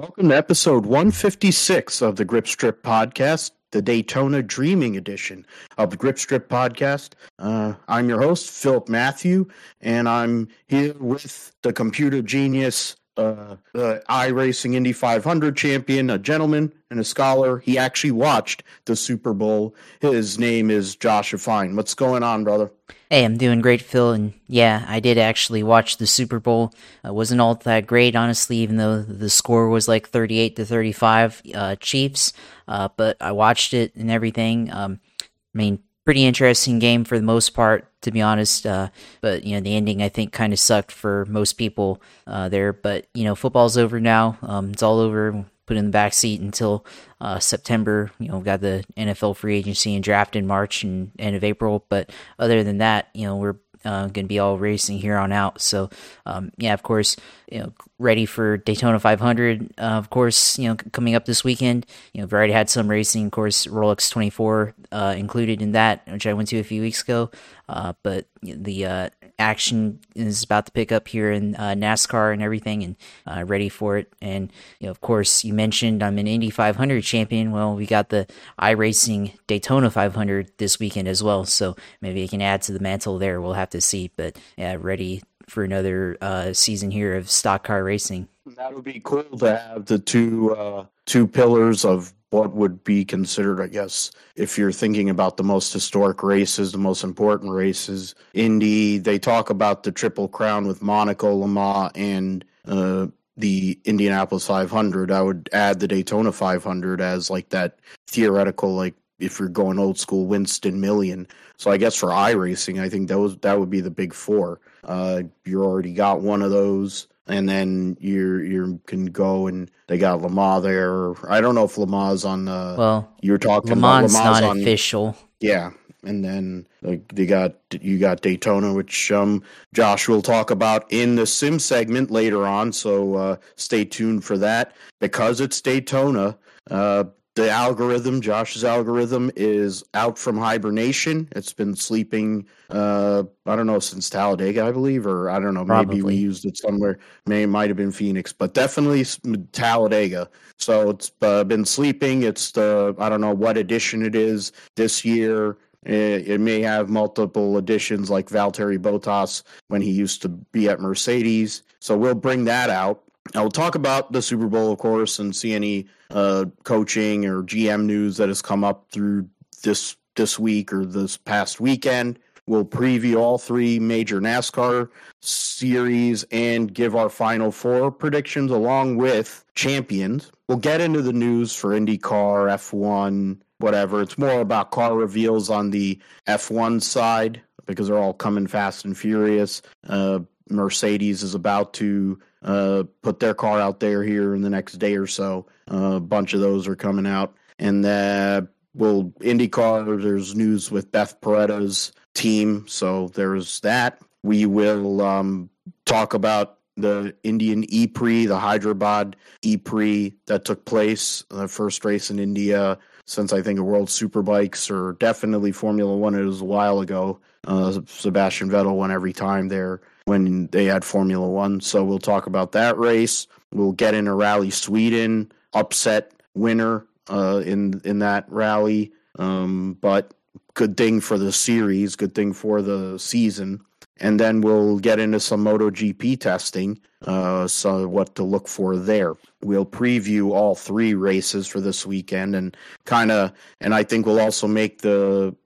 Welcome to episode 156 of the Grip Strip podcast, the Daytona Dreaming edition of the Grip Strip podcast. Uh, I'm your host, Philip Matthew, and I'm here with the computer genius, uh, the iRacing Indy 500 champion, a gentleman and a scholar. He actually watched the Super Bowl. His name is Josh Fine. What's going on, brother? Hey, I'm doing great, Phil. And yeah, I did actually watch the Super Bowl. It wasn't all that great, honestly, even though the score was like 38 to 35 uh, Chiefs. Uh, but I watched it and everything. Um, I mean, pretty interesting game for the most part, to be honest. Uh, but you know, the ending I think kind of sucked for most people uh, there. But you know, football's over now. Um, it's all over put in the back seat until uh, September. You know, we've got the NFL free agency and draft in March and end of April. But other than that, you know, we're uh, going to be all racing here on out. So, um, yeah, of course, you know, ready for Daytona 500. Uh, of course, you know, coming up this weekend. You know, we've already had some racing. Of course, Rolex 24 uh, included in that, which I went to a few weeks ago. Uh, but the uh, action is about to pick up here in uh, NASCAR and everything, and uh, ready for it. And you know, of course, you mentioned I'm an Indy 500 champion. Well, we got the iRacing Daytona 500 this weekend as well, so maybe I can add to the mantle there. We'll have to see, but yeah, ready for another uh, season here of stock car racing. That would be cool to have the two uh, two pillars of what would be considered, I guess, if you're thinking about the most historic races, the most important races. Indy, they talk about the Triple Crown with Monaco, Le Mans, and uh, the Indianapolis 500. I would add the Daytona 500 as like that theoretical, like if you're going old school, Winston Million. So I guess for iRacing, I think that those that would be the big four. Uh, you already got one of those and then you you can go and they got Le Mans there. I don't know if Le Mans on the well. You're talking Mans, Le not on, official. Yeah, and then like they got you got Daytona, which um Josh will talk about in the sim segment later on. So uh, stay tuned for that because it's Daytona. Uh, the algorithm, Josh's algorithm, is out from hibernation. It's been sleeping, uh, I don't know, since Talladega, I believe, or I don't know, Probably. maybe we used it somewhere. May it might have been Phoenix, but definitely Talladega. So it's uh, been sleeping. It's the I don't know what edition it is this year. It, it may have multiple editions like Valtteri Bottas when he used to be at Mercedes. So we'll bring that out. I will talk about the Super Bowl, of course, and see any uh, coaching or GM news that has come up through this this week or this past weekend. We'll preview all three major NASCAR series and give our final four predictions along with champions. We'll get into the news for IndyCar, F1, whatever. It's more about car reveals on the F1 side because they're all coming fast and furious. Uh, Mercedes is about to uh, put their car out there here in the next day or so. Uh, a bunch of those are coming out. And uh, well, IndyCar, there's news with Beth Paretta's team. So there's that. We will um, talk about the Indian E Prix, the Hyderabad E Prix that took place, the first race in India since I think a World Superbikes or definitely Formula One. It was a while ago. Uh, Sebastian Vettel won every time there when they had Formula One. So we'll talk about that race. We'll get into Rally Sweden, upset winner uh, in in that rally. Um, but good thing for the series, good thing for the season. And then we'll get into some MotoGP testing, uh, so what to look for there. We'll preview all three races for this weekend and kind of, and I think we'll also make the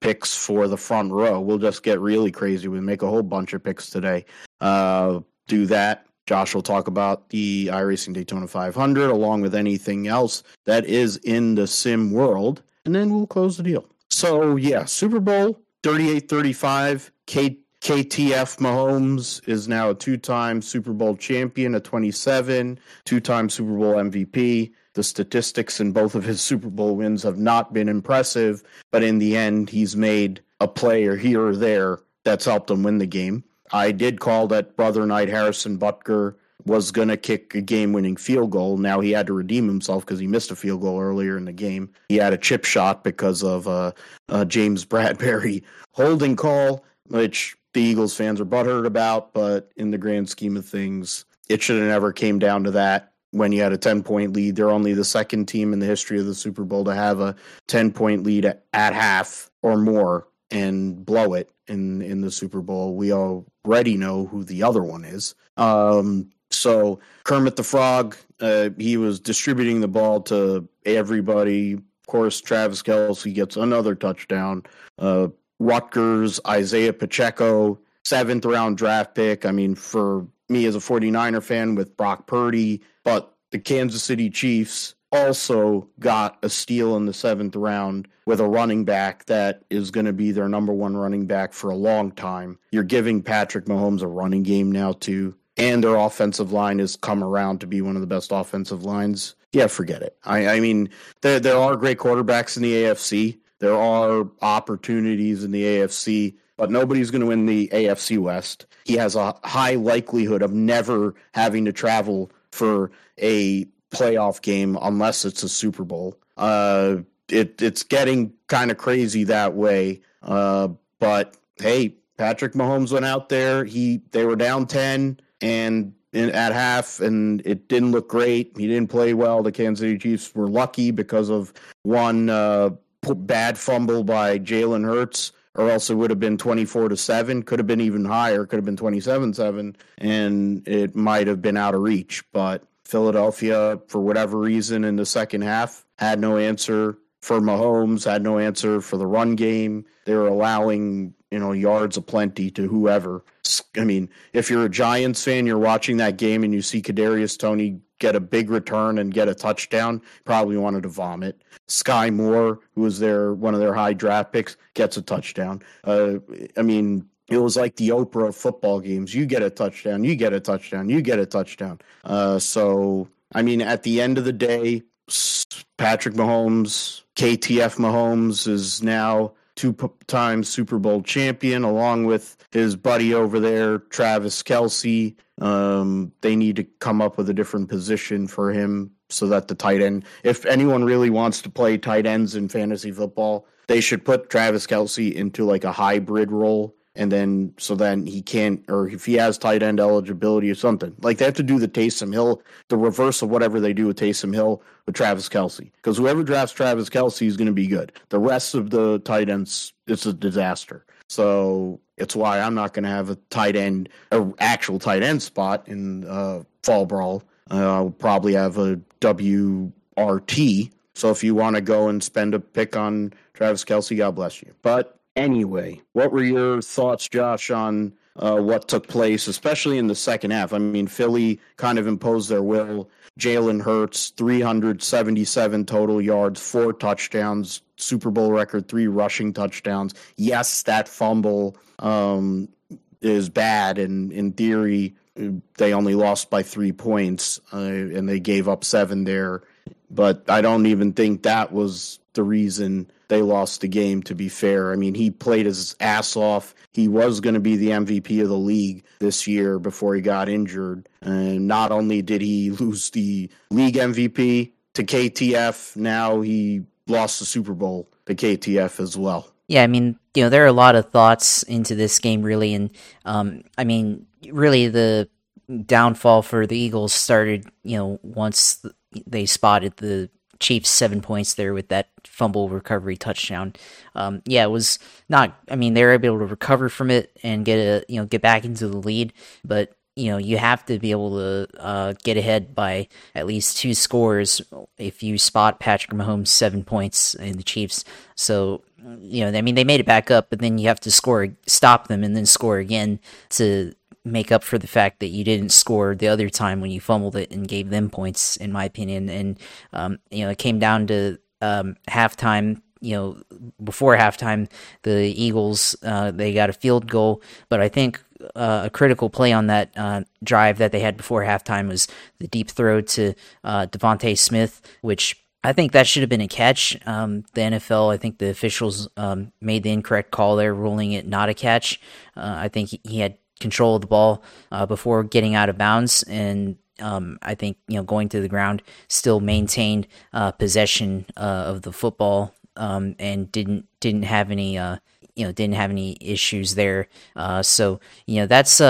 picks for the front row. We'll just get really crazy. We make a whole bunch of picks today. Uh, do that. Josh will talk about the iRacing Daytona 500 along with anything else that is in the sim world, and then we'll close the deal. So, yeah, Super Bowl 38 35. K- KTF Mahomes is now a two time Super Bowl champion at 27, two time Super Bowl MVP. The statistics in both of his Super Bowl wins have not been impressive, but in the end, he's made a player here or there that's helped him win the game. I did call that brother knight Harrison Butker was going to kick a game winning field goal. Now he had to redeem himself because he missed a field goal earlier in the game. He had a chip shot because of uh, uh, James Bradberry holding call, which the Eagles fans are butthurt about, but in the grand scheme of things, it should have never came down to that when you had a 10 point lead. They're only the second team in the history of the Super Bowl to have a 10 point lead at, half or more and blow it in in the Super Bowl. We already know who the other one is. Um, so Kermit the Frog, uh, he was distributing the ball to everybody. Of course, Travis Kelce gets another touchdown. Uh, Rutgers, Isaiah Pacheco, seventh round draft pick. I mean, for me as a 49er fan with Brock Purdy, but the Kansas City Chiefs also got a steal in the seventh round with a running back that is going to be their number one running back for a long time. You're giving Patrick Mahomes a running game now, too. And their offensive line has come around to be one of the best offensive lines. Yeah, forget it. I, I mean, there, there are great quarterbacks in the AFC. There are opportunities in the AFC, but nobody's going to win the AFC West. He has a high likelihood of never having to travel for a playoff game unless it's a Super Bowl. Uh, it it's getting kind of crazy that way. Uh, but hey, Patrick Mahomes went out there. He they were down ten and in, at half, and it didn't look great. He didn't play well. The Kansas City Chiefs were lucky because of one uh, bad fumble by Jalen Hurts or else it would have been 24 to 7 could have been even higher could have been 27 7 and it might have been out of reach but Philadelphia, for whatever reason, in the second half, had no answer for Mahomes, had no answer for the run game. They were allowing, you know, yards aplenty to whoever. I mean, if you're a Giants fan, you're watching that game and you see Kadarius Toney get a big return and get a touchdown, probably wanted to vomit. Sky Moore, who was their one of their high draft picks, gets a touchdown. Uh, I mean, it was like the Oprah football games. You get a touchdown, you get a touchdown, you get a touchdown. Uh, so, I mean, at the end of the day, Patrick Mahomes, KTF Mahomes, is now two times Super Bowl champion, along with his buddy over there, Travis Kelce. Um, they need to come up with a different position for him so that the tight end, if anyone really wants to play tight ends in fantasy football, they should put Travis Kelce into like a hybrid role and then so then he can't or if he has tight end eligibility or something like they have to do the Taysom Hill the reverse of whatever they do with Taysom Hill with Travis Kelce because whoever drafts Travis Kelce is going to be good. The rest of the tight ends it's a disaster. So it's why I'm not going to have a tight end a actual tight end spot in uh, fall brawl. Uh, I'll probably have a WRT so if you want to go and spend a pick on Travis Kelce God bless you. But anyway. What were your thoughts, Josh, on uh, what took place, especially in the second half? I mean, Philly kind of imposed their will. Jalen Hurts, 377 total yards, four touchdowns, Super Bowl record, three rushing touchdowns. Yes, that fumble um, is bad, and in theory, they only lost by three points, uh, and they gave up seven there. But I don't even think that was the reason they lost the game, to be fair. I mean, he played his ass off. He was going to be the MVP of the league this year before he got injured. And not only did he lose the league MVP to KTF, now he lost the Super Bowl to KTF as well. Yeah, I mean, you know, there are a lot of thoughts into this game, really. And, um, I mean, really the downfall for the Eagles started, you know, once they spotted the Chiefs seven points there with that fumble recovery touchdown. Um, yeah, it was not. I mean, they were able to recover from it and get a you know get back into the lead, but you know you have to be able to uh, get ahead by at least two scores if you spot Patrick Mahomes seven points in the Chiefs. So you know, I mean, they made it back up, but then you have to score, stop them, and then score again to make up for the fact that you didn't score the other time when you fumbled it and gave them points, in my opinion. And um, you know, it came down to um, halftime. You know, before halftime, the Eagles uh, they got a field goal, but I think uh, a critical play on that uh, drive that they had before halftime was the deep throw to uh, DeVonta Smith, which I think that should have been a catch. Um, the NFL, I think the officials um, made the incorrect call there, ruling it not a catch. Uh, I think he had control of the ball uh, before getting out of bounds, and um, I think you know going to the ground still maintained uh, possession uh, of the football um, and didn't didn't have any uh, you know didn't have any issues there. Uh, so you know that's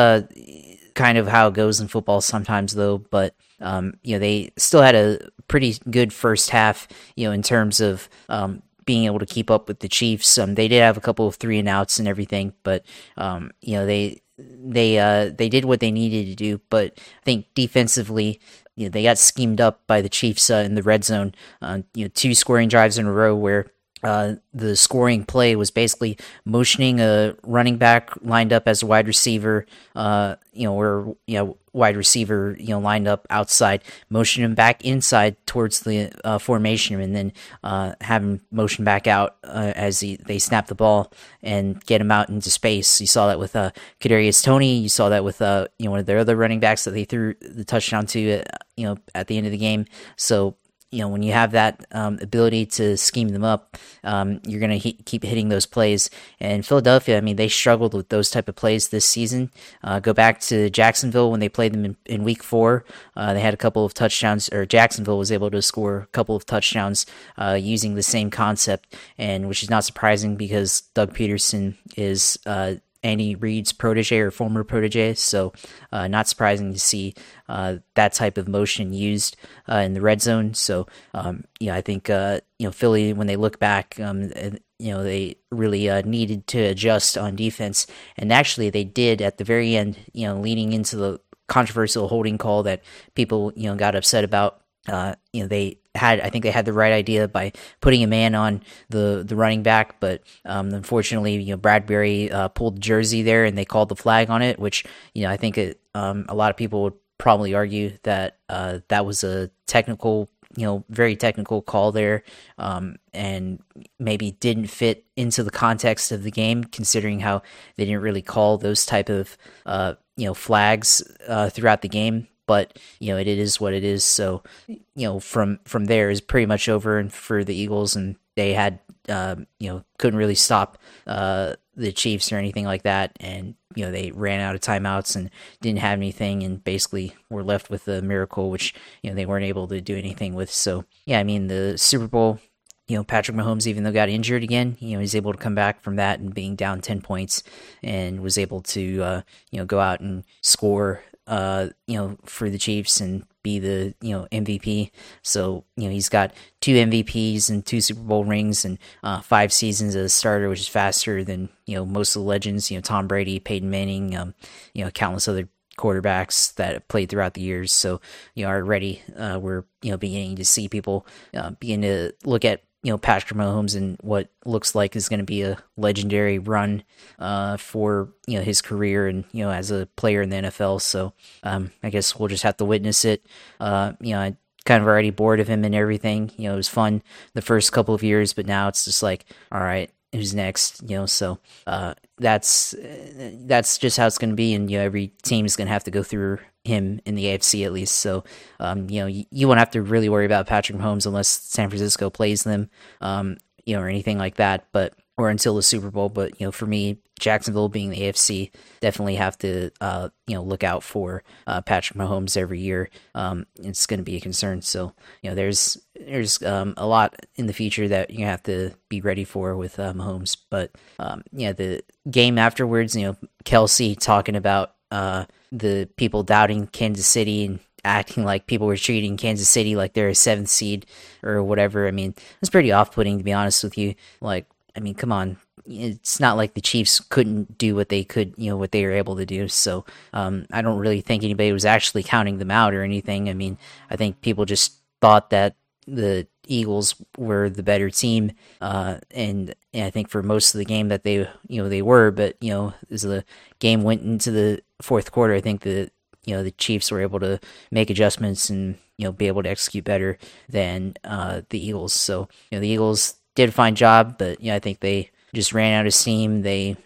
kind of how it goes in football sometimes, though. But um, you know, they still had a pretty good first half, you know, in terms of um, being able to keep up with the Chiefs. Um, they did have a couple of three and outs and everything, but um, you know, they they uh, they did what they needed to do. But I think defensively, you know, they got schemed up by the Chiefs uh, in the red zone. Uh, you know, two scoring drives in a row where uh, the scoring play was basically motioning a running back lined up as a wide receiver, uh, you know, or you know, wide receiver, you know, lined up outside, motion him back inside towards the uh, formation, and then uh, have him motion back out uh, as he, they snap the ball and get him out into space. You saw that with uh, Kadarius Toney. You saw that with uh, you know one of their other running backs that they threw the touchdown to, uh, you know, at the end of the game. So you know, when you have that um, ability to scheme them up, um, you're going to he- keep hitting those plays. And Philadelphia, I mean, they struggled with those type of plays this season. Uh, go back to Jacksonville when they played them in, in Week Four. Uh, they had a couple of touchdowns, or Jacksonville was able to score a couple of touchdowns uh, using the same concept, and which is not surprising because Doug Pederson is uh, Andy Reid's protege or former protege. So, uh, not surprising to see uh, that type of motion used uh, in the red zone. So, um, I think uh, you know Philly when they look back, um, you know, they really uh, needed to adjust on defense, and actually they did at the very end. You know, leading into the controversial holding call that people you know got upset about. Uh, you know, they had I think they had the right idea by putting a man on the the running back, but um, unfortunately, you know Bradberry uh, pulled the jersey there and they called the flag on it, which you know I think it, um, a lot of people would probably argue that uh, that was a technical you know very technical call there um, and maybe didn't fit into the context of the game considering how they didn't really call those type of uh, you know flags uh, throughout the game but you know it, is what it is. So you know from from there is pretty much over and for the Eagles, and they had uh, you know couldn't really stop uh, the Chiefs or anything like that, and you know they ran out of timeouts and didn't have anything, and basically were left with a miracle, which you know they weren't able to do anything with. So yeah, I mean the Super Bowl you know, Patrick Mahomes, even though got injured again, you know, he's able to come back from that and being down 10 points and was able to, uh, you know, go out and score uh, you know, for the Chiefs and be the you know MVP. So you know he's got two MVPs and two Super Bowl rings and uh, five seasons as a starter, which is faster than you know most of the legends. You know Tom Brady, Peyton Manning, um, you know countless other quarterbacks that played throughout the years. So you know already uh, we're you know beginning to see people uh, begin to look at you know Patrick Mahomes and what looks like is going to be a legendary run uh, for you know his career and you know as a player in the NFL. So um, I guess we'll just have to witness it. Uh, you know, I kind of already bored of him and everything. You know, it was fun the first couple of years, but now it's just like, all right, who's next? You know, so uh, that's that's just how it's going to be, and you know, every team is going to have to go through him in the AFC at least. So, um, you know, you, you, won't have to really worry about Patrick Mahomes unless San Francisco plays them, um, you know, or anything like that. But or until the Super Bowl. But you know, for me, Jacksonville being the AFC, definitely have to uh, you know look out for uh, Patrick Mahomes every year. Um, it's going to be a concern. So you know, there's there's um, a lot in the future that you have to be ready for with uh, Mahomes. But um, yeah, the game afterwards, you know, Kelce talking about uh, the people doubting Kansas City and acting like people were treating Kansas City like they're a seventh seed or whatever. I mean, it's pretty off putting to be honest with you. Like, I mean, come on. It's not like the Chiefs couldn't do what they could, you know, what they were able to do. So um, I don't really think anybody was actually counting them out or anything. I mean, I think people just thought that the Eagles were the better team, uh, and, and, I think for most of the game that they you know they were, but you know as the game went into the fourth quarter, I think the you know the Chiefs were able to make adjustments and you know be able to execute better than uh, the Eagles. So you know the Eagles did a fine job, but you know I think they just ran out of steam. They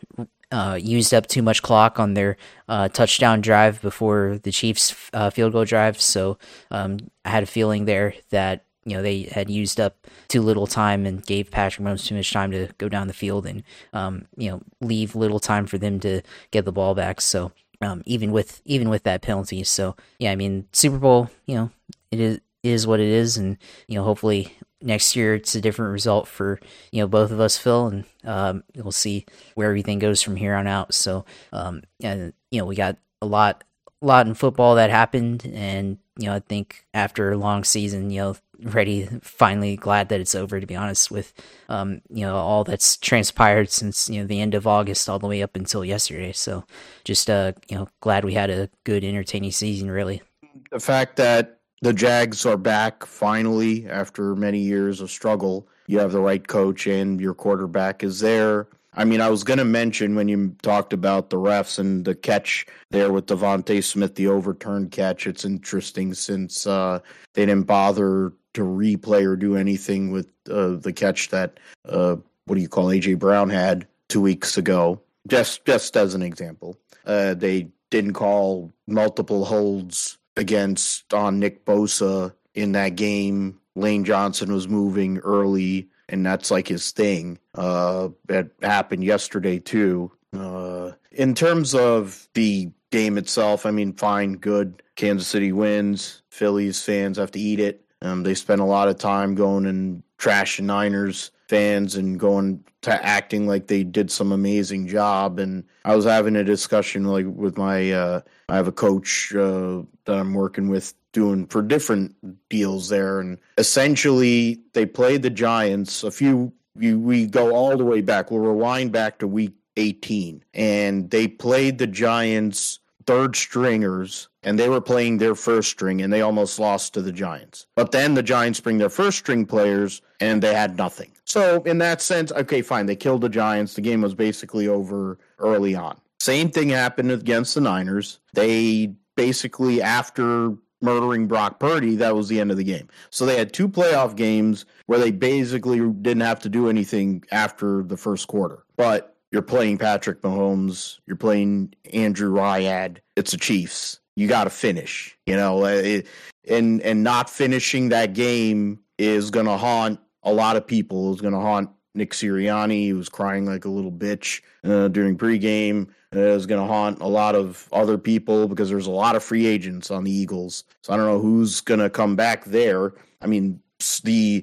uh, used up too much clock on their uh, touchdown drive before the Chiefs' uh, field goal drive. So um, I had a feeling there that you know they had used up too little time and gave Patrick Mahomes too much time to go down the field and um, you know leave little time for them to get the ball back. So um, even with even with that penalty, so yeah, I mean Super Bowl, you know it is is what it is, and you know hopefully next year it's a different result for you know both of us, Phil, and um, we'll see where everything goes from here on out. So um, and you know we got a lot lot in football that happened, and you know, I think after a long season, you know, ready, finally glad that it's over. To be honest, with um, you know, all that's transpired since you know the end of August all the way up until yesterday. So, just uh, you know, glad we had a good, entertaining season. Really, the fact that the Jags are back finally after many years of struggle. You have the right coach and your quarterback is there. I mean, I was going to mention when you talked about the refs and the catch there with DeVonta Smith, the overturned catch. It's interesting since uh, they didn't bother to replay or do anything with uh, the catch that uh, what do you call AJ Brown had two weeks ago. Just just as an example, uh, they didn't call multiple holds against on Nick Bosa in that game. Lane Johnson was moving early and that's like his thing. Uh, it happened yesterday too. Uh, in terms of the game itself, I mean, fine, good. Kansas City wins. Phillies fans have to eat it. Um, they spent a lot of time going and trashing Niners fans and going to acting like they did some amazing job. And I was having a discussion like with my, uh, I have a coach uh, that I'm working with doing for different deals there. And essentially, they played the Giants a few. You, we go all the way back. We'll rewind back to week 18, and they played the Giants third stringers and they were playing their first string and they almost lost to the Giants. But then the Giants bring their first string players and they had nothing. So in that sense, okay, fine, they killed the Giants. The game was basically over early on. Same thing happened against the Niners. They basically after murdering Brock Purdy, that was the end of the game. So they had two playoff games where they basically didn't have to do anything after the first quarter. But you're playing Patrick Mahomes, you're playing Andy Reid. It's the Chiefs. You got to finish, you know, uh, it, and and not finishing that game is going to haunt a lot of people. It's going to haunt Nick Sirianni, he was crying like a little bitch uh, during pregame. Uh, is going to haunt a lot of other people because there's a lot of free agents on the Eagles. So I don't know who's going to come back there. I mean, the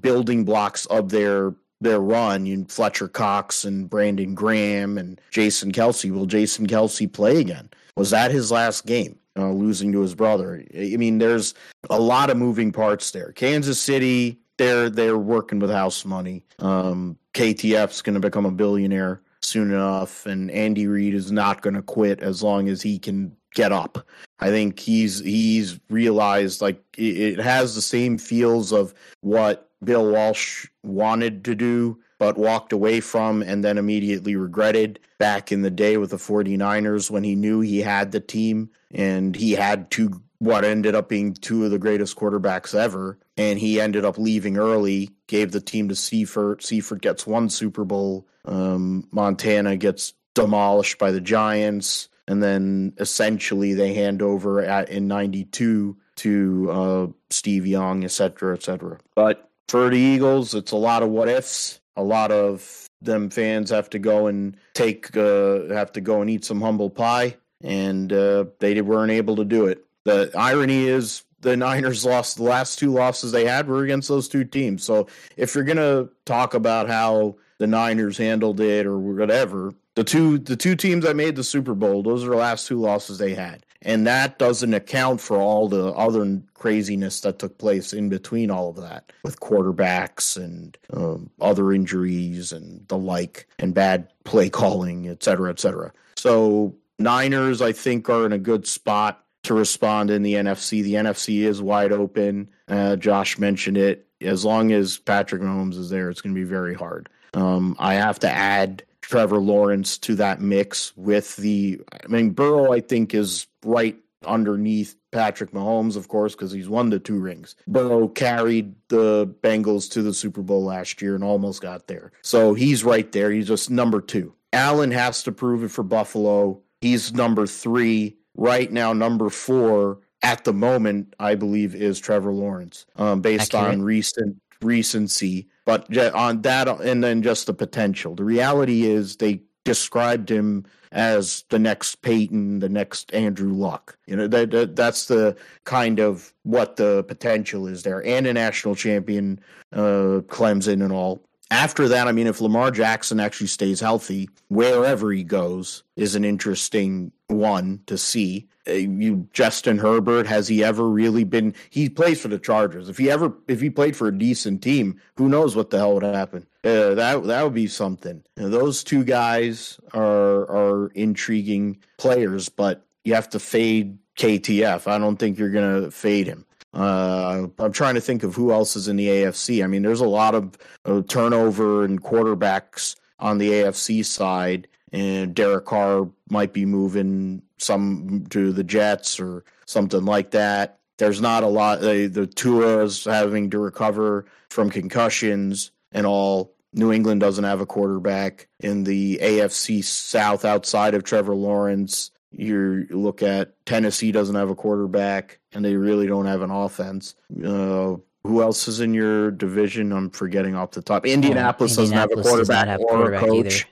building blocks of their their run, you Fletcher Cox and Brandon Graham and Jason Kelce. Will Jason Kelce play again? Was that his last game? Uh, losing to his brother. I mean, there's a lot of moving parts there. Kansas City, they're they're working with house money. Um, KTF's going to become a billionaire soon enough, and Andy Reid is not going to quit as long as he can get up. I think he's he's realized like it, it has the same feels of what Bill Walsh wanted to do but walked away from and then immediately regretted. Back in the day with the 49ers when he knew he had the team and he had two what ended up being two of the greatest quarterbacks ever and he ended up leaving early gave the team to Seifert. Seifert gets one Super Bowl. Um, Montana gets demolished by the Giants. And then essentially they hand over at in 92 to uh, Steve Young, et cetera, et cetera. But for the Eagles, it's a lot of what ifs a lot of them fans have to go and take uh, have to go and eat some humble pie, and uh, they weren't able to do it. The irony is the Niners lost the last two losses they had were against those two teams. So if you're gonna talk about how the Niners handled it or whatever, the two the two teams that made the Super Bowl, those are the last two losses they had and that doesn't account for all the other craziness that took place in between all of that with quarterbacks and um, other injuries and the like and bad play calling et cetera et cetera. So niners i think are in a good spot to respond in the nfc the nfc is wide open. Uh, josh mentioned it. As long as patrick mahomes is there it's going to be very hard. Um, i have to add Trevor Lawrence to that mix with the. I mean, Burrow, I think, is right underneath Patrick Mahomes, of course, because he's won the two rings. Burrow carried the Bengals to the Super Bowl last year and almost got there. So he's right there. He's just number two. Allen has to prove it for Buffalo. He's number three. Right now, number four at the moment, I believe, is Trevor Lawrence, um, based Accurate. on recent recency but on that, and then just the potential. The reality is they described him as the next Peyton, the next Andrew Luck. You know that, that, that's the kind of what the potential is there, and a national champion, uh, Clemson and all. after that, I mean, if Lamar Jackson actually stays healthy, wherever he goes is an interesting one to see. Uh, you Justin Herbert has he ever really been? He plays for the Chargers. If he ever if he played for a decent team, who knows what the hell would happen? Uh, that that would be something. those two guys are are intriguing players, but you have to fade KTF. I don't think you're gonna fade him. Uh, I'm trying to think of who else is in the AFC. I mean, there's a lot of uh, turnover and quarterbacks on the AFC side, and Derek Carr might be moving some to the Jets or something like that. There's not a lot. Uh, the Tua is having to recover from concussions and all. New England doesn't have a quarterback in the AFC South outside of Trevor Lawrence you look at Tennessee doesn't have a quarterback and they really don't have an offense. Uh, who else is in your division? I'm forgetting off the top. Indianapolis, oh, Indianapolis doesn't have a quarterback have or a coach. Either.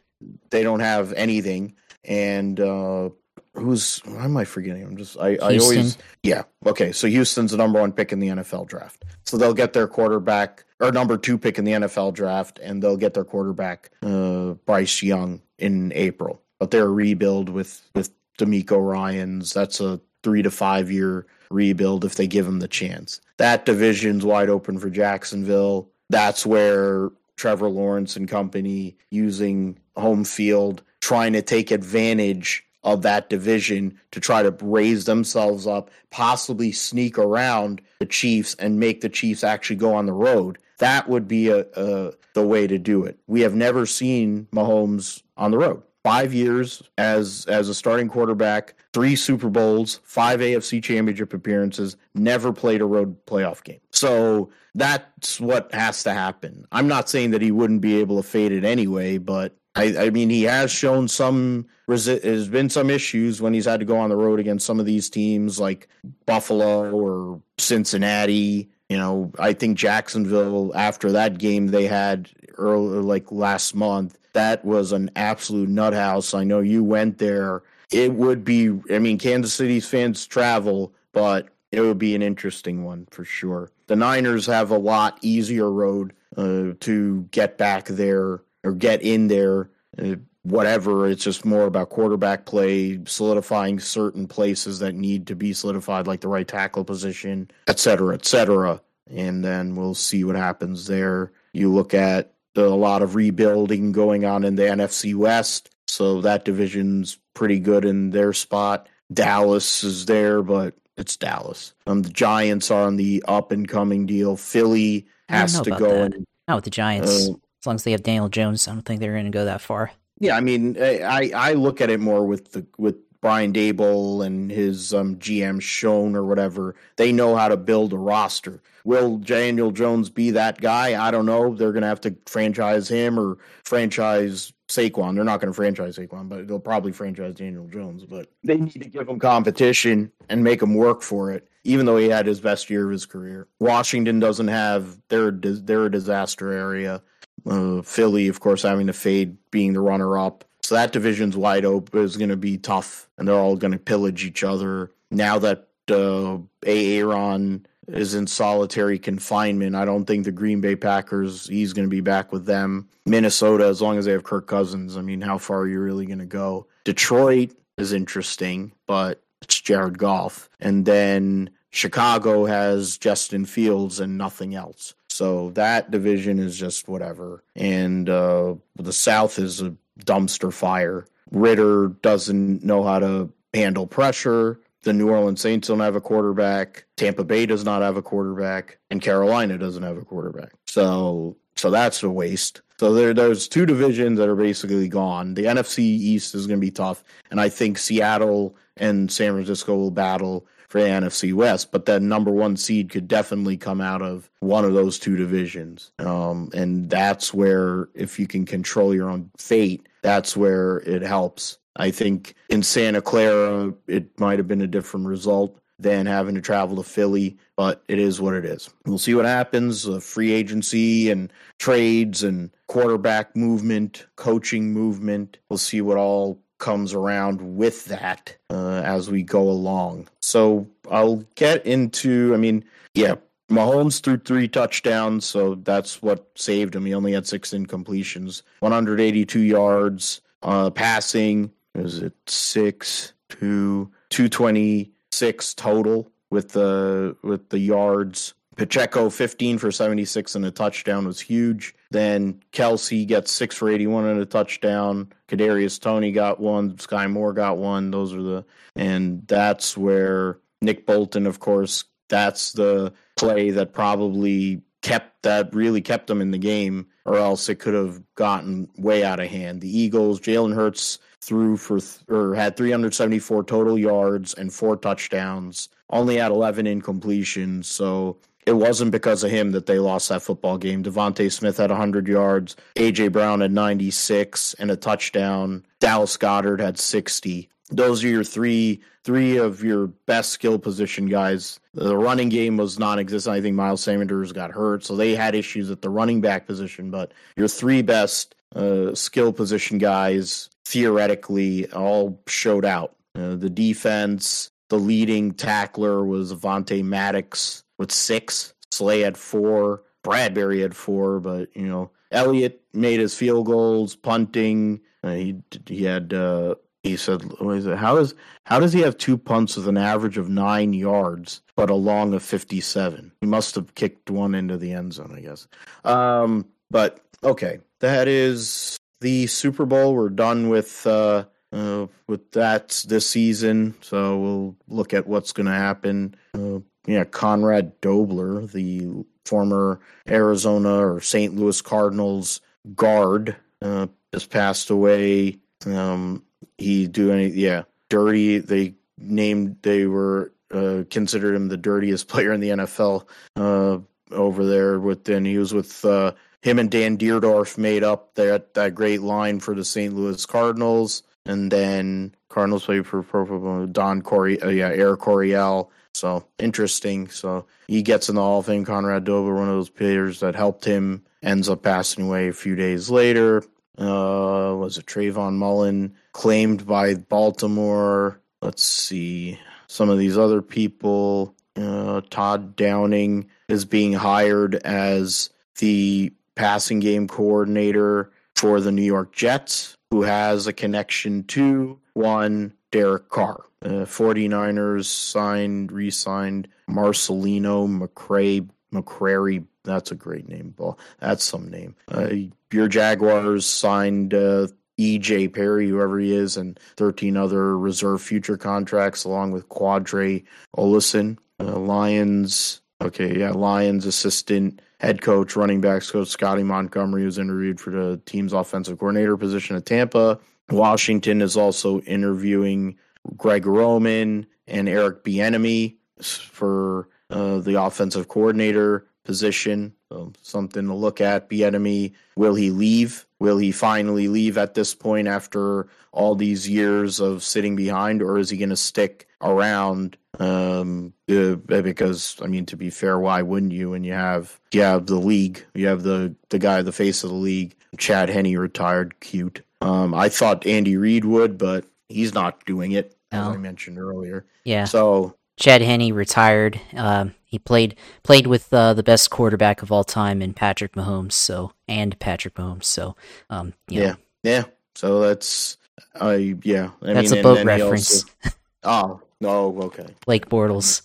They don't have anything. And uh, who's why am I forgetting? I'm just I, I always yeah okay. So Houston's the number one pick in the NFL draft. So they'll get their quarterback or number two pick in the NFL draft, and they'll get their quarterback uh, Bryce Young in April. But they're a rebuild with with DeMeco Ryans. That's a three to five year rebuild if they give him the chance. That division's wide open for Jacksonville. That's where Trevor Lawrence and company using home field, trying to take advantage of that division to try to raise themselves up, possibly sneak around the Chiefs and make the Chiefs actually go on the road. That would be a, a the way to do it. We have never seen Mahomes on the road five years as as a starting quarterback, three Super Bowls, five AFC Championship appearances, never played a road playoff game. So that's what has to happen. I'm not saying that he wouldn't be able to fade it anyway, but I, I mean he has shown some resi- there's been some issues when he's had to go on the road against some of these teams like Buffalo or Cincinnati. You know, I think Jacksonville after that game they had early like last month that was an absolute nut house. I know you went there. It would be, I mean, Kansas City's fans travel, but it would be an interesting one for sure. The Niners have a lot easier road uh, to get back there or get in there. Uh, whatever. It's just more about quarterback play, solidifying certain places that need to be solidified, like the right tackle position, et cetera, et cetera. And then we'll see what happens there. You look at a lot of rebuilding going on in the NFC West. So that division's pretty good in their spot. Dallas is there, but it's Dallas. Um, the Giants are on the up and coming deal. Philly has to go. And, Not with the Giants. Uh, as long as they have Daniel Jones, I don't think they're going to go that far. Yeah, I mean, I I look at it more with the with Brian Daboll and his um, GM Schoen or whatever, they know how to build a roster. Will Daniel Jones be that guy? I don't know. They're going to have to franchise him or franchise Saquon. They're not going to franchise Saquon, but they'll probably franchise Daniel Jones. But they need to give him competition and make him work for it, even though he had his best year of his career. Washington doesn't have, they're, they're a disaster area. Uh, Philly, of course, having to fade being the runner up. So that division's wide open. Is going to be tough, and they're all going to pillage each other. Now that uh, Aaron is in solitary confinement, I don't think the Green Bay Packers. He's going to be back with them. Minnesota, as long as they have Kirk Cousins. I mean, how far are you really going to go? Detroit is interesting, but it's Jared Goff, and then Chicago has Justin Fields and nothing else. So that division is just whatever. And uh, the South is a dumpster fire. Ridder doesn't know how to handle pressure. The New Orleans Saints don't have a quarterback. Tampa Bay does not have a quarterback, and Carolina doesn't have a quarterback. So, so that's a waste. So there, there's two divisions that are basically gone. The NFC East is going to be tough, and I think Seattle and San Francisco will battle for the NFC West, but that number one seed could definitely come out of one of those two divisions. Um, and that's where, if you can control your own fate, that's where it helps. I think in Santa Clara, it might have been a different result than having to travel to Philly, but it is what it is. We'll see what happens. Uh, free agency and trades and quarterback movement, coaching movement. We'll see what all comes around with that uh, as we go along. So I'll get into, I mean, yeah, Mahomes threw three touchdowns, so that's what saved him. He only had six incompletions, 182 yards, uh, passing. Is it six to 226 total with the with the yards? Pacheco 15 for 76 and a touchdown was huge. Then Kelce gets six for 81 and a touchdown. Kadarius Toney got one. Sky Moore got one. Those are the and that's where Nick Bolton, of course, that's the play that probably kept that really kept them in the game, or else it could have gotten way out of hand. The Eagles, Jalen Hurts threw for th- or had 374 total yards and four touchdowns, only had 11 incompletions. So it wasn't because of him that they lost that football game. DeVonta Smith had 100 yards, AJ Brown had 96 and a touchdown. Dallas Goedert had 60. Those are your three three of your best skill position guys. The running game was non-existent. I think Miles Sanders got hurt, so they had issues at the running back position. But your three best uh, skill position guys theoretically all showed out. Uh, the defense, the leading tackler was Avonte Maddox with six. Slay had four. Bradberry had four, but you know Elliott made his field goals, punting. Uh, he he had uh, he said, it? How is how does he have two punts with an average of nine yards but a long of fifty seven? He must have kicked one into the end zone, I guess. Um, but okay, that is the Super Bowl. We're done with uh, uh, with that this season, so we'll look at what's going to happen. Uh, yeah, Conrad Dobler, the former Arizona or St. Louis Cardinals guard, uh, just passed away. Um, he do any yeah dirty. They named they were uh, considered him the dirtiest player in the NFL uh, over there. With then he was with uh, him and Dan Dierdorf made up that that great line for the St. Louis Cardinals, and then Cardinals played for Don Corey, uh, yeah, Air Coryell. So interesting. So he gets in the Hall of Fame. Conrad Dobler, one of those players that helped him, ends up passing away a few days later. Uh, was it Trayvon Mullen claimed by Baltimore? Let's see. Some of these other people. Uh, Todd Downing is being hired as the passing game coordinator for the New York Jets, who has a connection to one Derek Carr. Uh, 49ers signed, re signed Marcelino McCray, McCrary. That's a great name, Ball. That's some name. Uh, your Jaguars signed uh, EJ Perry, whoever he is, and 13 other reserve future contracts, along with Qadree Ollison. Uh, Lions, okay, yeah, Lions assistant head coach, running backs coach Scotty Montgomery was interviewed for the team's offensive coordinator position at Tampa. Washington is also interviewing Greg Roman and Eric Bieniemy for uh, the offensive coordinator position. So something to look at. Bieniemy, will he leave? Will he finally leave at this point after all these years of sitting behind, or is he going to stick around? Um, uh, because I mean, to be fair, why wouldn't you? When you have you have the league, you have the the guy, the face of the league, Chad Henne retired, cute. Um, I thought Andy Reid would, but he's not doing it, as I mentioned earlier. Yeah. So Chad Henne retired. Um, he played played with uh, the best quarterback of all time in Patrick Mahomes. So and Patrick Mahomes. So um, yeah, know. yeah. So that's uh, yeah. I that's mean, a boat reference. Also, oh no, okay. Blake Bortles.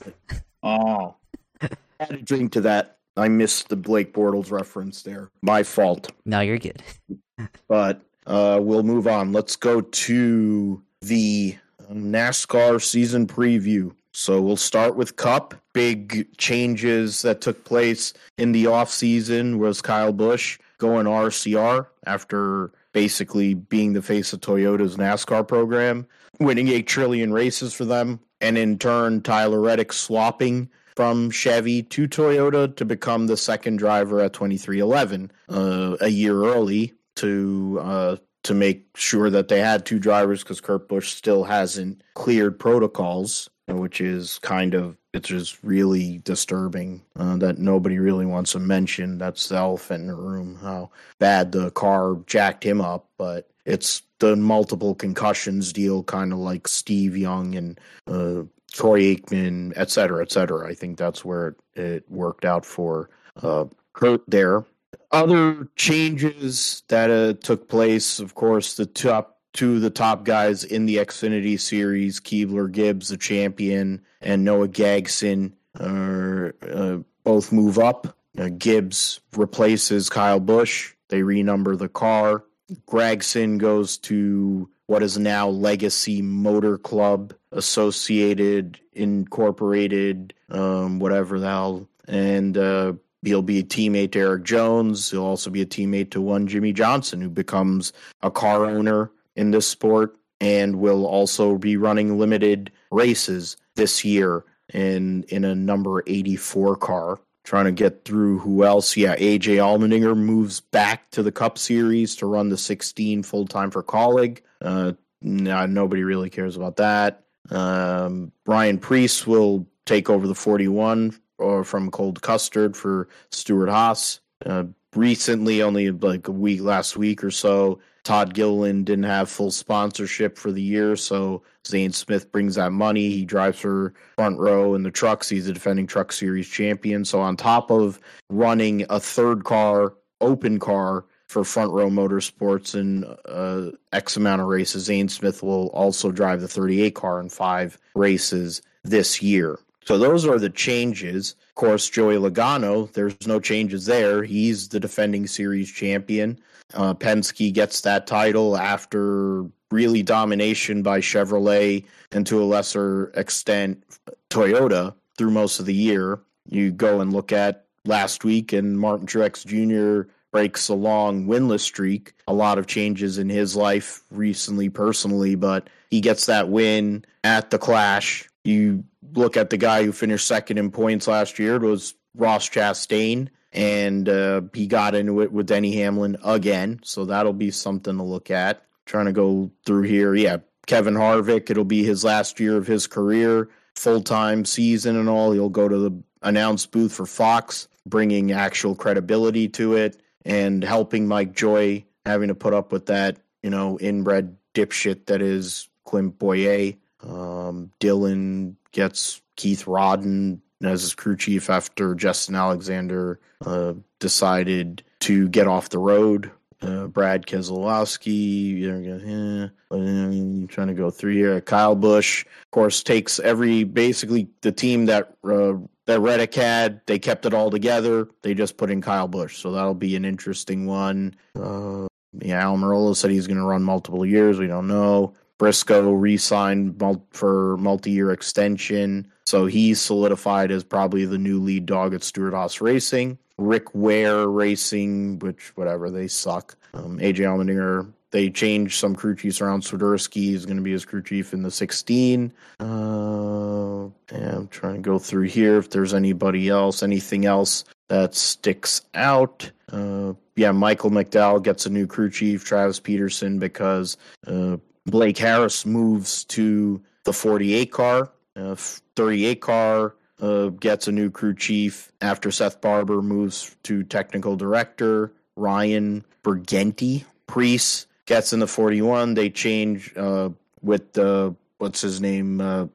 Oh, add a drink to that. I missed the Blake Bortles reference there. My fault. No, you're good. but uh, we'll move on. Let's go to the NASCAR season preview. So we'll start with Cup. Big changes that took place in the offseason was Kyle Busch going RCR after basically being the face of Toyota's NASCAR program, winning 8 trillion races for them, and in turn, Tyler Reddick swapping from Chevy to Toyota to become the second driver at 2311 uh, a year early to uh, to make sure that they had two drivers because Kurt Busch still hasn't cleared protocols which is kind of it's just really disturbing uh, that nobody really wants to mention. That's the elephant in the room. How bad the car jacked him up, but it's the multiple concussions deal, kind of like Steve Young and uh, Troy Aikman, et cetera, et cetera. I think that's where it, it worked out for uh, Kurt there. Other changes that uh, took place, of course, the top two of the top guys in the Xfinity series, Keebler Gibbs, the champion, and Noah Gragson, are uh, both move up. Uh, Gibbs replaces Kyle Busch. They renumber the car. Gragson goes to what is now Legacy Motor Club Associated Incorporated, um, whatever the hell. And uh, he'll be a teammate to Erik Jones. He'll also be a teammate to one Jimmie Johnson, who becomes a car owner in this sport and will also be running limited races this year in in a number 84 car trying to get through who else yeah aj allmendinger moves back to the cup series to run the 16 full-time for Kaulig. uh nah, nobody really cares about that um ryan preece will take over the 41 or from Cole Custer for stewart-haas uh, recently only like a week last week or so Todd Gilliland didn't have full sponsorship for the year, so Zane Smith brings that money. He drives for front row in the trucks. He's a defending Truck Series champion. So on top of running a third car, open car for front row motorsports and uh, X amount of races, Zane Smith will also drive the 38 car in five races this year. So those are the changes. Of course, Joey Logano, there's no changes there. He's the defending series champion. Uh, Penske gets that title after really domination by Chevrolet and to a lesser extent Toyota through most of the year. You go and look at last week, and Martin Truex Jr. breaks a long winless streak. A lot of changes in his life recently, personally, but he gets that win at the Clash. You look at the guy who finished second in points last year, it was Ross Chastain and uh, he got into it with Denny Hamlin again. So that'll be something to look at. Trying to go through here. Yeah, Kevin Harvick, it'll be his last year of his career, full time season and all. He'll go to the announce booth for Fox, bringing actual credibility to it and helping Mike Joy having to put up with that, you know, inbred dipshit that is Clint Bowyer. Um, Dillon gets Keith Rodden as his crew chief after Justin Alexander uh, decided to get off the road. Uh, Brad Keselowski, you know, trying to go through here. Kyle Busch, of course, takes every basically the team that uh, that Reddick had. They kept it all together. They just put in Kyle Busch, so that'll be an interesting one. Uh, yeah, Almirola said he's going to run multiple years. We don't know. Briscoe re-signed for multi-year extension. So he's solidified as probably the new lead dog at Stewart-Haas Racing. Rick Ware Racing, which whatever they suck. Um, AJ Allmendinger. They changed some crew chiefs around. Swiderski is going to be his crew chief in the 16. Uh, I'm trying to go through here if there's anybody else, anything else that sticks out. Uh, yeah, Michael McDowell gets a new crew chief, Travis Peterson, because uh, Blake Harris moves to the 48 car. Uh, 38 car uh, gets a new crew chief after Seth Barbour moves to technical director. Ryan Bergenty, Preece gets in the 41. They change uh, with the, what's his name? Uh,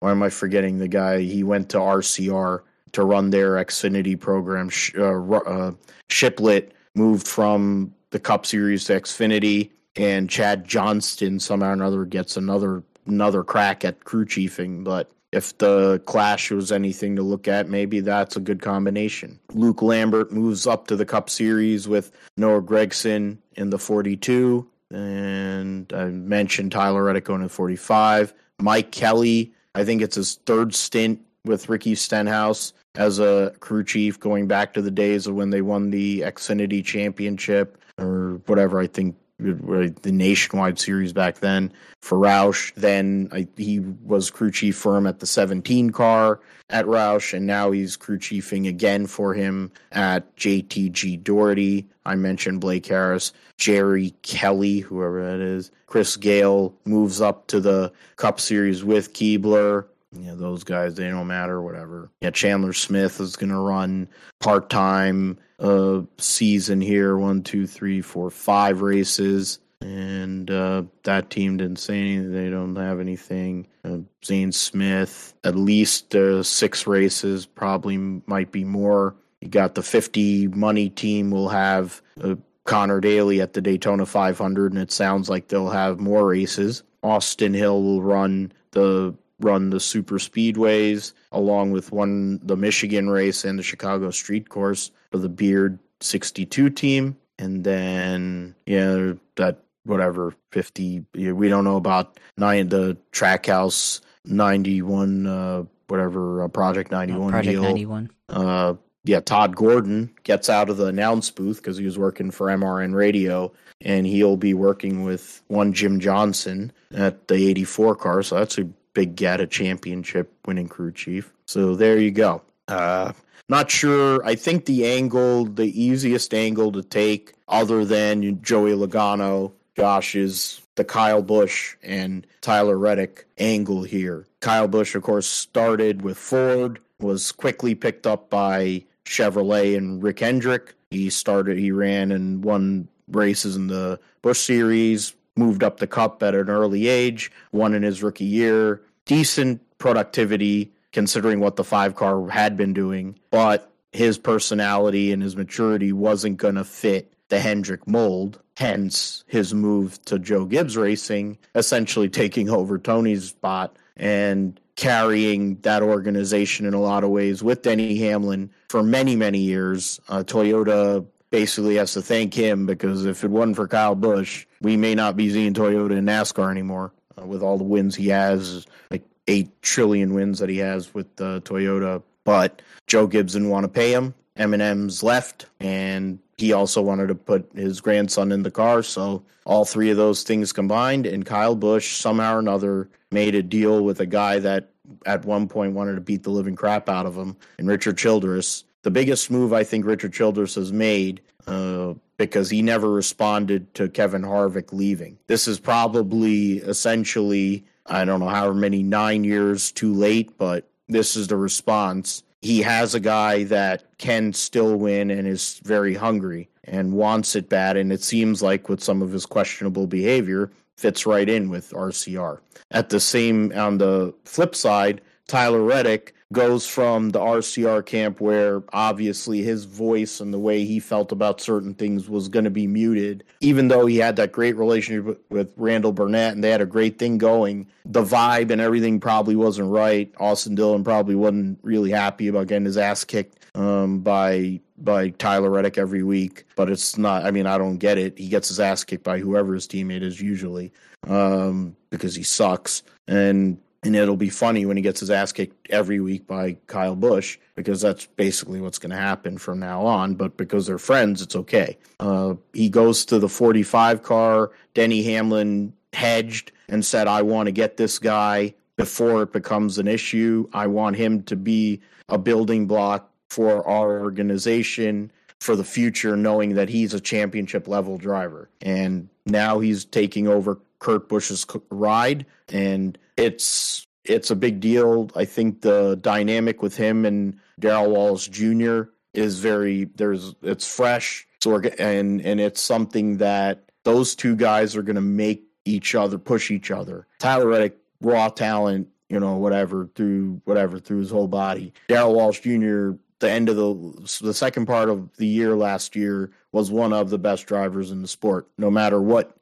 why am I forgetting the guy? He went to RCR to run their Xfinity program. Uh, uh, Shiplett moved from the Cup Series to Xfinity, and Chad Johnston somehow or another gets another another crack at crew chiefing, but if the clash was anything to look at, maybe that's a good combination. Luke Lambert moves up to the Cup Series with Noah Gragson in the 42, and I mentioned Tyler Reddick going to 45. Mike Kelley, I think it's his third stint with Ricky Stenhouse as a crew chief, going back to the days of when they won the Xfinity Championship or whatever. I think the nationwide series back then for Roush. Then I, he was crew chief for him at the 17 car at Roush, and now he's crew chiefing again for him at JTG Daugherty. I mentioned Blake Harris, Jerry Kelly, whoever that is. Chris Gayle moves up to the Cup Series with Keebler. Those guys, they don't matter, whatever. Yeah, Chandler Smith is going to run part time uh, season here one, two, three, four, five races. and uh, that team didn't say anything. They don't have anything. Uh, Zane Smith, at least uh, six races, probably might be more. You got the 50 money team will have uh, Connor Daly at the Daytona 500, and it sounds like they'll have more races. Austin Hill will run the run the super speedways along with one the Michigan race and the Chicago street course for the Beard 62 team and then yeah that whatever 50 we don't know about nine the trackhouse 91 uh whatever uh, project 91 Project deal. 91. uh yeah todd gordon gets out of the announce booth because he was working for mrn radio and he'll be working with one jim johnson at the 84 car so that's a big a championship winning crew chief so there you go uh not sure. I think the angle, the easiest angle to take, other than Joey Logano, Josh, is the Kyle Busch and Tyler Reddick angle here. Kyle Busch, of course, started with Ford, was quickly picked up by Chevrolet and Rick Hendrick. He started, he ran and won races in the Busch Series, moved up the Cup at an early age, won in his rookie year. Decent productivity considering what the five car had been doing, but his personality and his maturity wasn't going to fit the Hendrick mold. Hence his move to Joe Gibbs Racing, essentially taking over Tony's spot and carrying that organization in a lot of ways with Denny Hamlin for many, many years. Uh, Toyota basically has to thank him because if it wasn't for Kyle Busch, we may not be seeing Toyota in NASCAR anymore. Uh, with all the wins he has, like eight trillion wins that he has with uh, Toyota. But Joe Gibbs didn't want to pay him. M&M's left, and he also wanted to put his grandson in the car. So all three of those things combined, and Kyle Busch somehow or another made a deal with a guy that at one point wanted to beat the living crap out of him, and Richard Childress. The biggest move I think Richard Childress has made uh, because he never responded to Kevin Harvick leaving. This is probably essentially I don't know how many nine years too late, but this is the response. He has a guy that can still win and is very hungry and wants it bad. And it seems like with some of his questionable behavior, fits right in with RCR. At the same, on the flip side, Tyler Reddick goes from the RCR camp where obviously his voice and the way he felt about certain things was going to be muted, even though he had that great relationship with Randall Burnett and they had a great thing going. The vibe and everything probably wasn't right. Austin Dillon probably wasn't really happy about getting his ass kicked um, by by Tyler Reddick every week, but it's not. I mean, I don't get it. He gets his ass kicked by whoever his teammate is usually um, because he sucks and and it'll be funny when he gets his ass kicked every week by Kyle Busch because that's basically what's going to happen from now on. But because they're friends, it's okay. Uh, he goes to the 45 car. Denny Hamlin hedged and said, I want to get this guy before it becomes an issue. I want him to be a building block for our organization for the future, knowing that he's a championship level driver. And now he's taking over Kurt Busch's ride. And it's it's a big deal. I think the dynamic with him and Darrell Wallace Jr. is very there's it's fresh. So and and it's something that those two guys are going to make each other push each other. Tyler Reddick, raw talent, you know, whatever through whatever through his whole body. Darrell Wallace Jr. The end of the the second part of the year last year was one of the best drivers in the sport. No matter what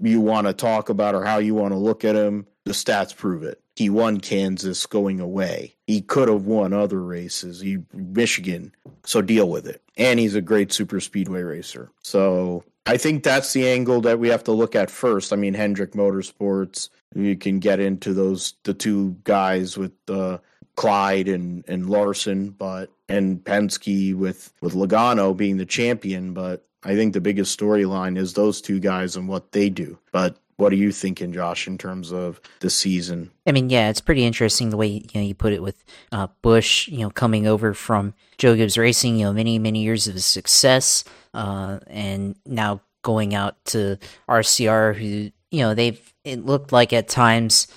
you want to talk about or how you want to look at him, the stats prove it. He won Kansas going away. He could have won other races. He Michigan. So deal with it. And he's a great super speedway racer. So I think that's the angle that we have to look at first. I mean, Hendrick Motorsports. You can get into those the two guys with uh, Clyde and and Larson, but and Penske with with Logano being the champion. But I think the biggest storyline is those two guys and what they do. But what are you thinking, Josh, in terms of the season? I mean, yeah, it's pretty interesting the way you know you put it with uh, Busch, you know, coming over from Joe Gibbs Racing, you know, many many years of success, uh, and now going out to RCR, who you know they've it looked like at times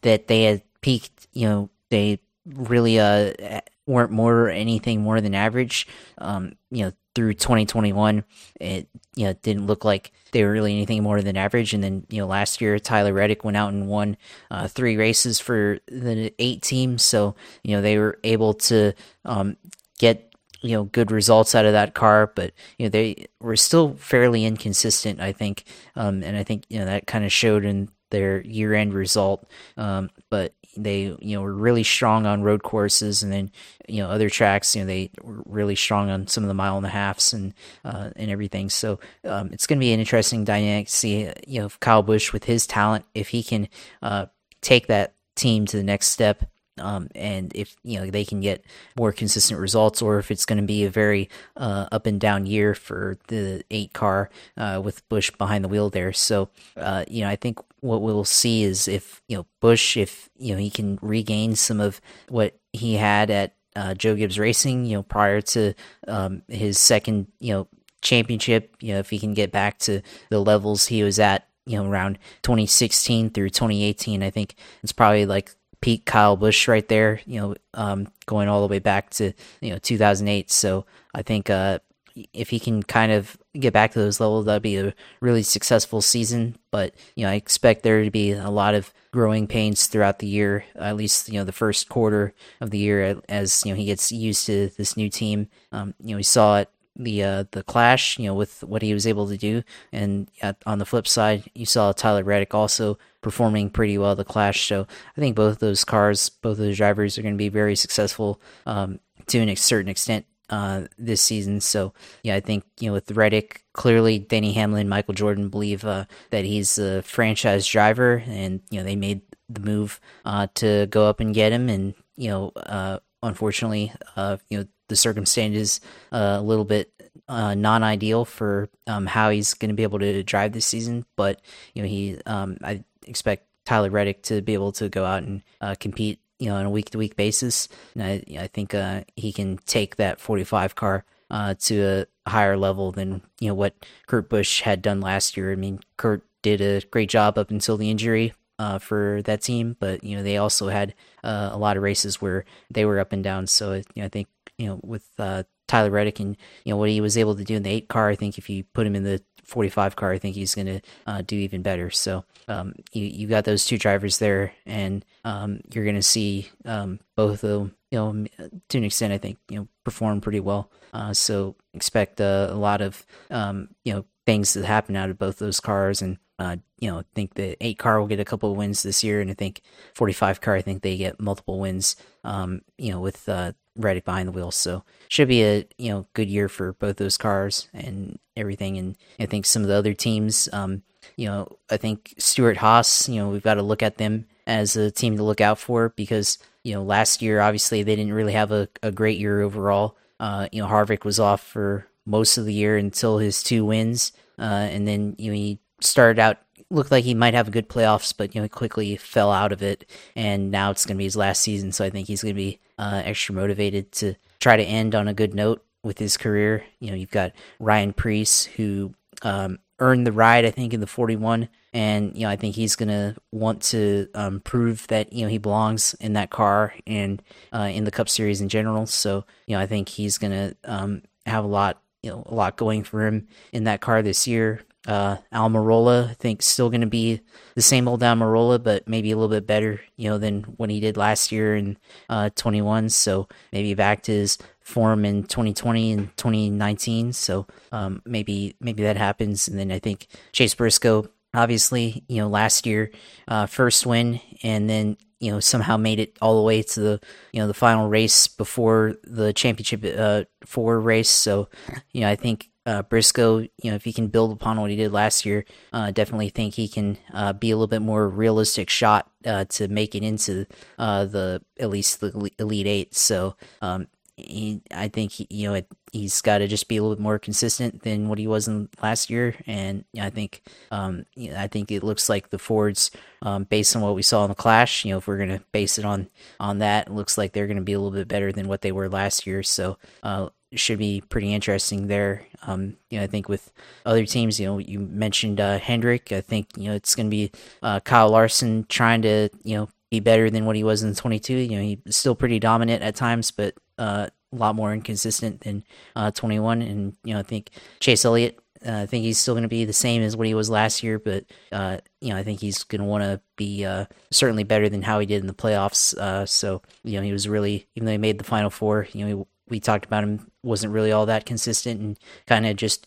that they had peaked, you know, they really uh weren't more anything more than average. Um, you know, through 2021, it you know didn't look like they were really anything more than average. And then you know last year Tyler Reddick went out and won uh, three races for the eight team, so you know they were able to um, get you know good results out of that car, but you know they were still fairly inconsistent, I think, um, and I think you know that kind of showed in their year end result. Um, but they you know were really strong on road courses, and then you know other tracks. You know they were really strong on some of the mile and a halfs and uh, and everything. So um, it's going to be an interesting dynamic to see you know Kyle Busch with his talent if he can uh, take that team to the next step um, and if you know they can get more consistent results, or if it's going to be a very uh, up and down year for the eight car uh, with Busch behind the wheel there. So uh, you know, I think what we'll see is if you know Busch, if you know he can regain some of what he had at uh, Joe Gibbs Racing, you know, prior to um, his second you know championship, you know, if he can get back to the levels he was at you know around 2016 through 2018 i think it's probably like peak Kyle Busch right there, you know, um, going all the way back to, you know, 2008. So I think uh, if he can kind of get back to those levels, that'd be a really successful season. But, you know, I expect there to be a lot of growing pains throughout the year, at least, you know, the first quarter of the year as, you know, he gets used to this new team. Um, you know, we saw it the uh, the clash, you know, with what he was able to do, and on the flip side, you saw Tyler Reddick also performing pretty well the clash. So I think both those cars, both those drivers, are going to be very successful um, to a certain extent uh, this season. So yeah, I think you know with Reddick, clearly Denny Hamlin, Michael Jordan believe uh, that he's a franchise driver, and you know they made the move uh, to go up and get him, and you know uh, unfortunately, uh, you know the circumstances a little bit uh, non-ideal for um, how he's going to be able to drive this season. But you know, he um, I expect Tyler Reddick to be able to go out and uh, compete, you know, on a week-to-week basis. And I, I think uh, he can take that 45 car uh, to a higher level than you know what Kurt Busch had done last year. I mean, Kurt did a great job up until the injury, uh, for that team, but you know they also had uh, a lot of races where they were up and down. So you know, I think you know with uh, Tyler Reddick and you know what he was able to do in the eight car, I think if you put him in the 45 car, I think he's going to uh, do even better. So um, you you got those two drivers there, and um, you're going to see um, both of them, you know, to an extent, I think you know perform pretty well. Uh, so expect uh, a lot of um, you know things to happen out of both those cars, and uh, you know, I think the eight car will get a couple of wins this year, and I think 45 car, I think they get multiple wins. Um, you know, with Reddick behind the wheel, so should be a you know good year for both those cars and everything. And I think some of the other teams, um, you know, I think Stewart-Haas, you know, we've got to look at them as a team to look out for because you know last year obviously they didn't really have a, a great year overall. Uh, you know, Harvick was off for most of the year until his two wins, uh, and then you know he started out looked like he might have a good playoffs, but you know, he quickly fell out of it, and now it's going to be his last season. So I think he's going to be uh, extra motivated to try to end on a good note with his career. You know, you've got Ryan Preece who um, earned the ride, I think, in the 41, and you know, I think he's going to want to um, prove that you know he belongs in that car and uh, in the Cup Series in general. So you know, I think he's going to um, have a lot you know a lot going for him in that car this year. Uh, Almirola, I think, still going to be the same old Almirola, but maybe a little bit better, you know, than what he did last year in uh, 21. So maybe back to his form in 2020 and 2019. So um, maybe maybe that happens, and then I think Chase Briscoe, obviously, you know, last year, uh, first win, and then you know somehow made it all the way to the you know the final race before the championship uh, four race. So you know I think uh, Briscoe, you know, if he can build upon what he did last year, uh, definitely think he can uh, be a little bit more realistic shot uh, to make it into uh, the at least the elite eight. So um, he, I think he, you know it, he's got to just be a little bit more consistent than what he was in last year, and you know, I think um, you know, I think it looks like the Fords, um, based on what we saw in the Clash, you know, if we're gonna base it on on that, it looks like they're gonna be a little bit better than what they were last year. So uh, should be pretty interesting there. Um, you know, I think with other teams, you know, you mentioned uh, Hendrick. I think you know it's going to be uh, Kyle Larson trying to you know be better than what he was in 22. You know, he's still pretty dominant at times, but uh, a lot more inconsistent than uh, 21. And you know, I think Chase Elliott. Uh, I think he's still going to be the same as what he was last year, but uh, you know, I think he's going to want to be certainly better than how he did in the playoffs. So you know, he was really, even though he made the final four, you know, he, we talked about him wasn't really all that consistent and kind of just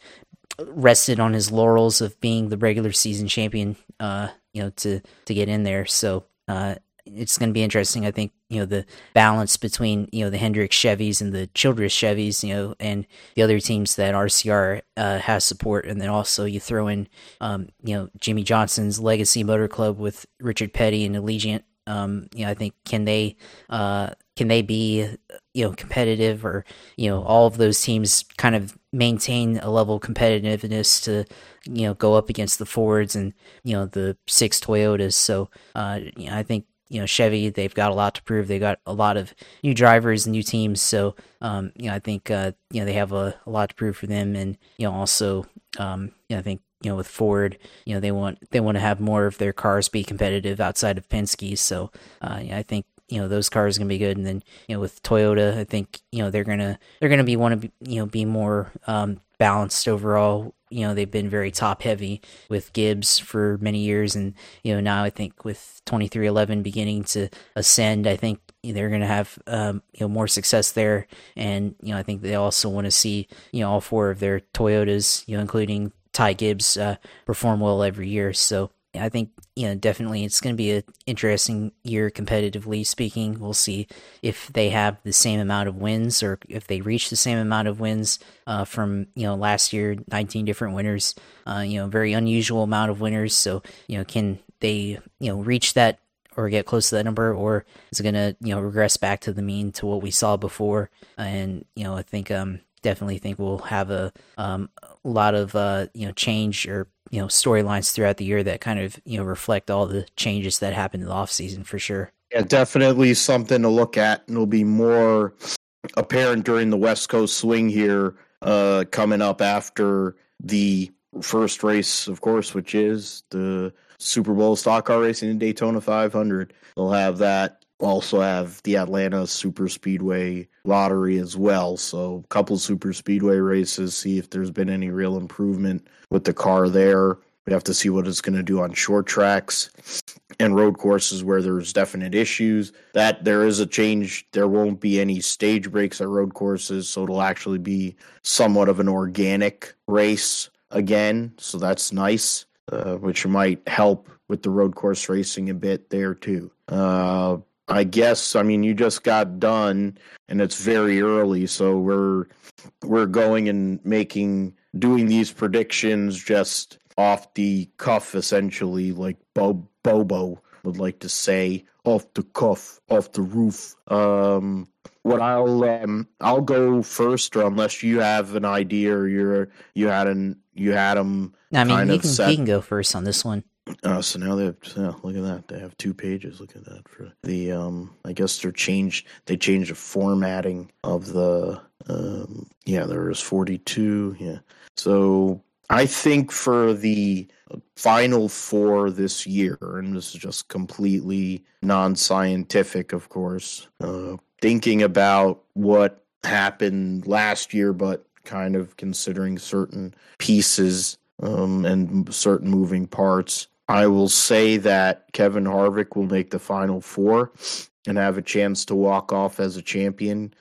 rested on his laurels of being the regular season champion. Uh, you know, to to get in there. So uh, it's going to be interesting. I think you know the balance between you know the Hendrick Chevys and the Childress Chevys, you know, and the other teams that RCR uh, has support, and then also you throw in um, you know Jimmie Johnson's Legacy Motor Club with Richard Petty and Allegiant. Um, you know, I think can they uh, can they be you know competitive or you know all of those teams kind of maintain a level of competitiveness to you know go up against the Fords and you know the six Toyotas. So uh, you know, I think you know Chevy they've got a lot to prove. They got a lot of new drivers, and new teams. So um, you know I think uh, you know they have a, a, lot to prove for them, and you know also um, you know I think you know with Ford you know they want they want to have more of their cars be competitive outside of Penske. So uh, yeah, I think you know those cars are gonna be good. And then you know with Toyota, I think you know they're gonna they're gonna be want to you know be more um, balanced overall. You know they've been very top heavy with Gibbs for many years, and you know now I think with twenty three eleven beginning to ascend, I think they're going to have um, you know more success there, and you know I think they also want to see you know all four of their Toyotas, you know including Ty Gibbs, uh, perform well every year. So I think you know definitely it's going to be an interesting year competitively speaking. We'll see if they have the same amount of wins or if they reach the same amount of wins uh, from you know last year, 19 different winners. Uh, you know, very unusual amount of winners. So you know, can they you know reach that or get close to that number, or is it going to you know regress back to the mean to what we saw before? And you know, I think um definitely think we'll have a um, a lot of uh, you know change or you know storylines throughout the year that kind of you know reflect all the changes that happened in the off season for sure. Yeah, definitely something to look at, and it'll be more apparent during the West Coast swing here uh, coming up after the first race, of course, which is the Super Bowl stock car racing in Daytona 500. They'll have that. Also have the Atlanta Super Speedway lottery as well. So a couple super speedway races, see if there's been any real improvement with the car there. We have to see what it's going to do on short tracks and road courses where there's definite issues. That there is a change. There won't be any stage breaks at road courses, so it'll actually be somewhat of an organic race again. So that's nice, uh, which might help with the road course racing a bit there too. Uh, I guess I mean you just got done and it's very early so we're we're going and making doing these predictions just off the cuff essentially like Bo- Bobo would like to say off the cuff off the roof. Um what I'll um I'll go first or unless you have an idea or you're you had an you had them I mean he can, he can go first on this one uh, so now they have yeah, look at that. They have two pages. Look at that for the um I guess they're changed they changed the formatting of the um yeah, there is 42. Yeah. So I think for the final four this year, and this is just completely non scientific, of course, uh, thinking about what happened last year, but kind of considering certain pieces um, and certain moving parts. I will say that Kevin Harvick will make the final four and have a chance to walk off as a champion,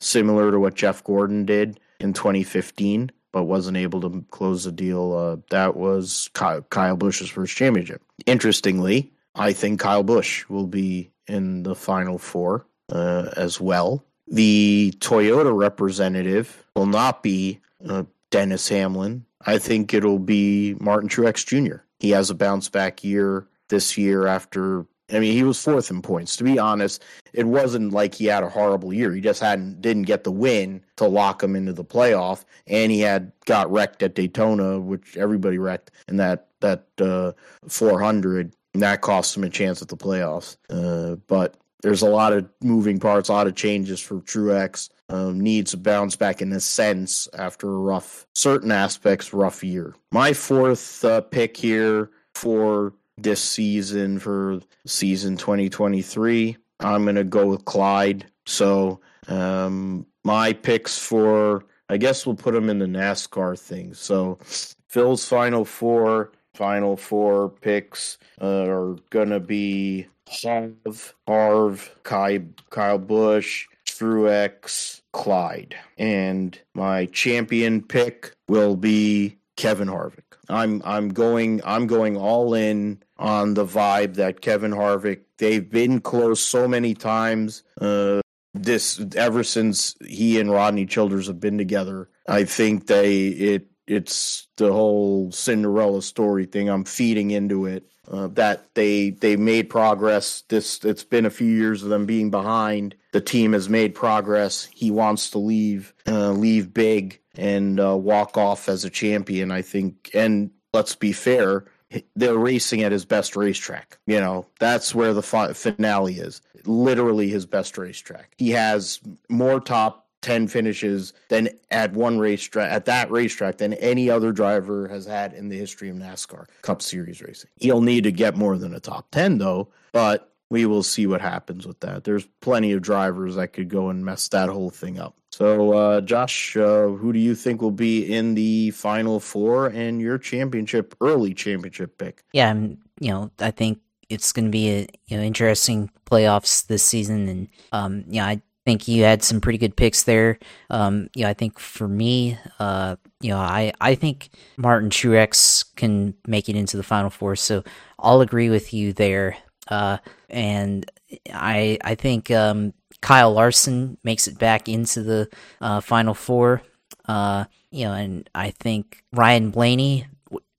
similar to what Jeff Gordon did in 2015, but wasn't able to close the deal. Uh, that was Kyle, Kyle Busch's first championship. Interestingly, I think Kyle Busch will be in the final four uh, as well. The Toyota representative will not be uh, Dennis Hamlin. I think it'll be Martin Truex Jr he has a bounce back year this year after I mean, he was fourth in points. To be honest, it wasn't like he had a horrible year. He just hadn't didn't get the win to lock him into the playoff, and he had got wrecked at Daytona, which everybody wrecked in that that uh, 400. And that cost him a chance at the playoffs. Uh, but there's a lot of moving parts, a lot of changes for Truex. Um, needs to bounce back in a sense after a rough, certain aspects, rough year. My fourth uh, pick here for this season for season 2023. I'm going to go with Clyde. So um, my picks for, I guess we'll put them in the NASCAR thing. So Phil's final four, final four picks uh, are going to be Harv, Harv, Kyle, Kyle Busch, Truex, Clyde. And my champion pick will be Kevin Harvick. I'm I'm going I'm going all in on the vibe that Kevin Harvick. They've been close so many times. Uh, this ever since he and Rodney Childers have been together. I think they it it's the whole Cinderella story thing. I'm feeding into it. Uh, that they they made progress. This it's been a few years of them being behind. The team has made progress. He wants to leave, uh, leave big, and uh, walk off as a champion. I think, and let's be fair, they're racing at his best racetrack. You know, that's where the fi- finale is. Literally his best racetrack. He has more top 10 finishes than at one racetrack at that racetrack than any other driver has had in the history of NASCAR Cup Series racing. He'll need to get more than a top 10 though, but we will see what happens with that. There's plenty of drivers that could go and mess that whole thing up. So, uh, Josh, uh, who do you think will be in the final four and your championship, early championship pick? Yeah, I'm, you know, I think it's going to be a you know interesting playoffs this season, and um, yeah, I think you had some pretty good picks there. Um, you know, I think for me, uh, you know, I, I think Martin Truex can make it into the final four. So I'll agree with you there. Uh, and I I think um, Kyle Larson makes it back into the uh, final four. Uh, you know, and I think Ryan Blaney,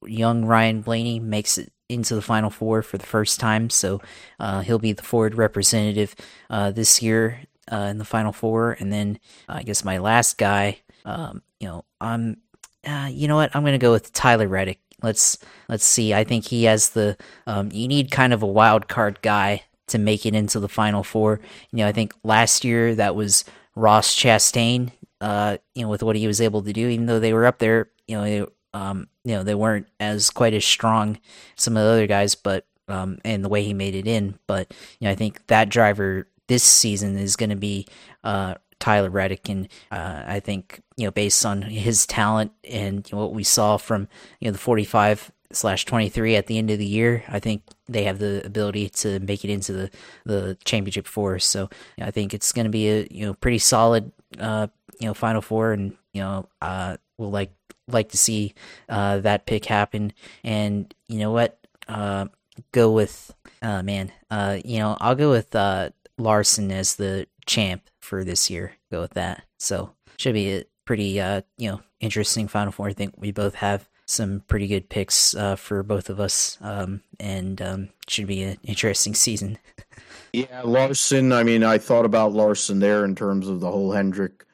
young Ryan Blaney, makes it into the final four for the first time. So uh, he'll be the Ford representative uh, this year uh, in the final four, and then uh, I guess my last guy, um, you know, I'm, uh, you know what, I'm gonna go with Tyler Reddick. Let's let's see. I think he has the. Um, you need kind of a wild card guy to make it into the final four. You know, I think last year that was Ross Chastain. Uh, you know, with what he was able to do, even though they were up there, you know, they, um, you know, they weren't as quite as strong some of the other guys, but um, and the way he made it in. But you know, I think that driver this season is going to be uh, Tyler Reddick, and uh, I think you know based on his talent and you know, what we saw from you know the 45 slash 23 at the end of the year, I think they have the ability to make it into the the championship four. So you know, I think it's going to be a you know pretty solid uh, you know final four, and you know uh, we'll like like to see uh, that pick happen. And you know what, uh, go with. Uh, man, uh, you know, I'll go with uh, Larson as the champ for this year. Go with that. So should be a pretty uh you know interesting Final Four. I think we both have some pretty good picks uh, for both of us, um, and um, should be an interesting season. yeah, Larson. I mean, I thought about Larson there in terms of the whole Hendrick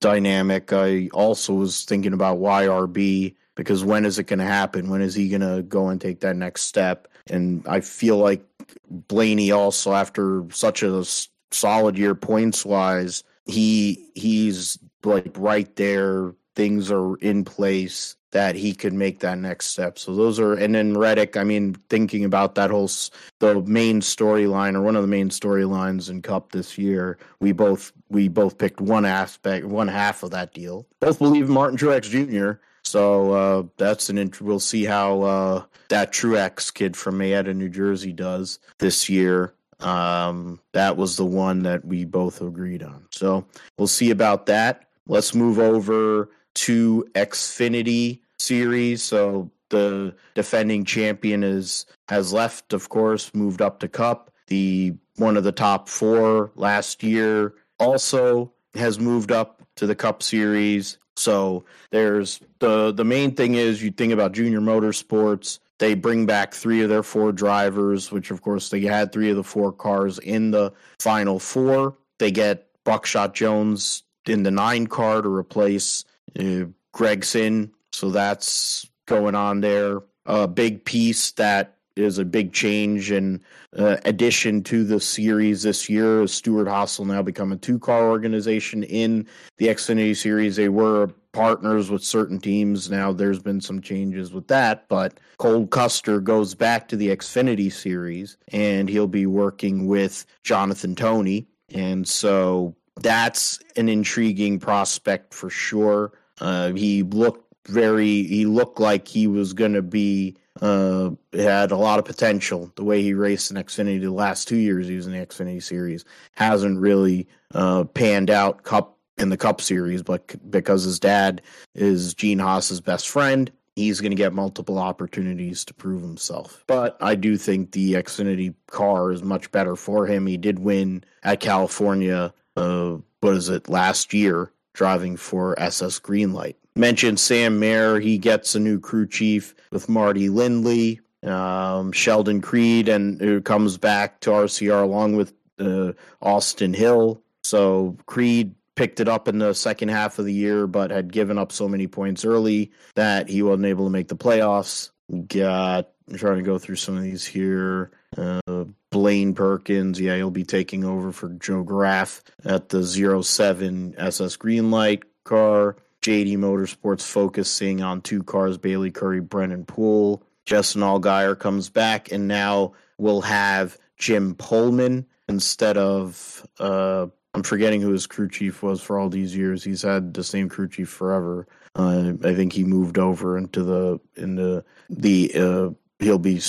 dynamic. I also was thinking about YRB because when is it going to happen? When is he going to go and take that next step? And I feel like Blaney also, after such a solid year points wise, he he's like right there. Things are in place that he could make that next step. So those are, and then Reddick. I mean, thinking about that whole the main storyline or one of the main storylines in Cup this year, we both we both picked one aspect, one half of that deal. Both believe Martin Truex Jr. So uh, that's an int- we'll see how uh, that Truex kid from Mayetta, New Jersey, does this year. Um, that was the one that we both agreed on. So we'll see about that. Let's move over to Xfinity series. So the defending champion is has left, of course, moved up to Cup. The one of the top four last year also has moved up to the Cup Series. So there's the the main thing is you think about junior motorsports. They bring back three of their four drivers, which of course they had three of the four cars in the final four. They get Buckshot Jones in the nine car to replace uh, Gragson. So that's going on there. A big piece that is a big change and uh, addition to the series this year. Stewart Haas will now become a two car organization in the Xfinity series. They were partners with certain teams. Now there's been some changes with that, but Cole Custer goes back to the Xfinity series and he'll be working with Jonathan Tony. And so that's an intriguing prospect for sure. Uh, he looked very, he looked like he was going to be, uh, had a lot of potential. The way he raced in Xfinity the last two years using the Xfinity series hasn't really uh, panned out. Cup in the Cup Series, but because his dad is Gene Haas's best friend, he's going to get multiple opportunities to prove himself. But I do think the Xfinity car is much better for him. He did win at California, uh, what is it, last year, driving for SS Greenlight. Mentioned Sam Mayer, he gets a new crew chief with Marty Lindley. Um, Sheldon Creed, and who comes back to RCR along with uh, Austin Hill. So Creed picked it up in the second half of the year, but had given up so many points early that he wasn't able to make the playoffs. Got I'm trying to go through some of these here. Uh, Blaine Perkins, yeah, he'll be taking over for Joe Graf at the 07 SS Greenlight car. JD Motorsports focusing on two cars, Bayley Currey, Brennan Poole. Justin Allgaier comes back, and now we'll have Jim Pohlman instead of uh, I'm forgetting who his crew chief was for all these years. He's had the same crew chief forever. Uh, I think he moved over into the into the uh, he'll be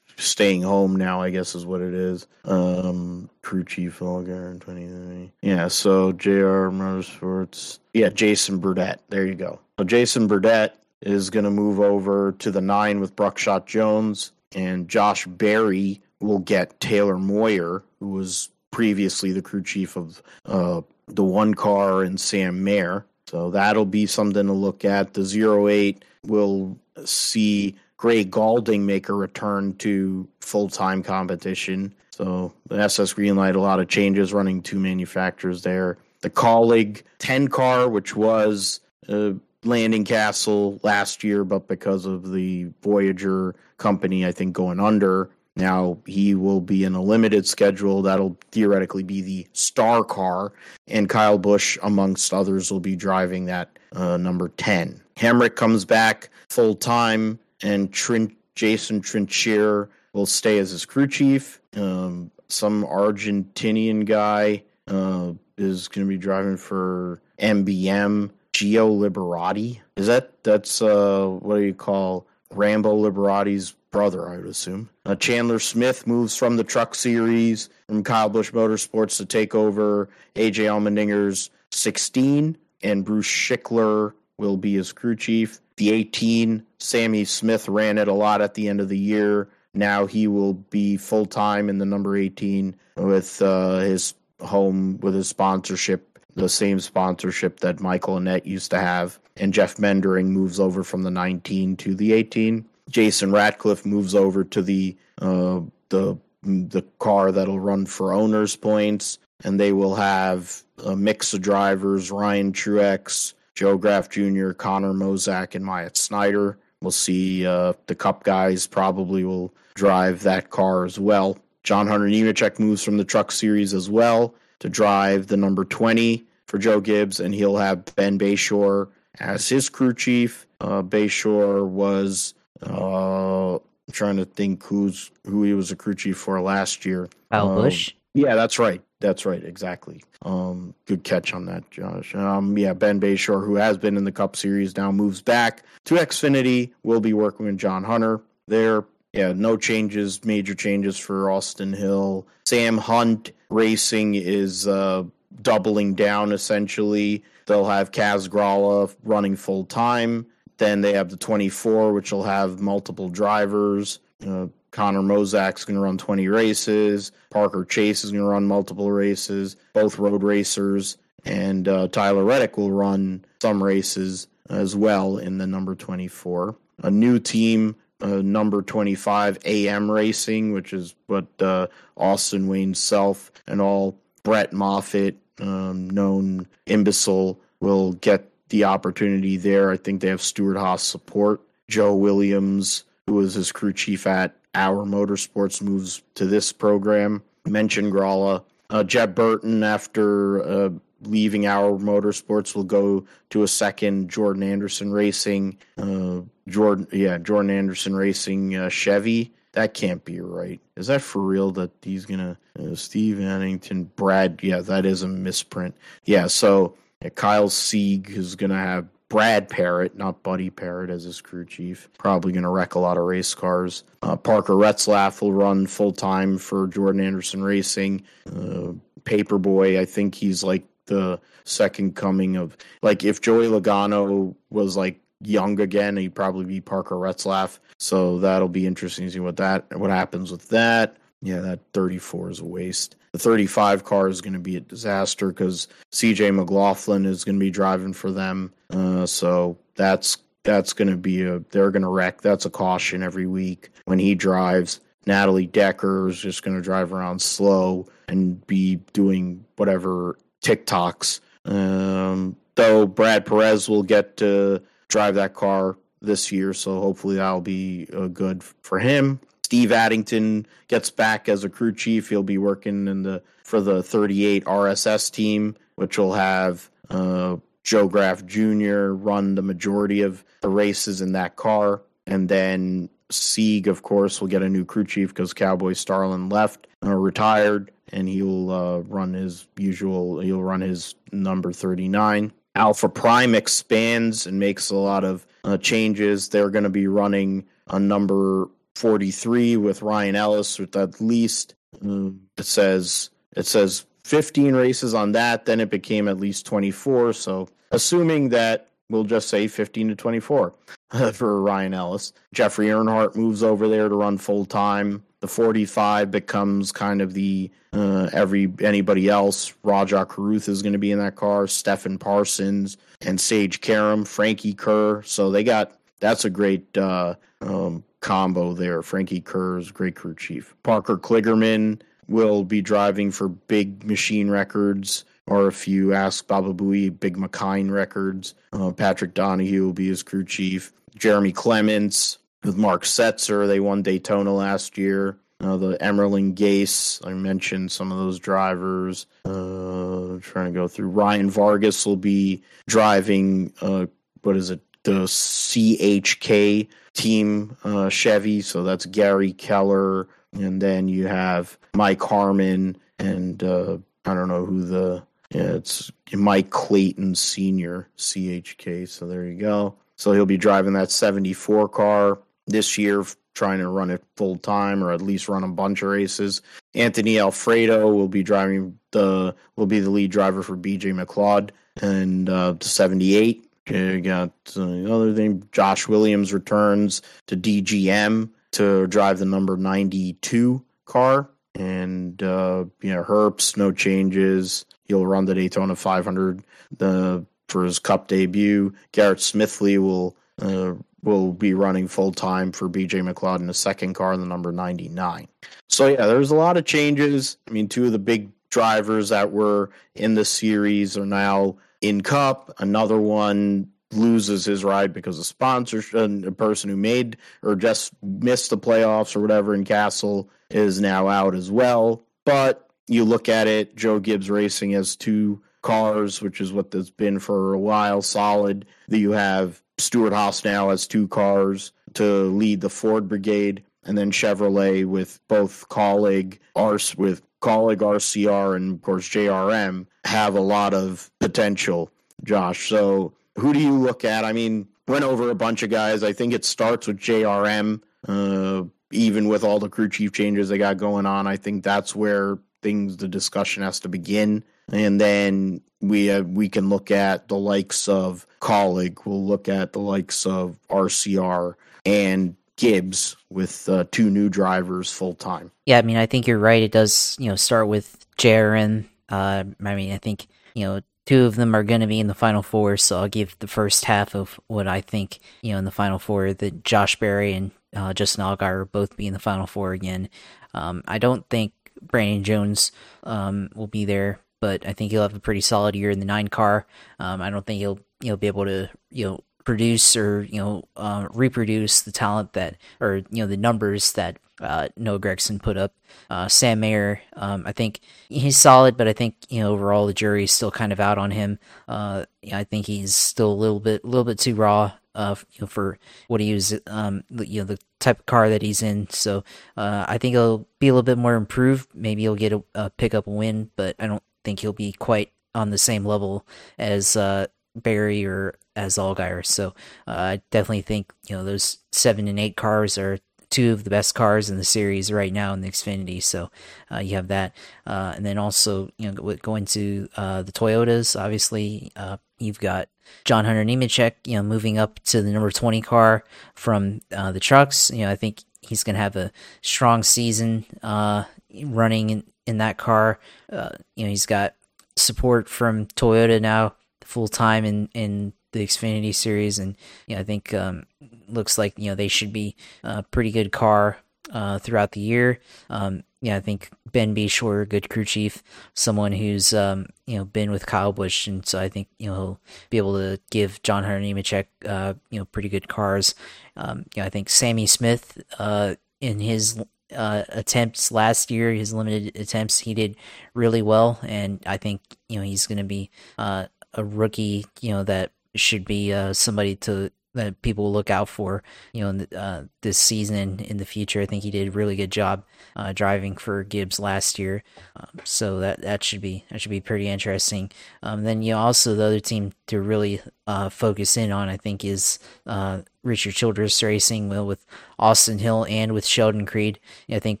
staying home now. I guess is what it is. Um, crew chief Allgaier in 2020. Yeah. So Jr. Motorsports. Yeah, Jason Burdett. There you go. So Jason Burdett is going to move over to the nine with Bruckshot Jones, and Josh Berry will get Taylor Moyer, who was previously the crew chief of uh, the one car and Sam Mayer. So that'll be something to look at. The 08 will see Gray Gaulding make a return to full time competition. So the SS Greenlight, a lot of changes running two manufacturers there. The Kaulig 10 car, which was a Landon Cassill last year, but because of the Voyager company, I think going under, now he will be in a limited schedule. That'll theoretically be the star car, and Kyle Busch, amongst others, will be driving that uh, number ten. Hemric comes back full time, and Trin- Jason Trinchere will stay as his crew chief. Um, some Argentinian guy uh, is going to be driving for MBM. Gio Liberati is that that's uh, what do you call Rambo Liberati's brother, I would assume. Uh, Chandler Smith moves from the truck series from Kyle Busch Motorsports to take over AJ Allmendinger's 16, and Bruce Schlicker will be his crew chief. The 18, Sammy Smith ran it a lot at the end of the year. Now he will be full time in the number 18 with uh, his home, with his sponsorship, the same sponsorship that Michael Annett used to have. And Jeff Meendering moves over from the 19 to the 18. Jason Ratcliffe moves over to the uh, the the car that'll run for owners points, and they will have a mix of drivers: Ryan Truex, Joe Graf Jr., Connor Mosack, and Myatt Snyder. We'll see uh, the Cup guys probably will drive that car as well. John Hunter Nemechek moves from the Truck Series as well to drive the number 20 for Joe Gibbs, and he'll have Ben Beshore as his crew chief. Uh, Beshore was uh, I'm trying to think who's who he was a crew chief for last year. Kyle um, Busch. Yeah, that's right. That's right. Exactly. Um, good catch on that, Josh. Um, yeah, Ben Beshore, who has been in the Cup Series, now moves back to Xfinity. Will be working with John Hunter there. Yeah, no changes, major changes for Austin Hill. Sam Hunt Racing is uh, doubling down essentially. They'll have Kaz Grala running full time. Then they have the 24, which will have multiple drivers. Uh, Connor Mosack's going to run 20 races. Parker Chase is going to run multiple races, both road racers. And uh, Tyler Reddick will run some races as well in the number 24. A new team, uh, number 25, AM Racing, which is what uh, Austin Wayne Self and all Brett Moffitt, um, known imbecile, will get the opportunity there. I think they have Stewart-Haas support. Joe Williams, who was his crew chief at Our Motorsports, moves to this program. Mention Grala. Uh, Jeb Burton, after uh, leaving our motorsports will go to a second Jordan Anderson Racing, uh, Jordan, yeah, Jordan Anderson Racing uh, Chevy. That can't be right. Is that for real that he's gonna uh, Steve Annington, Brad? Yeah, that is a misprint. Yeah, so Kyle Sieg is gonna have Brad Parrott, not Buddy Parrott, as his crew chief. Probably going to wreck a lot of race cars. Uh, Parker Retzlaff will run full time for Jordan Anderson Racing. Uh, Paperboy, I think he's like the second coming of like if Joey Logano was like young again, he'd probably be Parker Retzlaff. So that'll be interesting to see what that what happens with that. Yeah, that 34 is a waste. The 35 car is going to be a disaster because CJ McLaughlin is going to be driving for them. Uh, so that's that's going to be a they're going to wreck. That's a caution every week when he drives. Natalie Decker is just going to drive around slow and be doing whatever TikToks. Um, though Brad Perez will get to drive that car this year, so hopefully that'll be uh, good for him. Steve Addington gets back as a crew chief. He'll be working in the for the 38 RSS team, which will have uh, Joe Graf Jr. run the majority of the races in that car, and then Sieg, of course, will get a new crew chief because Cowboy Starlin left or uh, retired, and he'll uh, run his usual. He'll run his number 39. Alpha Prime expands and makes a lot of uh, changes. They're going to be running a number 43 with Ryan Ellis with at least um, it says it says 15 races on that then it became at least 24 so assuming that we'll just say 15 to 24 for Ryan Ellis. Jeffrey Earnhardt moves over there to run full time the 45 becomes kind of the uh, every anybody else. Rajah Caruth is going to be in that car. Stefan Parsons and Sage Karam Frankie Kerr. So they got that's a great uh, um, combo there. Frankie Kerr's great crew chief. Parker Kligerman will be driving for Big Machine Records, or if you ask Baba Booey, Big McKine Records. Uh, Patrick Donahue will be his crew chief. Jeremy Clements with Mark Setzer. They won Daytona last year. Uh, the Emerling Gase, I mentioned some of those drivers. Uh, trying to go through. Ryan Vargas will be driving, uh, what is it, the CHK team uh, Chevy. So that's Gary Keller, and then you have Mike Harmon, and uh, I don't know who the yeah, it's Mike Clayton Senior CHK. So there you go. So he'll be driving that 74 car this year, trying to run it full time or at least run a bunch of races. Anthony Alfredo will be driving the will be the lead driver for BJ McLeod and uh, the 78. You got uh, other thing. Josh Williams returns to DGM to drive the number 92 car. And, uh, you know, Herbst, no changes. He'll run the Daytona 500 the, for his cup debut. Garrett Smithley will uh, will be running full time for BJ McLeod in the second car, the number 99. So, yeah, there's a lot of changes. I mean, two of the big drivers that were in the series are now in Cup. Another one loses his ride because of sponsorship. Uh, a person who made or just missed the playoffs or whatever in Cassill is now out as well. But you look at it, Joe Gibbs Racing has two cars, which is what there's been for a while, solid. That You have Stewart-Haas now has two cars to lead the Ford Brigade, and then Chevrolet with both Kaulig Ars with Kaulig RCR and of course JRM have a lot of potential, Josh. So who do you look at? I mean, went over a bunch of guys. I think it starts with JRM. Uh, even with all the crew chief changes they got going on, I think that's where things the discussion has to begin. And then we uh, we can look at the likes of Kaulig. We'll look at the likes of RCR and Gibbs with uh, two new drivers full time. Yeah, I mean, I think you're right. It does, you know, start with Jaron. Uh, I mean, I think you know two of them are going to be in the final four, so I'll give the first half of what I think, you know, in the final four that Josh Berry and uh, Justin Allgaier will both be in the final four again. Um, I don't think Brandon Jones um, will be there, but I think he'll have a pretty solid year in the nine car. Um, I don't think he'll he'll be able to you know produce or you know uh, reproduce the talent that or you know the numbers that uh, Noah Gragson put up. Uh, Sam Mayer, um, I think he's solid, but I think you know overall the jury is still kind of out on him. Uh, I think he's still a little bit, a little bit too raw. Uh, you know, for what he was, um, you know, the type of car that he's in. So uh, I think he'll be a little bit more improved. Maybe he'll get a, a pick up a win, but I don't think he'll be quite on the same level as uh, Berry or as Allgaier. So uh, I definitely think you know those seven and eight cars are two of the best cars in the series right now in the Xfinity. So uh, you have that, uh, and then also you know going to uh, the Toyotas. Obviously, uh, you've got John Hunter Nemechek, you know, moving up to the number twenty car from uh, the trucks. You know, I think he's going to have a strong season uh, running in, in that car. you know, he's got support from Toyota now full time in in the Xfinity series, and you know, I think um, looks like you know they should be a pretty good car uh, throughout the year. Um, yeah, I think Ben B. Beshore, good crew chief, someone who's um, you know been with Kyle Busch, and so I think you know he'll be able to give John Hunter Nemechek uh, you know pretty good cars. Um, you know, I think Sammy Smith uh, in his uh, attempts last year, his limited attempts, he did really well, and I think you know he's going to be uh, a rookie, you know that should be uh, somebody to that people look out for, you know, the, uh, this season and in the future. I think he did a really good job uh, driving for Gibbs last year, um, so that that should be that should be pretty interesting. Um, then you know, also the other team to really uh, focus in on, I think, is uh, Richard Childress Racing, well, with Austin Hill and with Sheldon Creed. You know, I think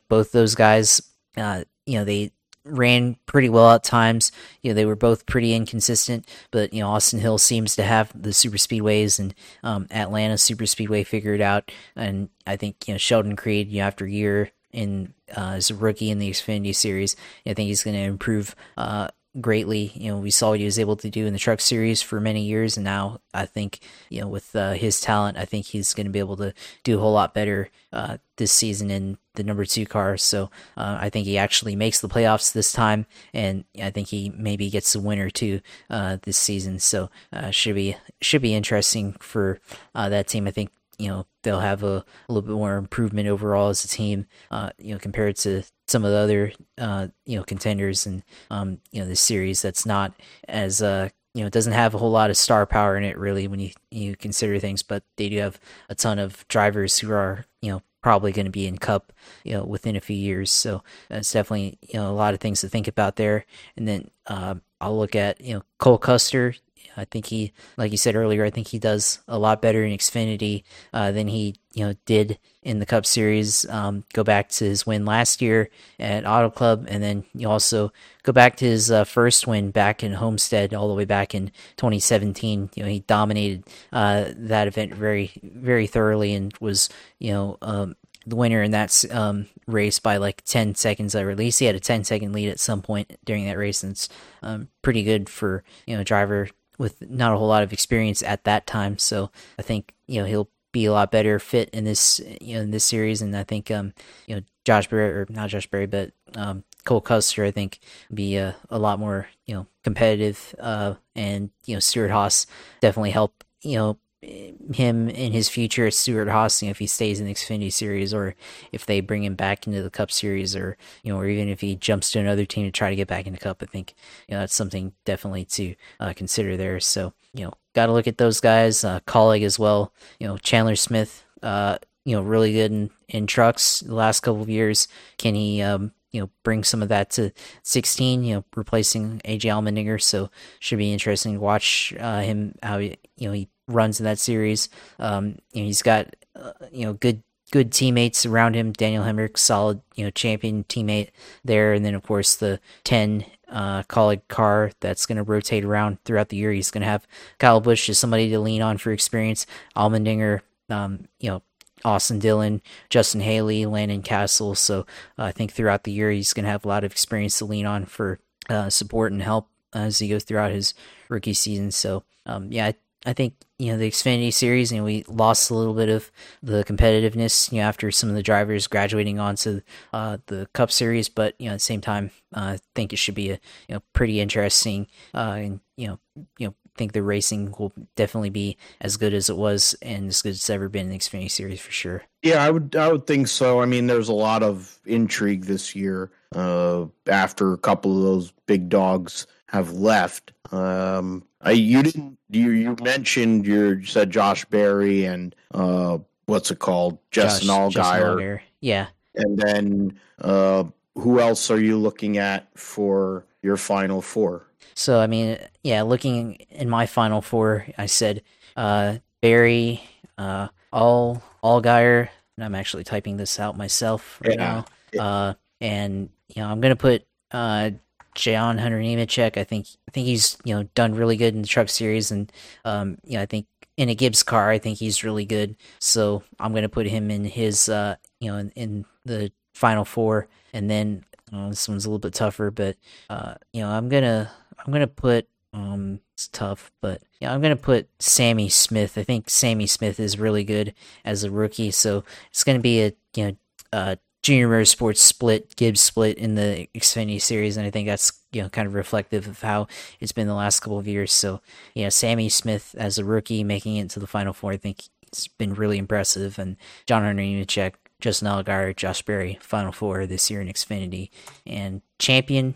both those guys, uh, you know, they ran pretty well at times. You know, they were both pretty inconsistent, but you know, Austin Hill seems to have the super speedways and um, Atlanta super speedway figured out. And I think you know Sheldon Creed, you know, after year in uh, as a rookie in the Xfinity Series, I think he's going to improve uh, greatly. You know, we saw what he was able to do in the Truck Series for many years, and now I think you know with uh, his talent, I think he's going to be able to do a whole lot better uh, this season in the number two car. So uh, I think he actually makes the playoffs this time, and I think he maybe gets a win or two uh, this season. So uh, should be should be interesting for uh, that team. I think you know they'll have a, a, little bit more improvement overall as a team, uh, you know, compared to some of the other uh, you know contenders and um, you know the series that's not as uh, you know doesn't have a whole lot of star power in it really when you you consider things, but they do have a ton of drivers who are you know probably going to be in Cup, you know, within a few years. So that's definitely you know a lot of things to think about there. And then uh, I'll look at you know Cole Custer. I think he, like you said earlier, I think he does a lot better in Xfinity uh, than he, you know, did in the Cup Series. Um, go back to his win last year at Auto Club, and then you also go back to his uh, first win back in Homestead, all the way back in 2017. You know, he dominated uh, that event very, very thoroughly, and was, you know, um, the winner in that um, race by like 10 seconds at release. He had a 10 second lead at some point during that race, and it's um, pretty good for you know driver with not a whole lot of experience at that time. So I think you know he'll be a lot better fit in this you know in this series, and I think um you know Josh Berry or not Josh Berry, but um Cole Custer I think be a, a lot more you know competitive, uh and you know Stewart-Haas definitely help you know him in his future at Stewart-Haas if he stays in the Xfinity series or if they bring him back into the Cup series or you know or even if he jumps to another team to try to get back into Cup I think you know that's something definitely to uh, consider there. So you know got to look at those guys uh, Kaulig as well you know Chandler Smith uh, you know really good in, in trucks the last couple of years. Can he um, you know bring some of that to 16 you know replacing AJ Allmendinger? So should be interesting to watch uh, him how he, you know he runs in that series. Um, you know, he's got uh, you know good good teammates around him. Daniel Hemric, solid you know champion teammate there, and then of course the ten uh, Kaulig car that's going to rotate around throughout the year. He's going to have Kyle Busch as somebody to lean on for experience. Allmendinger, um, you know. Austin Dillon, Justin Haley, Landon Cassill. So uh, I think throughout the year he's going to have a lot of experience to lean on for uh, support and help as he goes throughout his rookie season. So um, yeah, I think you know the Xfinity series, and we lost a little bit of the competitiveness, you know, after some of the drivers graduating onto uh, the Cup series. But you know, at the same time, uh, I think it should be a you know pretty interesting uh, and you know you know think the racing will definitely be as good as it was and as good as it's ever been in the Xfinity Series for sure. Yeah, I would I would think so. I mean, there's a lot of intrigue this year uh, after a couple of those big dogs have left. Um, I, you didn't you you mentioned your you said Josh Berry and uh, what's it called Justin Josh, Allgaier. Yeah, and then uh, who else are you looking at for your final four? So I mean, yeah, looking in my final four, I said uh, Berry, uh, All Allgaier. And I'm actually typing this out myself right yeah. now. Uh, and you know, I'm gonna put uh, John Hunter Nemechek. I think I think he's you know done really good in the Truck Series, and um, you know I think in a Gibbs car, I think he's really good. So I'm gonna put him in his uh, you know in, in the final four, and then uh, this one's a little bit tougher, but uh, you know I'm gonna I'm gonna put um it's tough, but yeah, I'm gonna put Sammy Smith. I think Sammy Smith is really good as a rookie, so it's gonna be a you know uh Junior Motorsports split, Gibbs split in the Xfinity series, and I think that's you know kind of reflective of how it's been the last couple of years. So, you know, Sammy Smith as a rookie making it to the Final Four, I think it's been really impressive. And John Hunter Nemechek, Justin Allgaier, Josh Berry, Final Four this year in Xfinity, and champion.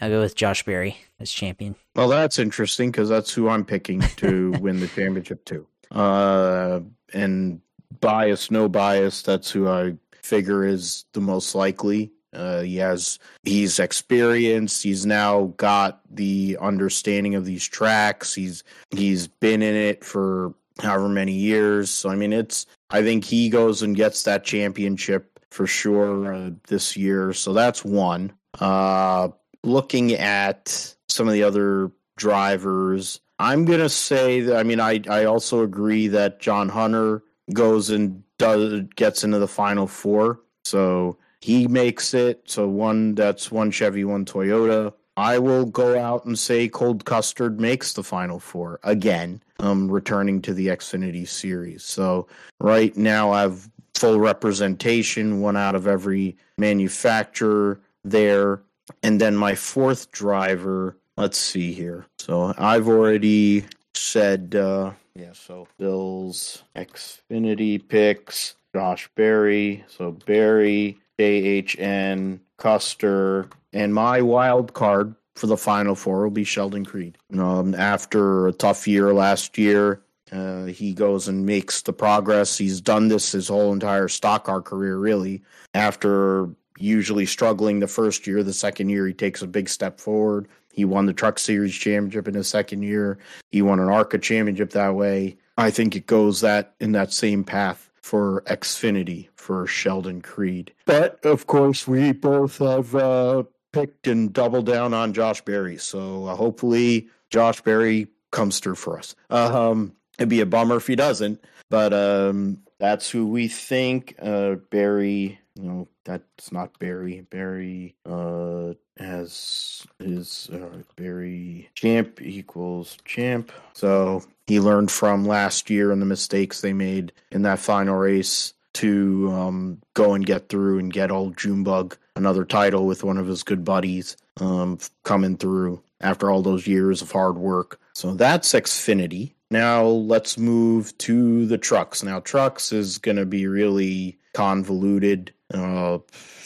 I'll go with Josh Berry as champion. Well, that's interesting because that's who I'm picking to win the championship too. Uh, and bias, no bias. That's who I figure is the most likely. Uh, he has he's experienced. He's now got the understanding of these tracks. He's he's been in it for however many years. So I mean, it's I think he goes and gets that championship for sure uh, this year. So that's one. Uh, looking at some of the other drivers, I'm gonna say that I mean I I also agree that John Hunter goes and does gets into the final four. So he makes it. So one that's one Chevy, one Toyota. I will go out and say Cole Custer makes the final four again, um, returning to the Xfinity series. So right now I have full representation, one out of every manufacturer there. And then my fourth driver, let's see here. So I've already said uh, yeah, so Bill's Xfinity picks, Josh Berry, so Berry, JHN, Custer, and my wild card for the final four will be Sheldon Creed. Um, after a tough year last year, uh, he goes and makes the progress. He's done this his whole entire stock car career, really. After usually struggling the first year, the second year he takes a big step forward. He won the Truck Series championship in his second year. He won an ARCA championship that way. I think it goes that in that same path for Xfinity for Sheldon Creed. But of course, we both have uh, picked and doubled down on Josh Berry. So uh, hopefully, Josh Berry comes through for us. Um, it'd be a bummer if he doesn't, but um, that's who we think. Uh, Berry, you know, that's not Barry. Barry uh, has his uh, Barry champ equals champ. So he learned from last year and the mistakes they made in that final race to um, go and get through and get old Junebug another title with one of his good buddies um, coming through after all those years of hard work. So that's Xfinity. Now let's move to the trucks. Now, trucks is going to be really convoluted. Uh,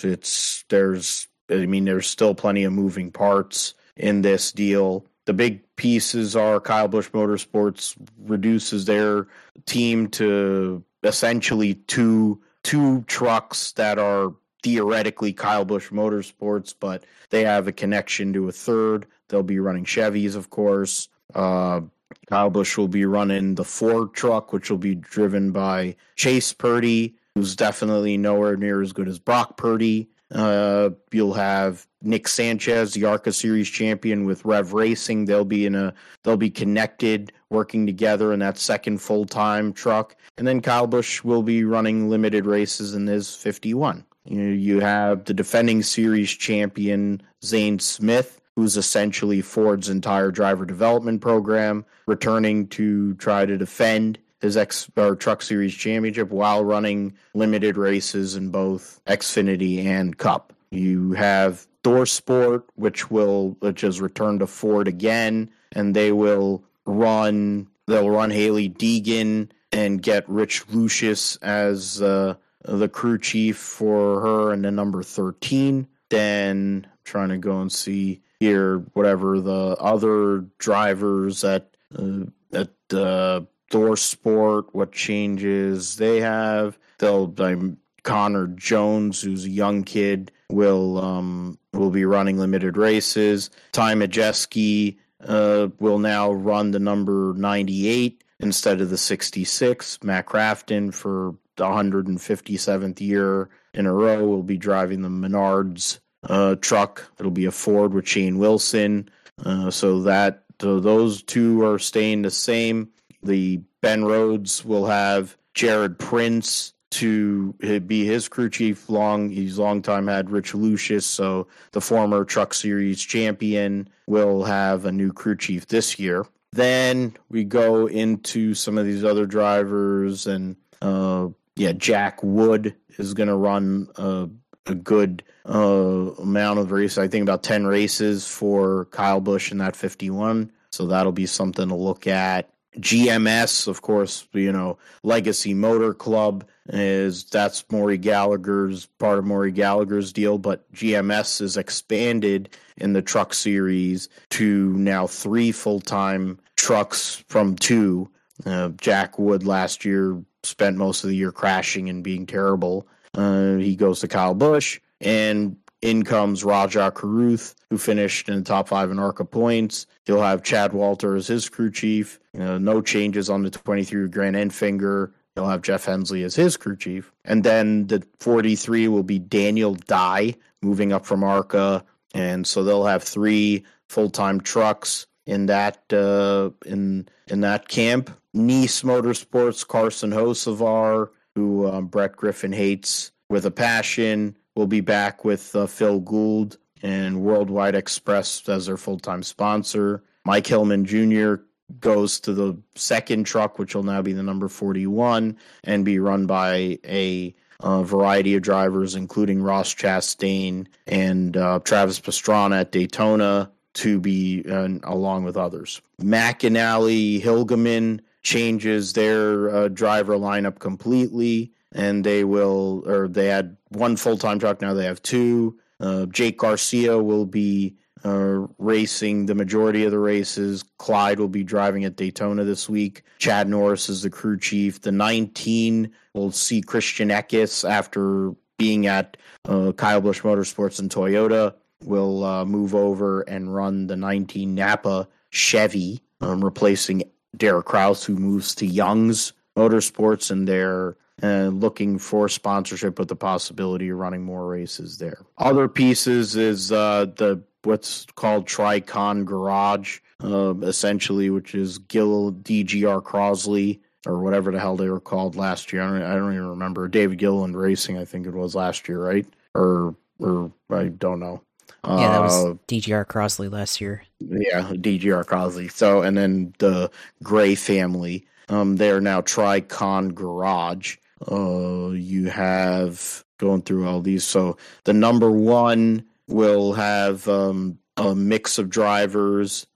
it's there's I mean there's still plenty of moving parts in this deal. The big pieces are Kyle Busch Motorsports reduces their team to essentially two two trucks that are theoretically Kyle Busch Motorsports, but they have a connection to a third. They'll be running Chevys, of course. Uh, Kyle Busch will be running the Ford truck, which will be driven by Chase Purdy who's definitely nowhere near as good as Brock Purdy. Uh, you'll have Nick Sanchez, the ARCA Series champion with Rev Racing. They'll be in a they'll be connected, working together in that second full time truck. And then Kyle Busch will be running limited races in his 51. You know, you have the defending series champion Zane Smith, who's essentially Ford's entire driver development program, returning to try to defend his X or Truck Series championship while running limited races in both Xfinity and Cup. You have ThorSport, which will which has returned to Ford again, and they will run they'll run Hailie Deegan and get Rich Lucius as uh, the crew chief for her and the number 13. Then trying to go and see here whatever the other drivers at uh, at uh, ThorSport, what changes they have. They'll um, Connor Jones, who's a young kid, will um, will be running limited races. Ty Majeski uh, will now run the number 98 instead of the 66. Matt Crafton for the 157th year in a row will be driving the Menards uh, truck. It'll be a Ford with Shane Wilson. Uh, so that so those two are staying the same. The Ben Rhodes will have Jared Prince to be his crew chief. Long he's long time had Rich Lucius, so the former Truck Series champion will have a new crew chief this year. Then we go into some of these other drivers, and uh, yeah, Jack Wood is going to run a, a good uh, amount of races. I think about ten races for Kyle Busch in that fifty-one. So that'll be something to look at. GMS, of course, you know, Legacy Motor Club is that's Maury Gallagher's part of Maury Gallagher's deal, but GMS is expanded in the truck series to now three full time trucks from two. Uh, Jack Wood last year spent most of the year crashing and being terrible. Uh, he goes to Kyle Busch, and in comes Rajah Caruth, who finished in the top five in ARCA points. He'll have Chad Walter as his crew chief. You know, no changes on the 23 Grant Enfinger. He'll have Jeff Hensley as his crew chief. And then the 43 will be Daniel Dye, moving up from ARCA. And so they'll have three full time trucks in that uh, in in that camp. Niece Motorsports, Carson Hocevar, who um, Brett Griffin hates with a passion, will be back with uh, Phil Gould and Worldwide Express as their full time sponsor. Mike Hillman Jr. goes to the second truck, which will now be the number 41 and be run by a uh, variety of drivers, including Ross Chastain and uh, Travis Pastrana at Daytona, to be uh, along with others. McAnally Hilgeman changes their uh, driver lineup completely, and they will, or they had one full time truck, now they have two. Uh, Jake Garcia will be uh, racing the majority of the races. Clyde will be driving at Daytona this week. Chad Norris is the crew chief. The 19 will see Christian Eckes after being at uh, Kyle Busch Motorsports and Toyota. Will uh, move over and run the 19 Napa Chevy, um, replacing Derek Kraus, who moves to Young's Motorsports, and they're uh, looking for sponsorship with the possibility of running more races there. Other pieces is uh, the what's called Tricon Garage, uh, essentially, which is Gil DGR Crosley or whatever the hell they were called last year. I don't, I don't even remember. David Gilliland Racing, I think it was last year, right? Or or I don't know. Yeah, that was uh, DGR Crosley last year. Yeah, DGR Crosley. So, and then the Gray family. Um, they are now Tricon Garage. Uh, you have going through all these. So the number one will have um, a mix of drivers.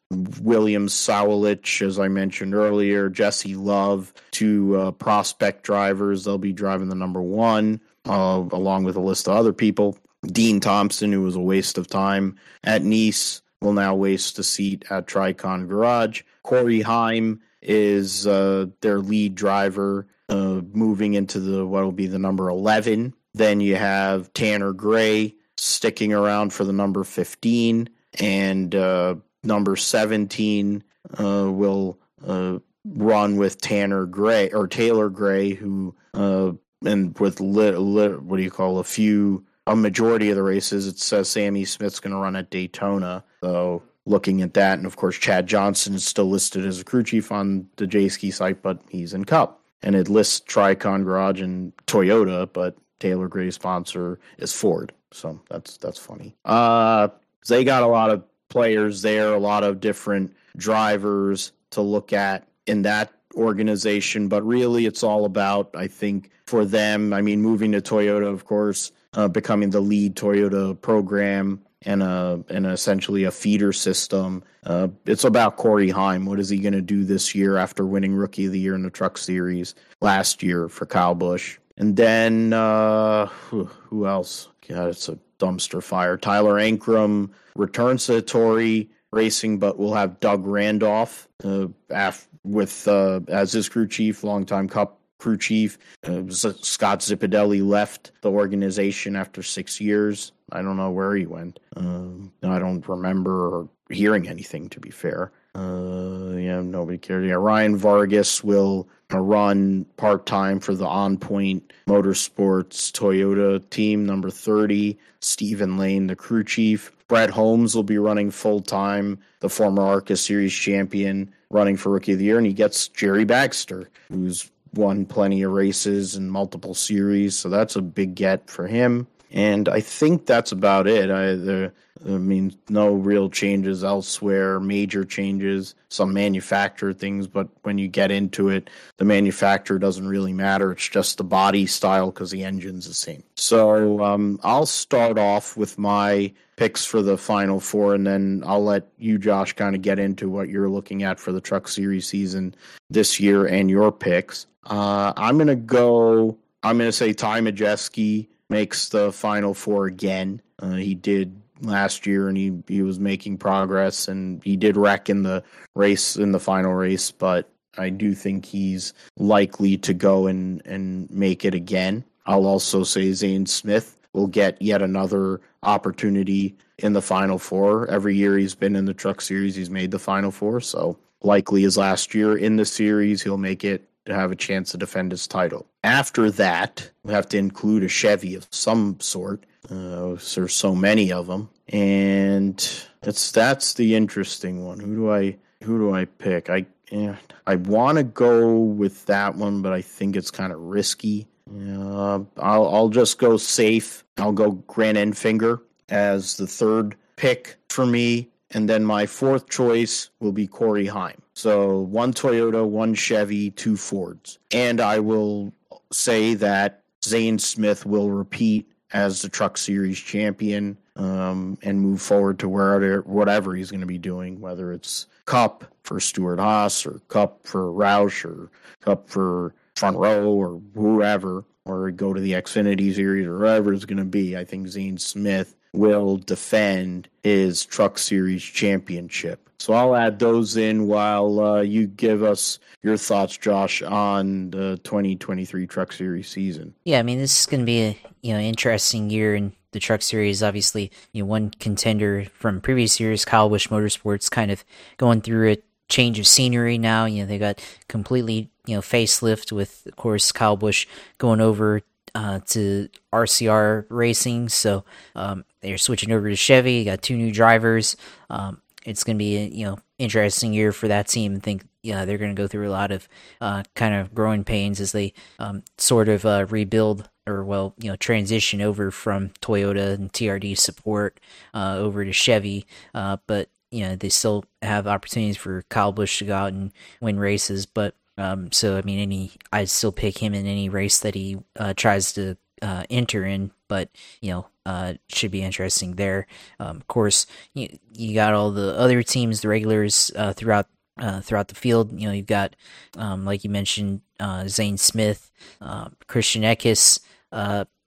William Sawalich, as I mentioned earlier, Jesse Love, two uh, prospect drivers. They'll be driving the number one, uh, along with a list of other people. Dean Thompson, who was a waste of time at Niece, will now waste a seat at Tricon Garage. Corey Heim is uh, their lead driver, moving into the what will be the number eleven. Then you have Tanner Gray sticking around for the number fifteen, and uh, number seventeen uh, will uh, run with Tanner Gray or Taylor Gray, who uh, and with what do you call a few a majority of the races, it says Sammy Smith's going to run at Daytona. So looking at that, and of course Chad Johnson is still listed as a crew chief on the Jayski site, but he's in Cup, and it lists Tricon Garage and Toyota, but Taylor Gray's sponsor is Ford. So that's that's funny. Uh, they got a lot of players there, a lot of different drivers to look at in that organization, but really it's all about I think for them. I mean, moving to Toyota, of course uh, becoming the lead Toyota program and a and essentially a feeder system. Uh, it's about Corey Heim. What is he going to do this year after winning Rookie of the Year in the Truck Series last year for Kyle Busch? And then uh, who, else? God, it's a dumpster fire. Tyler Ankrum returns to Tory Racing, but we'll have Doug Randolph uh, af- with uh, as his crew chief, longtime Cup crew chief. Uh, Scott Zipadelli left the organization after six years. I don't know where he went. Um, I don't remember hearing anything, to be fair. Uh, yeah, nobody cares. Yeah, Ryan Vargas will run part time for the On Point Motorsports Toyota team, number 30. Stephen Lane, the crew chief. Brett Holmes will be running full time, the former ARCA Series champion, running for Rookie of the Year. And he gets Jerry Baxter, who's won plenty of races and multiple series. So that's a big get for him. And I think that's about it. I, there, I mean, no real changes elsewhere, major changes, some manufacturer things, but when you get into it, the manufacturer doesn't really matter. It's just the body style because the engine's the same. So um, I'll start off with my picks for the final four, and then I'll let you, Josh, kind of get into what you're looking at for the Truck Series season this year and your picks. Uh, I'm going to go, I'm going to say Ty Majeski makes the final four again. Uh, he did last year and he, he was making progress and he did wreck in the race in the final race, but I do think he's likely to go and, and make it again. I'll also say Zane Smith will get yet another opportunity in the final four. Every year he's been in the truck series, he's made the final four. So likely as last year in the series, he'll make it to have a chance to defend his title. After that, we have to include a Chevy of some sort. Uh, there's so many of them, and it's that's the interesting one. Who do I who do I pick? I yeah, I want to go with that one, but I think it's kind of risky. Uh, I'll I'll just go safe. I'll go Grant Enfinger as the third pick for me, and then my fourth choice will be Corey Heim. So one Toyota, one Chevy, two Fords, and I will say that Zane Smith will repeat as the Truck Series champion um, and move forward to wherever whatever he's going to be doing, whether it's Cup for Stewart-Haas or Cup for Roush or Cup for Front Row or whoever, or go to the Xfinity Series or whatever it's going to be. I think Zane Smith will defend his Truck Series championship. So I'll add those in while uh, you give us your thoughts, Josh, on the 2023 Truck Series season. Yeah, I mean this is going to be a you know interesting year in the Truck Series. Obviously, you know one contender from previous years, Kyle Busch Motorsports, kind of going through a change of scenery now. You know they got completely you know facelift with of course Kyle Busch going over uh, to RCR Racing. So um, they're switching over to Chevy. You got two new drivers. Um, it's going to be a you know interesting year for that team. I think yeah they're going to go through a lot of uh, kind of growing pains as they um, sort of uh, rebuild or well you know transition over from Toyota and TRD support uh, over to Chevy. Uh, but you know they still have opportunities for Kyle Busch to go out and win races. But um, so I mean any I'd still pick him in any race that he uh, tries to uh, enter in, but you know, uh, should be interesting there. Um, of course, you, you got all the other teams, the regulars uh, throughout uh, throughout the field. You know, you've got um, like you mentioned, uh, Zane Smith, uh, Christian Eckes.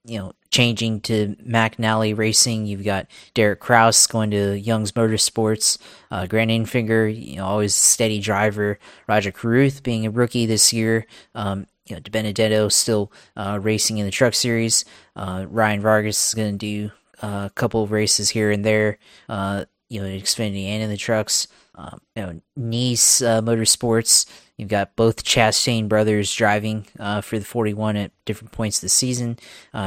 You know, changing to McAnally Racing. You've got Derek Kraus going to Young's Motorsports. Uh, Grant Enfinger, you know, always steady driver. Rajah Caruth being a rookie this year. Um, you know, DiBenedetto still uh, racing in the truck series. Uh, Ryan Vargas is going to do uh, a couple of races here and there, uh, you know, in Xfinity and in the trucks. Um, you know, Niece uh, Motorsports, you've got both Chastain brothers driving uh, for the 41 at different points this season.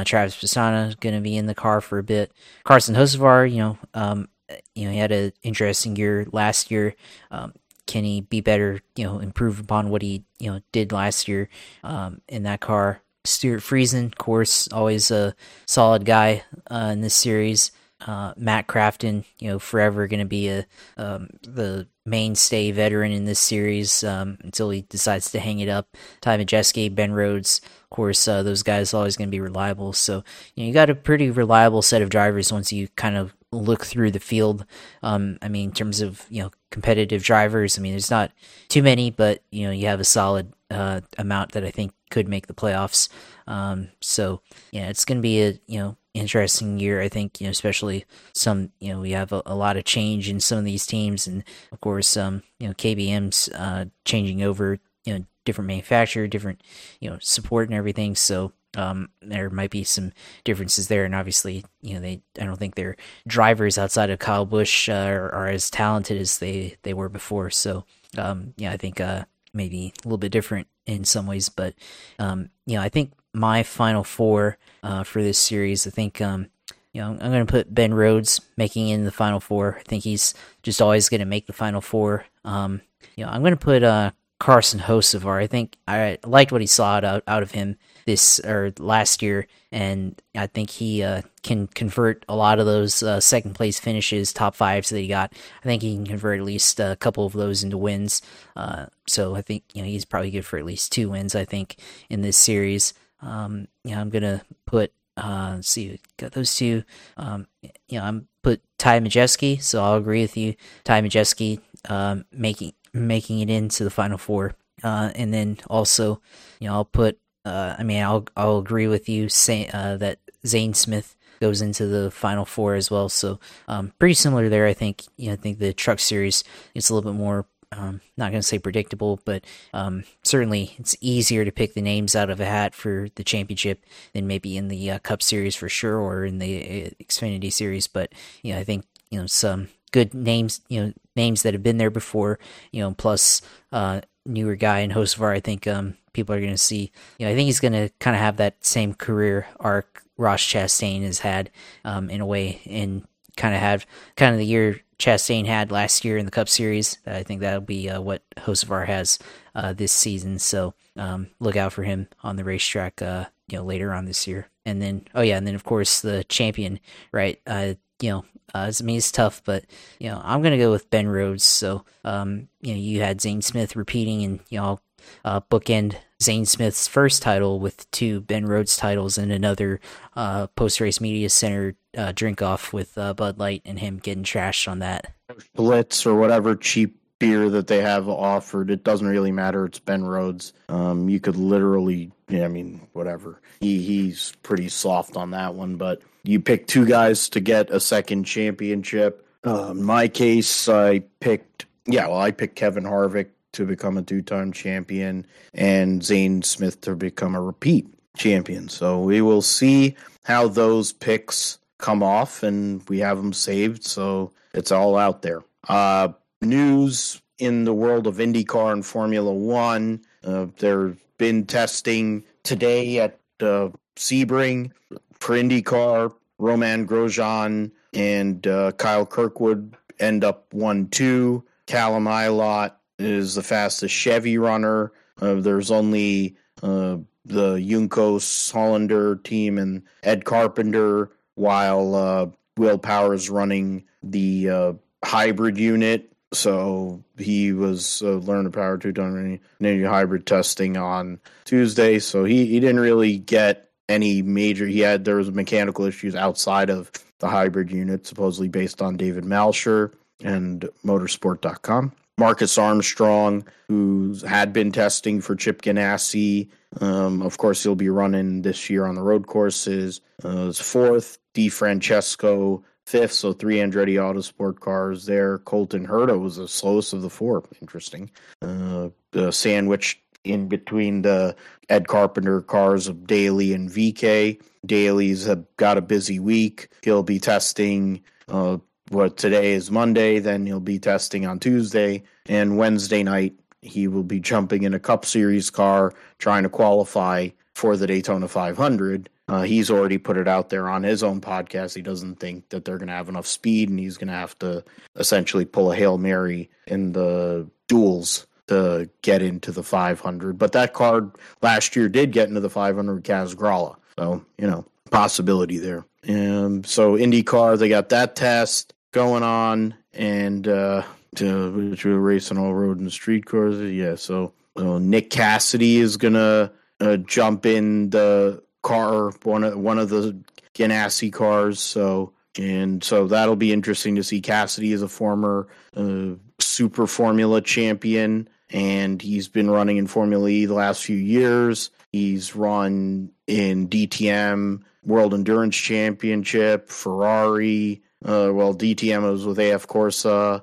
Travis Pastrana is going to be in the car for a bit. Carson Hocevar, you know, um, you know, he had an interesting year last year. Um, can he be better? You know, improve upon what he you know did last year um, in that car. Stewart Friesen, of course, always a solid guy uh, in this series. Uh, Matt Crafton, you know, forever going to be a um, the mainstay veteran in this series um, until he decides to hang it up. Ty Majeski, Ben Rhodes, of course, uh, those guys always going to be reliable. So you know, you got a pretty reliable set of drivers once you kind of look through the field, um, I mean, in terms of you know competitive drivers, I mean, there's not too many, but you know, you have a solid uh, amount that I think could make the playoffs. Um, so yeah, it's going to be a you know interesting year. I think you know, especially some you know we have a, a, lot of change in some of these teams, and of course, um, you know, KBM's uh, changing over, you know, different manufacturer, different you know support and everything. So um, there might be some differences there, and obviously, you know, they I don't think their drivers outside of Kyle Busch uh, are, are, as talented as they they were before. So um, yeah, I think uh, maybe a little bit different in some ways, but um, you know, I think my final four uh, for this series, I think um, you know, I'm going to put Ben Rhodes making in the final four. I think he's just always going to make the final four. Um, you know, I'm going to put uh, Carson Hocevar. I think I liked what he saw out out of him this or last year, and I think he uh, can convert a lot of those uh, second place finishes, top fives that he got. I think he can convert at least a couple of those into wins. Uh, so I think you know he's probably good for at least two wins. I think in this series. Um, yeah, I'm gonna put. Uh, see, got those two. Um, you know, I'm put Ty Majeski, so I'll agree with you. Ty Majeski, um, making making it into the final four. Uh, and then also, you know, I'll put. Uh, I mean, I'll I'll agree with you say uh, that Zane Smith goes into the final four as well. So, um, pretty similar there. I think. You know, I think the Truck Series is a little bit more. Um, not going to say predictable, but um, certainly it's easier to pick the names out of a hat for the championship than maybe in the uh, Cup Series for sure, or in the uh, Xfinity Series. But you know, I think you know some good names, you know, names that have been there before, you know, plus uh, newer guy in Hocevar. I think um, people are going to see. You know, I think he's going to kind of have that same career arc Ross Chastain has had um, in a way, and kind of have kind of the year Chastain had last year in the Cup Series. I think that'll be uh, what Hocevar has uh, this season. So um, look out for him on the racetrack. Uh, you know, later on this year, and then oh yeah, and then of course the champion, right? Uh, you know, uh, I mean, it's tough, but you know, I'm gonna go with Ben Rhodes. So, um, you know, you had Zane Smith repeating, and you know, uh, bookend Zane Smith's first title with two Ben Rhodes titles and another uh, post race media center uh, drink off with uh, Bud Light and him getting trashed on that. Blitz or whatever cheap beer that they have offered. It doesn't really matter. It's Ben Rhodes. Um, you could literally, yeah, I mean, whatever. He he's pretty soft on that one, but you pick two guys to get a second championship. Uh, in my case, I picked, yeah, well, I picked Kevin Harvick to become a two time champion and Zane Smith to become a repeat champion. So we will see how those picks come off and we have them saved. So it's all out there. Uh, news in the world of IndyCar and Formula One. Uh, there's been testing today at uh, Sebring for IndyCar, Romain Grosjean and uh, Kyle Kirkwood end up 1 2. Callum Ilott is the fastest Chevy runner. Uh, there's only uh, the Juncos Hollinger team and Ed Carpenter, while uh, Will Power is running the uh, hybrid unit. So he was uh, learning power two ton hybrid testing on Tuesday. So he, he didn't really get any major. He had there was mechanical issues outside of the hybrid unit, supposedly based on David Malsher and Motorsport.com. Marcus Armstrong, who had been testing for Chip Ganassi. Um, of course, he'll be running this year on the road courses. Uh, fourth. DeFrancesco fifth. So three Andretti Autosport cars there. Colton Herta was the slowest of the four. Interesting. Uh, sandwich in between the Ed Carpenter cars of Daly and VK. Daly's have got a busy week. He'll be testing uh, what today is Monday, then he'll be testing on Tuesday, and Wednesday night he will be jumping in a Cup Series car trying to qualify for the Daytona 500. Uh, he's already put it out there on his own podcast. He doesn't think that they're going to have enough speed, and he's going to have to essentially pull a hail mary in the duels to get into the 500. But that card last year did get into the 500 Kaz Grala. So, you know, possibility there. And so IndyCar, they got that test going on, and uh, to, which we're racing all road and street cars. Yeah, so uh, Nick Cassidy is gonna uh, jump in the car, one of one of the Ganassi cars. So and so that'll be interesting to see. Cassidy is a former uh, Super Formula champion, and he's been running in Formula E the last few years. He's run in DTM World Endurance Championship, Ferrari. Uh, well, DTM was with AF Corse, so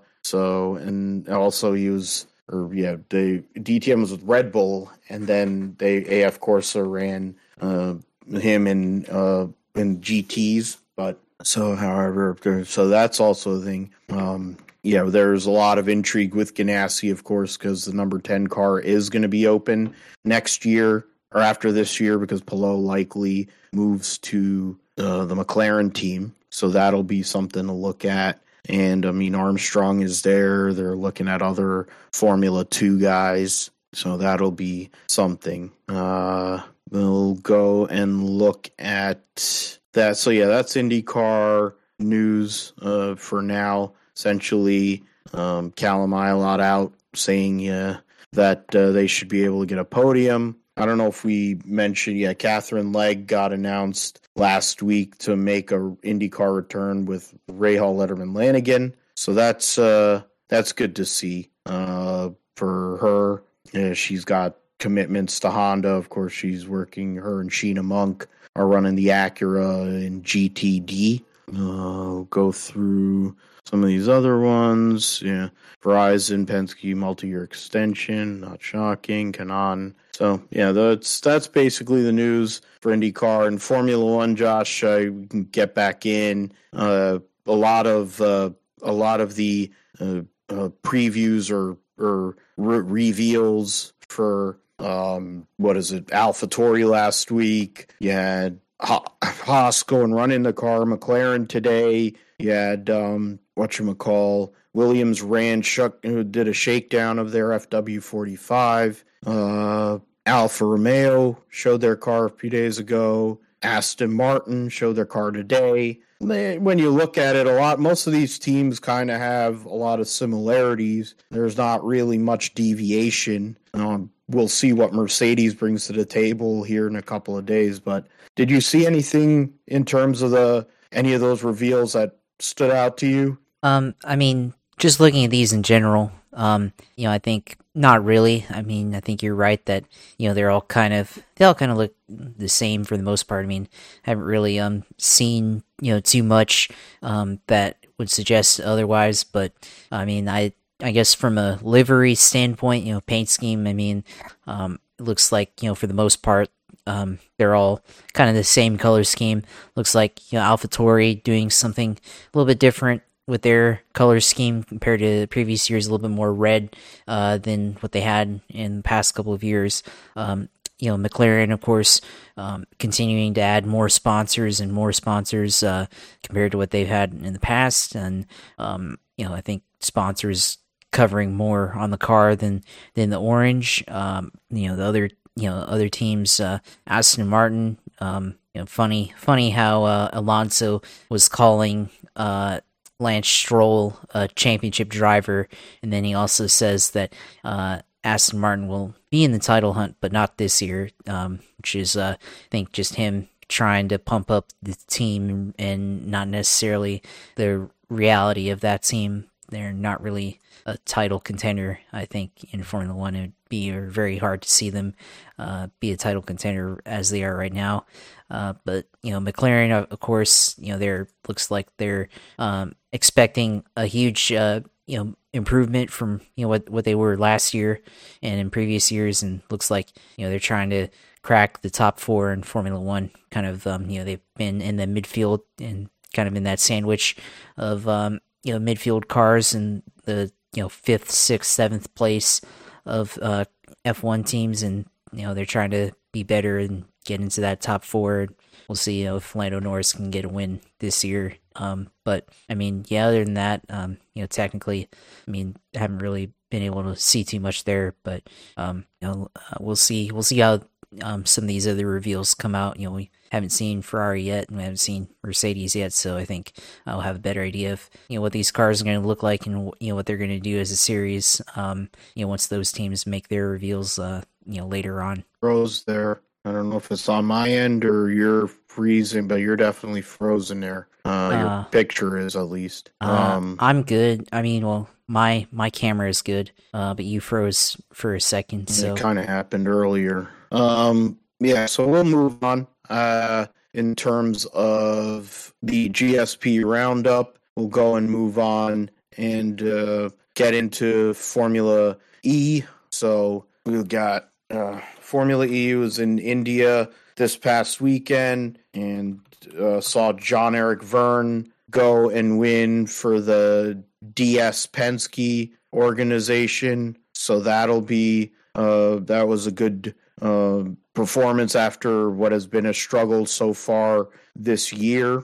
and also was, or yeah, the DTM was with Red Bull, and then they AF Corse ran uh, him in uh, in GTS, but so, however, so that's also a thing. Um, yeah, there's a lot of intrigue with Ganassi, of course, because the number 10 car is going to be open next year or after this year because Palou likely moves to uh, the McLaren team. So that'll be something to look at. And I mean, Armstrong is there. They're looking at other Formula 2 guys. So that'll be something. Uh, we'll go and look at that. So yeah, that's IndyCar news uh, for now. Essentially, um, Callum Ilott out saying uh, that uh, they should be able to get a podium. I don't know if we mentioned, yeah, Katherine Legge got announced last week to make a IndyCar return with Rahal Letterman Lanigan. So that's uh, that's good to see uh, for her. Yeah, she's got commitments to Honda. Of course, she's working. Her and Sheena Monk are running the Acura in GTD. Uh, go through some of these other ones. Yeah, Verizon, Penske multi-year extension. Not shocking. Canon. So yeah, that's that's basically the news for IndyCar and Formula One. Josh, we can get back in. Uh, a lot of uh, a lot of the uh, uh, previews or or re- reveals for um, what is it? AlphaTauri last week. You had Haas go and run the car. McLaren today. You had um, what you call Williams ran shuck who did a shakedown of their FW45. Uh, Alfa Romeo showed their car a few days ago. Aston Martin showed their car today. When you look at it a lot, most of these teams kind of have a lot of similarities. There's not really much deviation. Um, we'll see what Mercedes brings to the table here in a couple of days. But did you see anything in terms of the any of those reveals that stood out to you? Um, I mean, just looking at these in general, um, you know, I think not really. I mean, I think you're right that you know they're all kind of they all kind of look the same for the most part. I mean, I haven't really um seen you know too much um that would suggest otherwise. But I mean, I I guess from a livery standpoint, you know, paint scheme, I mean, um, it looks like, you know, for the most part, um, they're all kind of the same color scheme. Looks like, you know, AlphaTauri doing something a little bit different with their color scheme compared to previous years, a little bit more red uh, than what they had in the past couple of years. Um, you know, McLaren, of course, um, continuing to add more sponsors and more sponsors uh, compared to what they've had in the past. And, um, you know, I think sponsors covering more on the car than than the orange. Um, you know, the other you know other teams, uh, Aston Martin. Um, you know, funny funny how uh, Alonso was calling uh, Lance Stroll a championship driver, and then he also says that uh, Aston Martin will be in the title hunt, but not this year, um, which is uh, I think just him trying to pump up the team and not necessarily the reality of that team. They're not really a title contender. I think in Formula One, it'd be very hard to see them uh, be a title contender as they are right now. Uh, but you know, McLaren, of course, you know, they're looks like they're um, expecting a huge, uh, you know, improvement from you know what what they were last year and in previous years, and looks like you know they're trying to crack the top four in Formula One. Kind of, um, you know, they've been in the midfield and kind of in that sandwich of um, you know midfield cars and the you know fifth, sixth, seventh place of uh, F1 teams, and you know they're trying to be better and get into that top four. We'll see if Lando Norris can get a win this year. Um, but I mean, yeah. Other than that, um, you know, technically, I mean, I haven't really been able to see too much there. But um, you know, uh, we'll see. We'll see how um, some of these other reveals come out. You know, we haven't seen Ferrari yet, and we haven't seen Mercedes yet, so I think I'll have a better idea of you know what these cars are going to look like and you know what they're going to do as a series. Um, you know, once those teams make their reveals, uh, you know, later on. Rose there. I don't know if it's on my end or you're freezing, but you're definitely frozen there. Uh, your Uh, picture is at least. Uh, Um, I'm good. I mean, well, my my camera is good, uh, but you froze for a second. So It kind of happened earlier. Um, yeah, so we'll move on. Uh, in terms of the GSP roundup, we'll go and move on and uh, get into Formula E. So we've got uh, Formula E was in India this past weekend and uh, saw Jean Eric Vergne go and win for the DS Penske organization. So that'll be uh, that was a good uh, performance after what has been a struggle so far this year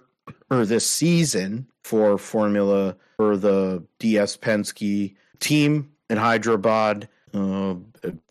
or this season for Formula for the DS Penske team in Hyderabad. Uh,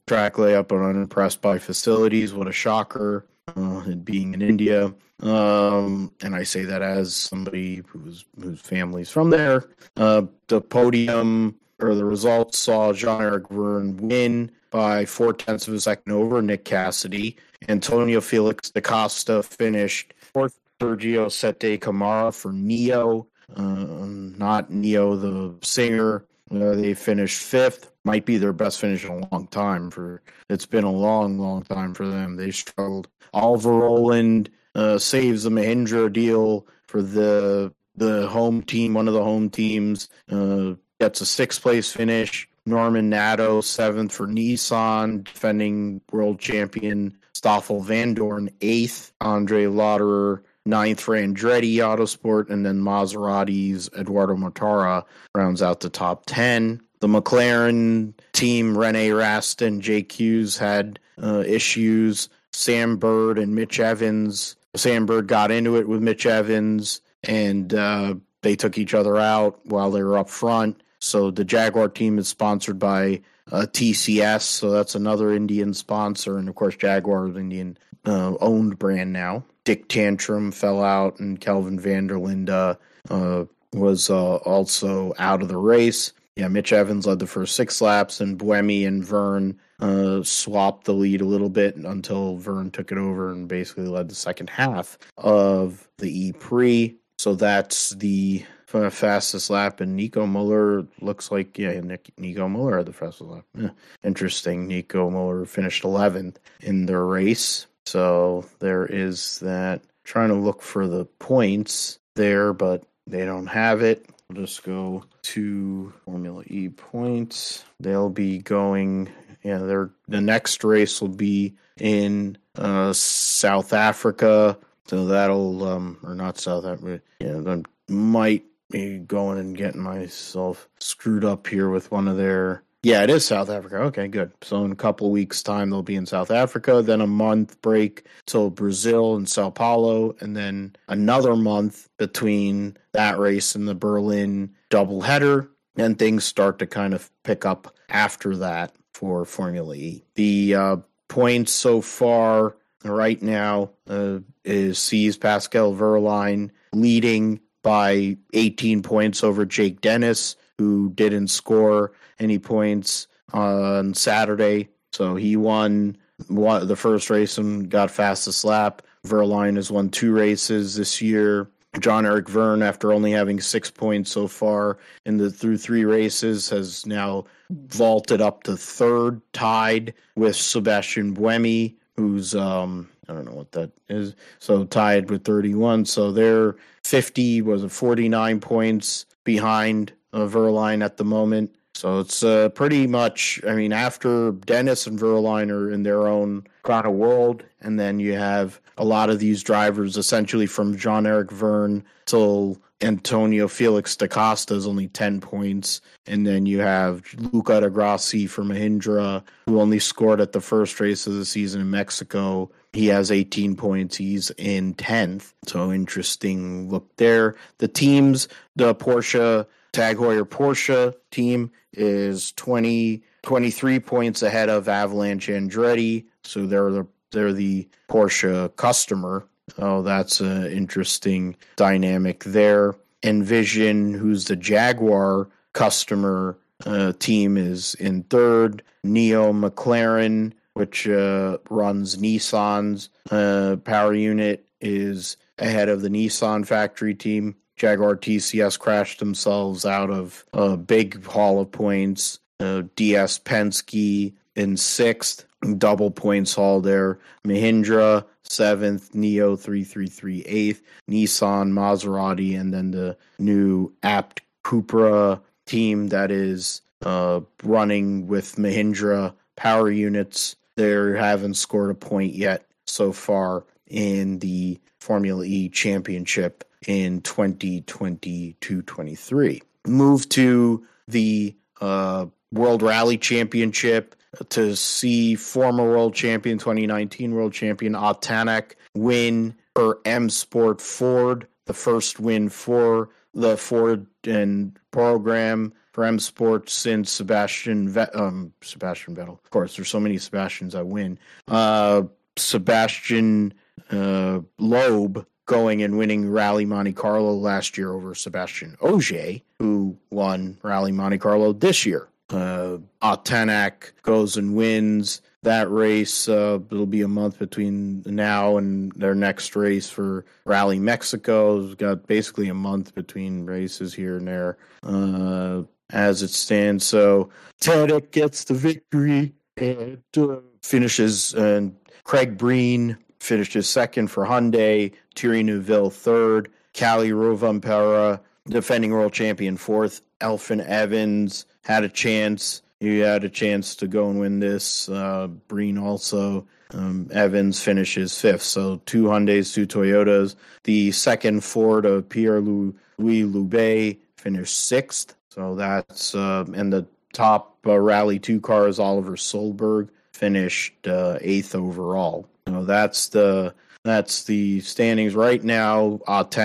track layup and unimpressed by facilities. What a shocker! Uh, being in India, um, and I say that as somebody whose whose family's from there. Uh, the podium or the results saw Jean Eric Vergne win by four tenths of a second over Nick Cassidy. Antonio Felix da Costa finished fourth. Sergio Sette Camara for NIO, uh, not Neo the singer. Uh, they finished fifth. Might be their best finish in a long time. For it's been a long, long time for them. They struggled. Oliver Rowland uh, saves the Mahindra deal for the the home team. One of the home teams uh, gets a sixth place finish. Norman Nato seventh for Nissan, defending world champion Stoffel Vandoorne eighth. Andre Lotterer ninth for Andretti Autosport, and then Maserati's Edoardo Mortara rounds out the top 10. The McLaren team, Rene Rast and Jake Hughes had uh, issues. Sam Bird and Mitch Evans. Sam Bird got into it with Mitch Evans, and uh, they took each other out while they were up front. So the Jaguar team is sponsored by uh, TCS, so that's another Indian sponsor, and of course Jaguar is Indian uh, owned brand now. Dick Tantrum fell out, and Kelvin van der Linde uh, was uh, also out of the race. Yeah, Mitch Evans led the first six laps, and Buemi and Vergne uh, swapped the lead a little bit until Vergne took it over and basically led the second half of the E Prix. So that's the fastest lap, and Nico Muller looks like yeah, Nick, Nico Muller had the fastest lap. Yeah. Interesting. Nico Muller finished 11th in the race. So there is that. Trying to look for the points there, but they don't have it. We'll just go to Formula E points. They'll be going. Yeah, they're the next race will be in uh, South Africa. So that'll um or not South Africa. Yeah, that might be going and getting myself screwed up here with one of their yeah, it is South Africa. Okay, good. So in a couple of weeks' time, they'll be in South Africa. Then a month break till Brazil and Sao Paulo, and then another month between that race and the Berlin doubleheader. And things start to kind of pick up after that for Formula E. The uh, points so far right now uh, is sees Pascal Wehrlein leading by 18 points over Jake Dennis, who didn't score any points on Saturday. So he won one, the first race and got fastest lap. Wehrlein has won two races this year. Jean Eric Vergne, after only having six points so far in the through three races, has now vaulted up to third, tied with Sebastian Buemi, who's um I don't know what that is. So tied with 31. So they're 50 was it 49 points behind uh, Wehrlein at the moment. So it's uh, pretty much, I mean, after Dennis and Wehrlein are in their own kind of world, and then you have a lot of these drivers essentially from Jean Eric Vergne till Antonio Felix da Costa is only 10 points. And then you have Luca di Grassi from Mahindra, who only scored at the first race of the season in Mexico. He has 18 points. He's in 10th. So interesting look there. The teams, the Porsche, Tag Heuer Porsche team is 20, 23 points ahead of Avalanche Andretti. So they're the, they're the Porsche customer. Oh, that's an interesting dynamic there. Envision, who's the Jaguar customer uh, team, is in third. NEOM McLaren which uh, runs Nissan's uh, power unit, is ahead of the Nissan factory team. Jaguar TCS crashed themselves out of a big haul of points. Uh, DS Penske in sixth, double points haul there. Mahindra seventh, NIO 333 eighth, Nissan, Maserati, and then the new ABT Cupra team that is uh, running with Mahindra power units. They haven't scored a point yet so far in the Formula E Championship in 2022-23. Move to the uh, World Rally Championship to see former world champion 2019 world champion Ott Tänak win for M Sport Ford, the first win for the Ford and program for M Sport since Sebastian Ve- um, Sebastian Vettel. Of course, there's so many Sebastians I win. Uh, Sebastian uh, Loeb going and winning Rally Monte Carlo last year over Sebastian Ogier, who won Rally Monte Carlo this year. Uh, goes and wins that race. Uh, it'll be a month between now and their next race for Rally Mexico. Got basically a month between races here and there uh, as it stands. So Tänak gets the victory and uh, finishes, and Craig Breen finishes second for Hyundai, Thierry Neuville third, Kalle Rovanperä, defending world champion fourth, Elfyn Evans had a chance. He had a chance to go and win this. Uh, Breen also. Um, Evans finishes fifth. So two Hyundais, two Toyotas. The second Ford of Pierre Louis Loubet finished sixth. So that's uh, and the top uh, Rally Two cars, Oliver Solberg finished uh, eighth overall. So that's the that's the standings right now. Ott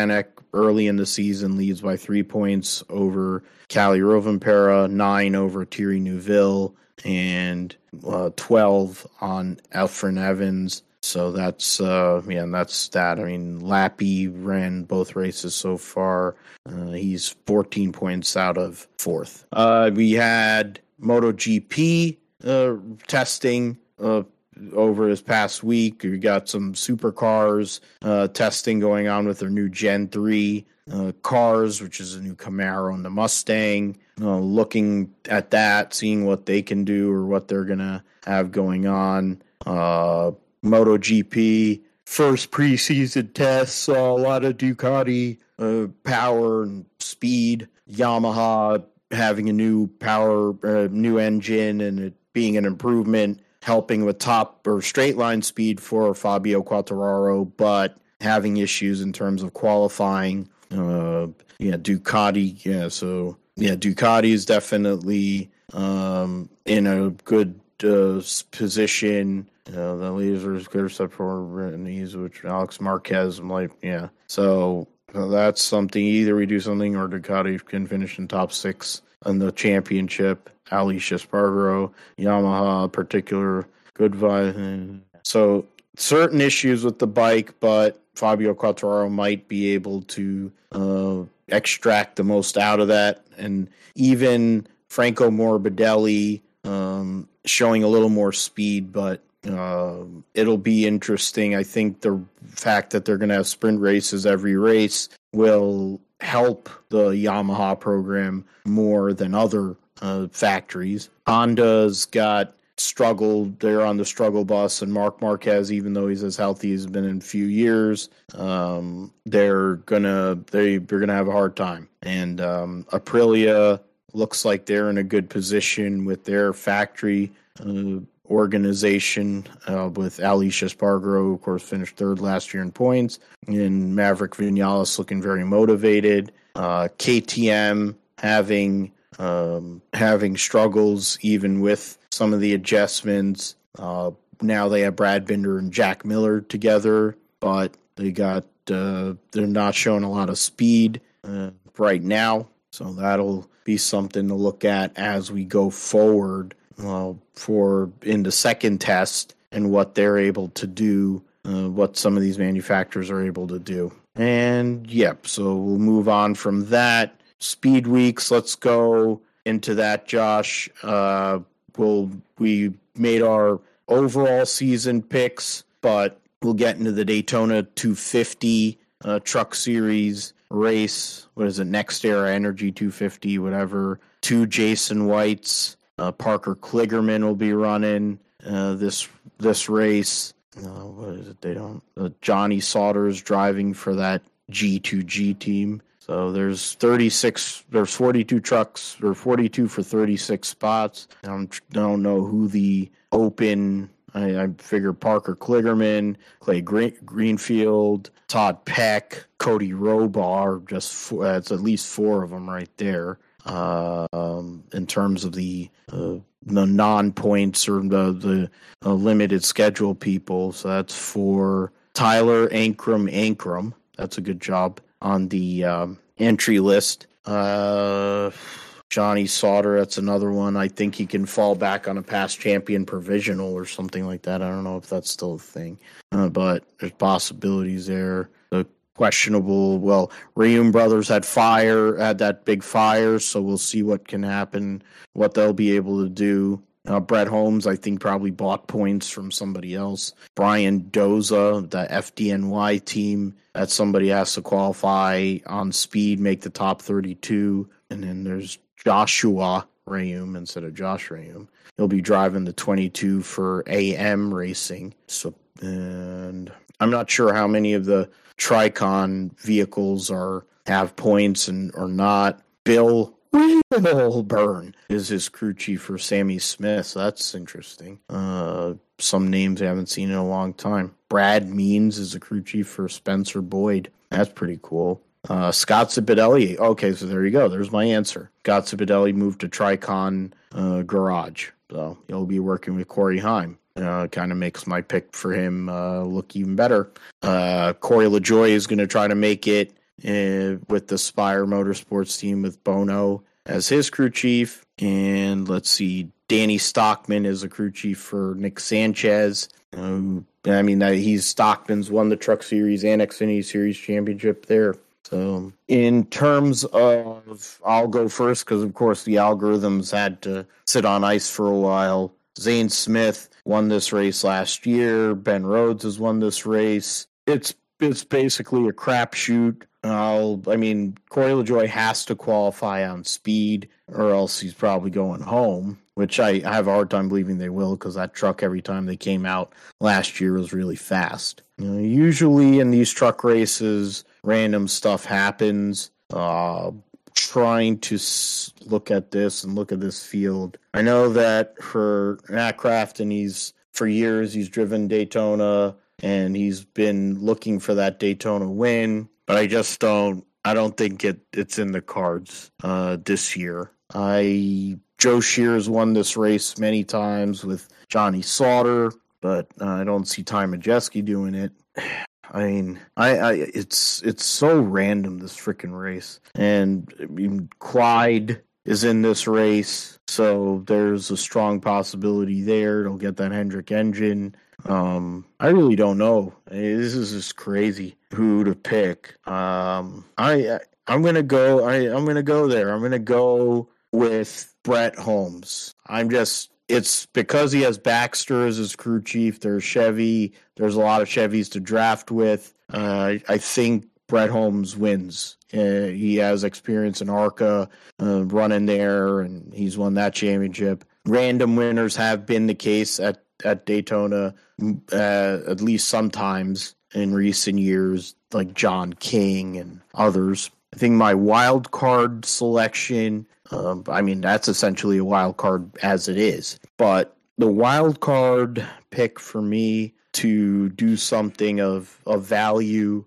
early in the season leads by three points over Kalle Rovanperä, nine over Thierry Neuville, and uh, 12 on Elfyn Evans. So that's uh yeah, that's that. I mean, Lappi ran both races so far. Uh, he's 14 points out of fourth. Uh, we had MotoGP uh, testing uh, over this past week. We got some supercars uh, testing going on with their new Gen 3 uh, cars, which is a new Camaro and the Mustang. Uh, looking at that, seeing what they can do or what they're going to have going on. Uh, MotoGP, first preseason test, saw a lot of Ducati uh, power and speed. Yamaha having a new power, uh, new engine, and it being an improvement helping with top or straight line speed for Fabio Quartararo, but having issues in terms of qualifying. Uh, yeah, Ducati. Yeah, so yeah, Ducati is definitely um, in a good uh, position. Uh, the leaders are good except for these, which Alex Marquez. I'm like, yeah. So uh, that's something. Either we do something, or Ducati can finish in top six in the championship. Aleix Espargaro, Yamaha, particular good vibe. So certain issues with the bike, but Fabio Quartararo might be able to uh, extract the most out of that, and even Franco Morbidelli um, showing a little more speed, but uh, it'll be interesting. I think the fact that they're going to have sprint races every race will help the Yamaha program more than other uh, factories. Honda's got struggled. They're on the struggle bus, and Marc Marquez, even though he's as healthy as he's been in a few years, um, they're gonna they they're gonna have a hard time. And um, Aprilia looks like they're in a good position with their factory. Uh, organization uh, with Aleix Espargaro, of course, finished third last year in points, and Maverick Vinales looking very motivated. Uh, KTM having um, having struggles even with some of the adjustments. Uh, now they have Brad Binder and Jack Miller together, but they got uh, they're not showing a lot of speed uh, right now, so that'll be something to look at as we go forward uh, for in the second test and what they're able to do, uh, what some of these manufacturers are able to do. And yep, so we'll move on from that. Speed weeks, let's go into that, Josh. Uh, we'll, we made our overall season picks, but we'll get into the Daytona 250 uh, Truck Series race. What is it? NextEra Energy 250, whatever. Two Jason Whites. Uh, Parker Kligerman will be running uh, this this race. Uh, what is it? They don't. Uh, Johnny is driving for that G2G team. So there's 36, there's 42 trucks, or 42 for 36 spots. I don't, I don't know who the open I, I figure Parker Kligerman, Clay Green, Greenfield, Todd Peck, Cody Robar. Just four, that's at least four of them right there. Um, in terms of the uh, the non points or the the uh, limited schedule people, so that's for Tyler Ankrum Ankrum. That's a good job on the um, entry list. Uh, Johnny Sauter, that's another one. I think he can fall back on a past champion provisional or something like that. I don't know if that's still a thing, uh, but there's possibilities there. The questionable, well, Reaume Brothers had fire, had that big fire, so we'll see what can happen, what they'll be able to do. Uh, Brett Holmes, I think, probably bought points from somebody else. Brian Doza, the FDNY team, that somebody has to qualify on speed, make the top 32. And then there's Joshua Reaume instead of Josh Reaume. He'll be driving the 22 for AM Racing. So, and I'm not sure how many of the Tricon vehicles are have points and or not. Bill Wilburn is his crew chief for Sammy Smith. That's interesting. Uh, some names I haven't seen in a long time. Brad Means is a crew chief for Spencer Boyd. That's pretty cool. Uh, Scott Zipadelli. Okay, so there you go. There's my answer. Scott Zipadelli moved to Tricon uh, Garage. So he'll be working with Corey Heim. Uh, kind of makes my pick for him uh, look even better. Uh, Corey LaJoie is going to try to make it uh, with the Spire Motorsports team with Bono as his crew chief. And let's see, Danny Stockman is a crew chief for Nick Sanchez. Um, I mean, he's Stockman's won the Truck Series and Xfinity Series championship there. So, in terms of, I'll go first because, of course, the algorithms had to sit on ice for a while. Zane Smith won this race last year. Ben Rhodes has won this race. It's it's basically a crapshoot. I'll, I mean, Corey LaJoie has to qualify on speed, or else he's probably going home. Which I, I have a hard time believing they will, because that truck every time they came out last year was really fast. You know, usually in these truck races, random stuff happens. Uh, trying to look at this and look at this field. I know that for Matt Crafton, he's for years he's driven Daytona and he's been looking for that Daytona win, but I just don't. I don't think it it's in the cards uh, this year. I Joe Shears won this race many times with Johnny Sauter, but uh, I don't see Ty Majeski doing it. I mean, I, I it's it's so random this freaking race, and I mean, Clyde is in this race, so there's a strong possibility there. It'll get that Hendrick engine. Um, I really don't know. This is just crazy who to pick. Um, I, I I'm gonna go. I I'm gonna go there. I'm gonna go with Brett Holmes. I'm just it's because he has Baxter as his crew chief. There's Chevy. There's a lot of Chevys to draft with. Uh, I think Brett Holmes wins. Uh, he has experience in ARCA, uh, running there, and he's won that championship. Random winners have been the case at at Daytona, uh, at least sometimes in recent years, like John King and others. I think my wild card selection um, I mean, that's essentially a wild card as it is. But the wild card pick for me to do something of, of value,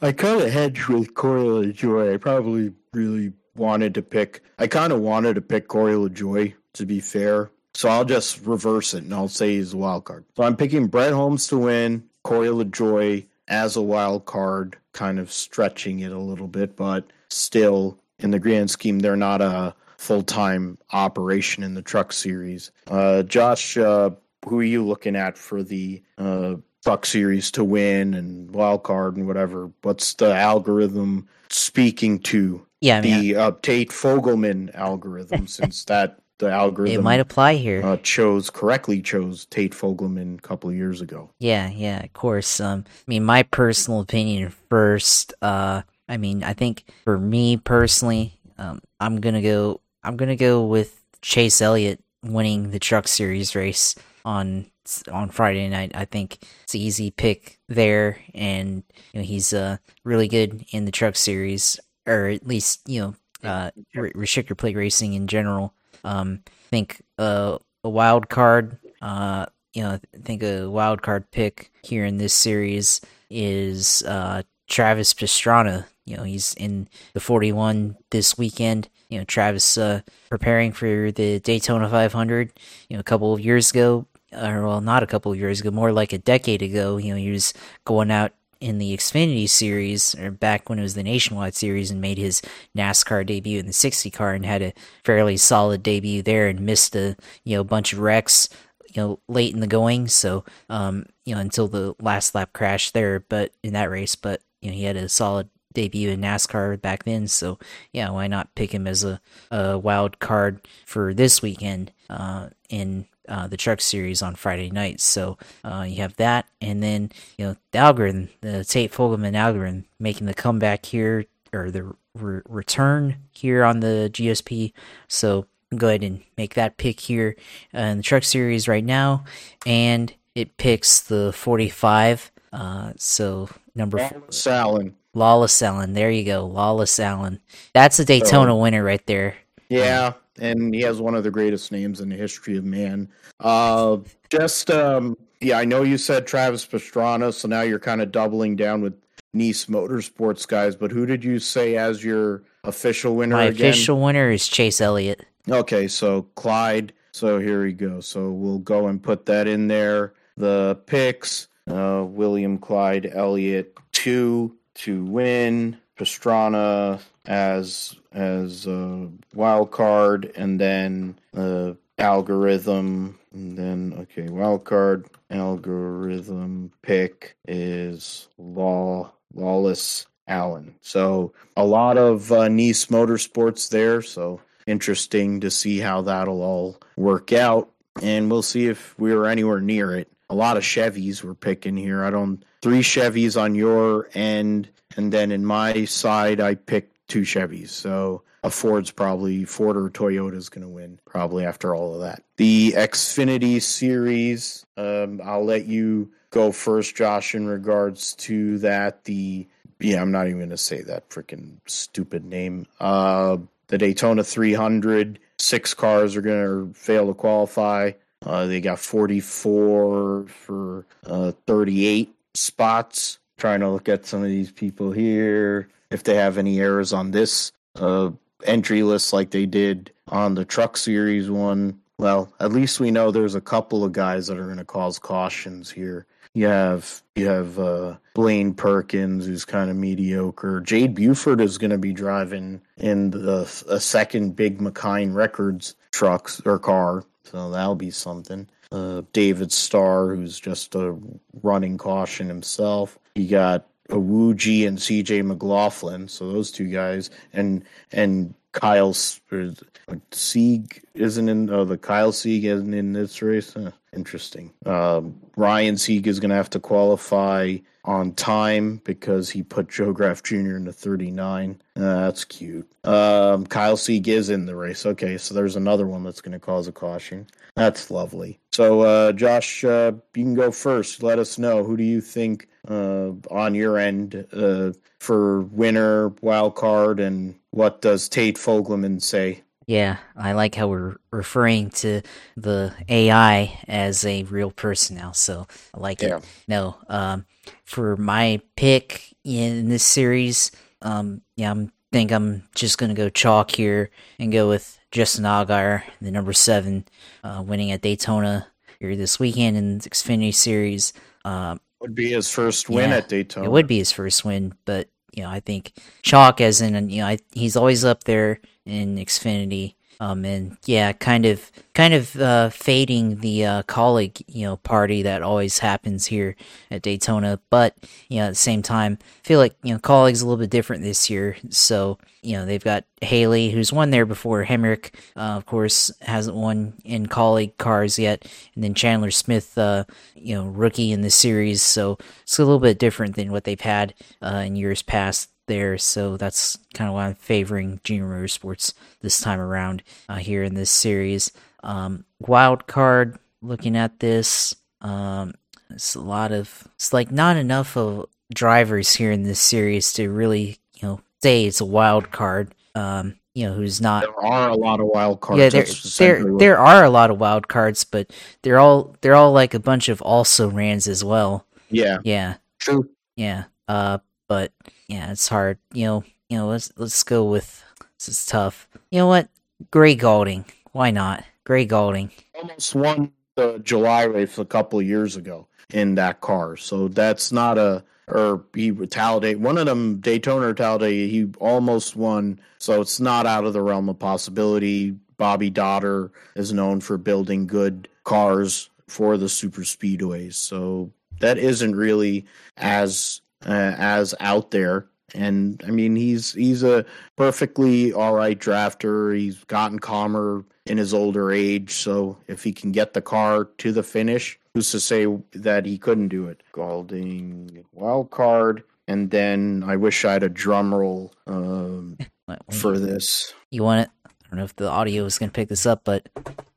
I kind of hedged with Corey LaJoie. I probably really wanted to pick, I kind of wanted to pick Corey LaJoie, to be fair. So I'll just reverse it and I'll say he's a wild card. So I'm picking Brett Holmes to win, Corey LaJoie as a wild card, kind of stretching it a little bit, but still in the grand scheme, they're not a full time operation in the truck series. Uh, Josh, uh, who are you looking at for the uh, truck series to win and wild card and whatever? What's the algorithm speaking to? Yeah, the uh, Tate Fogleman algorithm, since that the algorithm It might apply here. uh, chose correctly chose Tate Fogleman a couple of years ago. Yeah, yeah, of course. Um, I mean, my personal opinion first. Uh, I mean, I think for me personally, um, I'm gonna go. I'm gonna go with Chase Elliott winning the Truck Series race on on Friday night. I think it's an easy pick there, and you know he's uh really good in the Truck Series, or at least you know uh re- restrictor plate racing in general. Um, think a wild card. Uh, you know, I think a wild card pick here in this series is uh, Travis Pastrana. You know, he's in the 41 this weekend. You know, Travis uh, preparing for the Daytona 500. You know, a couple of years ago, or well, not a couple of years ago, more like a decade ago. You know, he was going out in the Xfinity series, or back when it was the Nationwide series, and made his NASCAR debut in the 60 car and had a fairly solid debut there, and missed a you know bunch of wrecks you know late in the going. So um you know until the last lap crash there but in that race but you know he had a solid debut in NASCAR back then. So yeah why not pick him as a, a wild card for this weekend uh in uh, the truck series on Friday night. So uh, you have that, and then you know the algorithm, the Tate Fogleman algorithm, making the comeback here or the re- return here on the GSP. So go ahead and make that pick here uh, in the truck series right now, and it picks the 45. Uh, so number four, Salin. Lawless Alan. There you go, Lawless Alan. That's a Daytona winner right there. Yeah, and he has one of the greatest names in the history of man. Uh, just um, yeah, I know you said Travis Pastrana, so now you're kind of doubling down with Niece Motorsports guys. But who did you say as your official winner My again? official winner is Chase Elliott. Okay, so Clyde. So here we go. So we'll go and put that in there. The picks: uh, William Clyde Elliott two to win. Pastrana as as a wild card, and then the algorithm. And then okay, wild card algorithm pick is Law Lawless Alan. So a lot of uh, Niece Motorsports there. So interesting to see how that'll all work out. And we'll see if we are anywhere near it. A lot of Chevys we're picking here. I don't three Chevys on your end, and then in my side I picked two Chevys. So a Ford's probably Ford or Toyota's going to win probably after all of that. The Xfinity series, um, I'll let you go first, Josh, in regards to that. The yeah, I'm not even going to say that freaking stupid name. Uh, the Daytona 300, six cars are going to fail to qualify. Uh, they got 44 for uh, 38 spots. Trying to look at some of these people here, if they have any errors on this uh, entry list like they did on the Truck Series one. Well, at least we know there's a couple of guys that are going to cause cautions here. You have you have uh, Blaine Perkins, who's kind of mediocre. Jade Buford is going to be driving in the a second big Machine Records trucks or car, so that'll be something. Uh, David Starr, who's just a running caution himself. You got Awuji and CJ McLaughlin, so those two guys, and and Kyle Sieg isn't in. Oh, the Kyle Sieg isn't in this race. Huh, interesting. Um, Ryan Sieg is going to have to qualify on time because he put Joe Graf Jr. in the 39. Uh, that's cute. Um, Kyle Sieg is in the race. Okay, so there's another one that's going to cause a caution. That's lovely. So, uh, Josh, uh, you can go first. Let us know who do you think uh, on your end uh, for winner, wild card, and what does Tate Fogleman say? Yeah, I like how we're referring to the AI as a real person now, so I like Yeah. it. No, um, for my pick in this series, um, yeah, I think I'm just gonna go chalk here and go with Justin Allgaier, the number seven, uh, winning at Daytona here this weekend in the Xfinity Series. Um, Would be his first win Yeah, at Daytona. it would be his first win, but you know, I think chalk as in you know, I, he's always up there in Xfinity. Um, and yeah, kind of, kind of uh, fading the uh, Kaulig, you know, party that always happens here at Daytona. But you know, at the same time, I feel like you know Kaulig's a little bit different this year. So you know, they've got Haley, who's won there before. Hemric, uh, of course, hasn't won in Kaulig cars yet, and then Chandler Smith, uh, you know, rookie in the series. So it's a little bit different than what they've had uh, in years past there. So that's kind of why I'm favoring Junior Motorsports this time around uh, here in this series. Um, wild card, looking at this, um, it's a lot of, it's like not enough of drivers here in this series to really, you know, say it's a wild card. Um, you know, who's not. There are a lot of wild cards. Yeah, there there, there are a lot of wild cards, but they're all they're all like a bunch of also rans as well. Yeah, yeah, true. Yeah, uh, but yeah, it's hard. You know, you know, let's let's go with this is tough. You know what? Gray Gaulding. Why not? Gray Gaulding. Almost won the July race a couple years ago in that car. So that's not a or he Talladega. One of them, Daytona or he almost won. So it's not out of the realm of possibility. Bobby Dotter is known for building good cars for the super speedways. So that isn't really as uh, as out there. And I mean, he's he's a perfectly all right drafter. He's gotten calmer in his older age. So if he can get the car to the finish, who's to say that he couldn't do it? Gaulding wild card, and then I wish I had a drum roll um, for this. You want it? I don't know if the audio is going to pick this up, but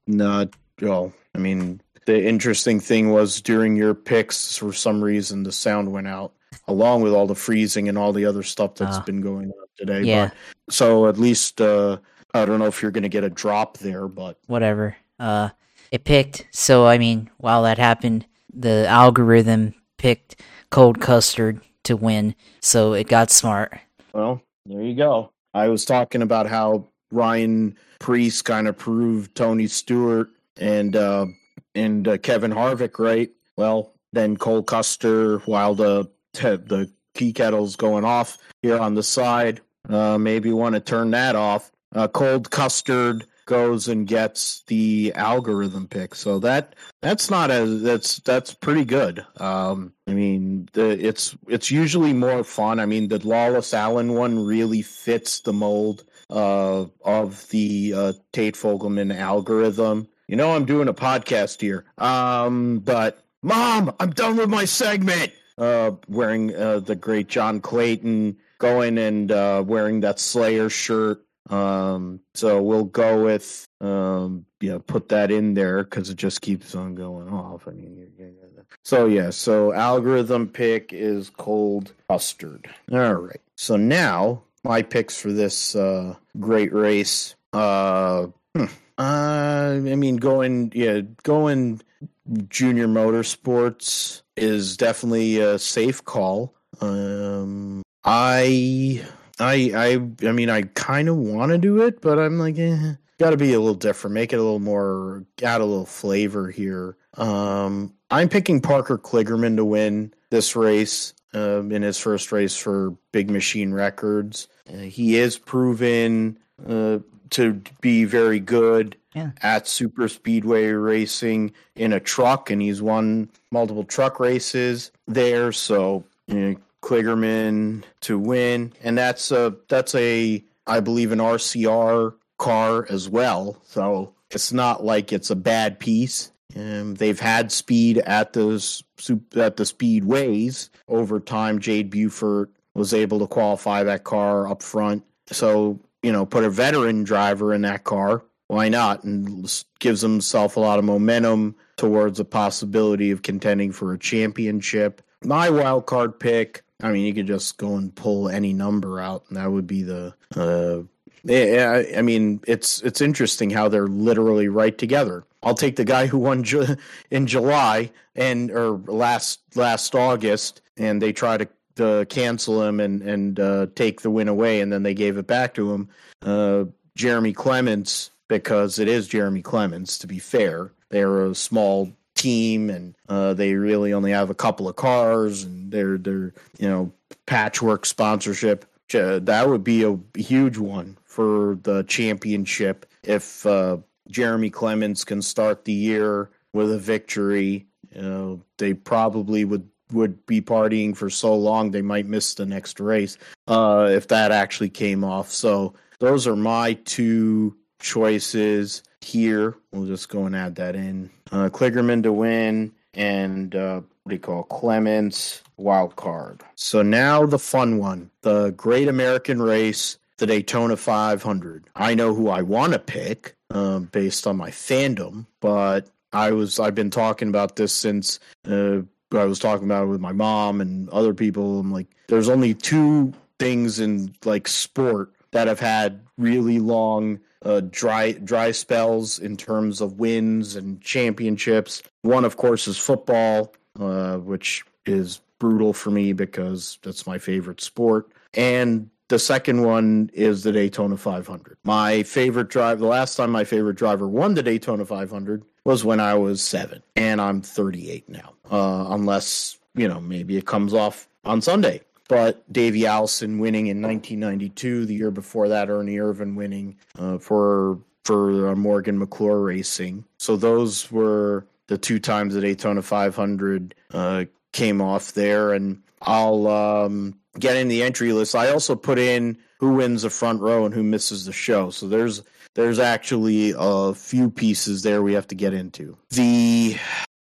no. Well, I mean, the interesting thing was during your picks, for some reason, the sound went out along with all the freezing and all the other stuff that's uh, been going on today. Yeah. But, so at least uh, I don't know if you're going to get a drop there, but whatever. Uh, it picked. So I mean, while that happened, the algorithm picked Cole Custer to win. So it got smart. Well, there you go. I was talking about how Ryan Preece kind of proved Tony Stewart and uh, and uh, Kevin Harvick right. Well, then Cole Custer, while the the key kettle's going off here on the side. Uh, maybe want to turn that off. Uh, Cole Custer goes and gets the algorithm pick. So that that's not as that's that's pretty good. Um, I mean, the, it's it's usually more fun. I mean, the Lawless Alan one really fits the mold uh, of the uh, Tate Fogleman algorithm. You know, I'm doing a podcast here, um, but mom, I'm done with my segment uh, wearing uh, the great John Clayton, going and uh, wearing that Slayer shirt. Um, so we'll go with um, yeah, put that in there because it just keeps on going off. I mean, so yeah, so algorithm pick is Cole Custer. All right, so now my picks for this uh, great race. Uh, hmm, uh, I mean, going yeah, going junior motorsports is definitely a safe call. Um, I, I, I, I mean, I kind of want to do it, but I'm like, eh, got to be a little different, make it a little more, add a little flavor here. Um, I'm picking Parker Kligerman to win this race. Um, in his first race for Big Machine Records, uh, he is proven uh, to be very good yeah. at super speedway racing in a truck, and he's won multiple truck races there. So you know, Kligerman to win, and that's a that's a I believe an RCR car as well. So it's not like it's a bad piece. Um, they've had speed at those at the speedways over time. Jade Buford was able to qualify that car up front. So you know, put a veteran driver in that car why not? And gives himself a lot of momentum towards a possibility of contending for a championship. My wild card pick. I mean, you could just go and pull any number out, and that would be the. Uh, yeah, I mean, it's it's interesting how they're literally right together. I'll take the guy who won ju- in July and or last last August, and they try to to cancel him and and uh, take the win away, and then they gave it back to him. Uh, Jeremy Clements because it is Jeremy Clements. To be fair, they're a small team and uh, they really only have a couple of cars and they're they're you know patchwork sponsorship. that would be a huge one for the championship if uh, Jeremy Clements can start the year with a victory. You know, they probably would would be partying for so long they might miss the next race uh, if that actually came off. So those are my two choices here. We'll just go and add that in. Uh, Kligerman to win and uh, what do you call Clements wild card. So now the fun one, the Great American Race, the Daytona 500. I know who I want to pick uh, based on my fandom, but I was I've been talking about this since uh, I was talking about it with my mom and other people. I'm like, there's only two things in like sport that have had really long uh, dry dry spells in terms of wins and championships. One, of course, is football, uh, which is brutal for me because that's my favorite sport. And the second one is the Daytona 500. My favorite drive, the last time my favorite driver won the Daytona 500 was when I was seven, and I'm 38 now. Uh, unless, you know, maybe it comes off on Sunday. But Davey Allison winning in 1992, the year before that, Ernie Irvan winning uh, for for uh, Morgan McClure Racing. So those were the two times the Daytona 500 uh, came off there, and I'll um, get in the entry list. I also put in who wins the front row and who misses the show. So there's there's actually a few pieces there we have to get into. The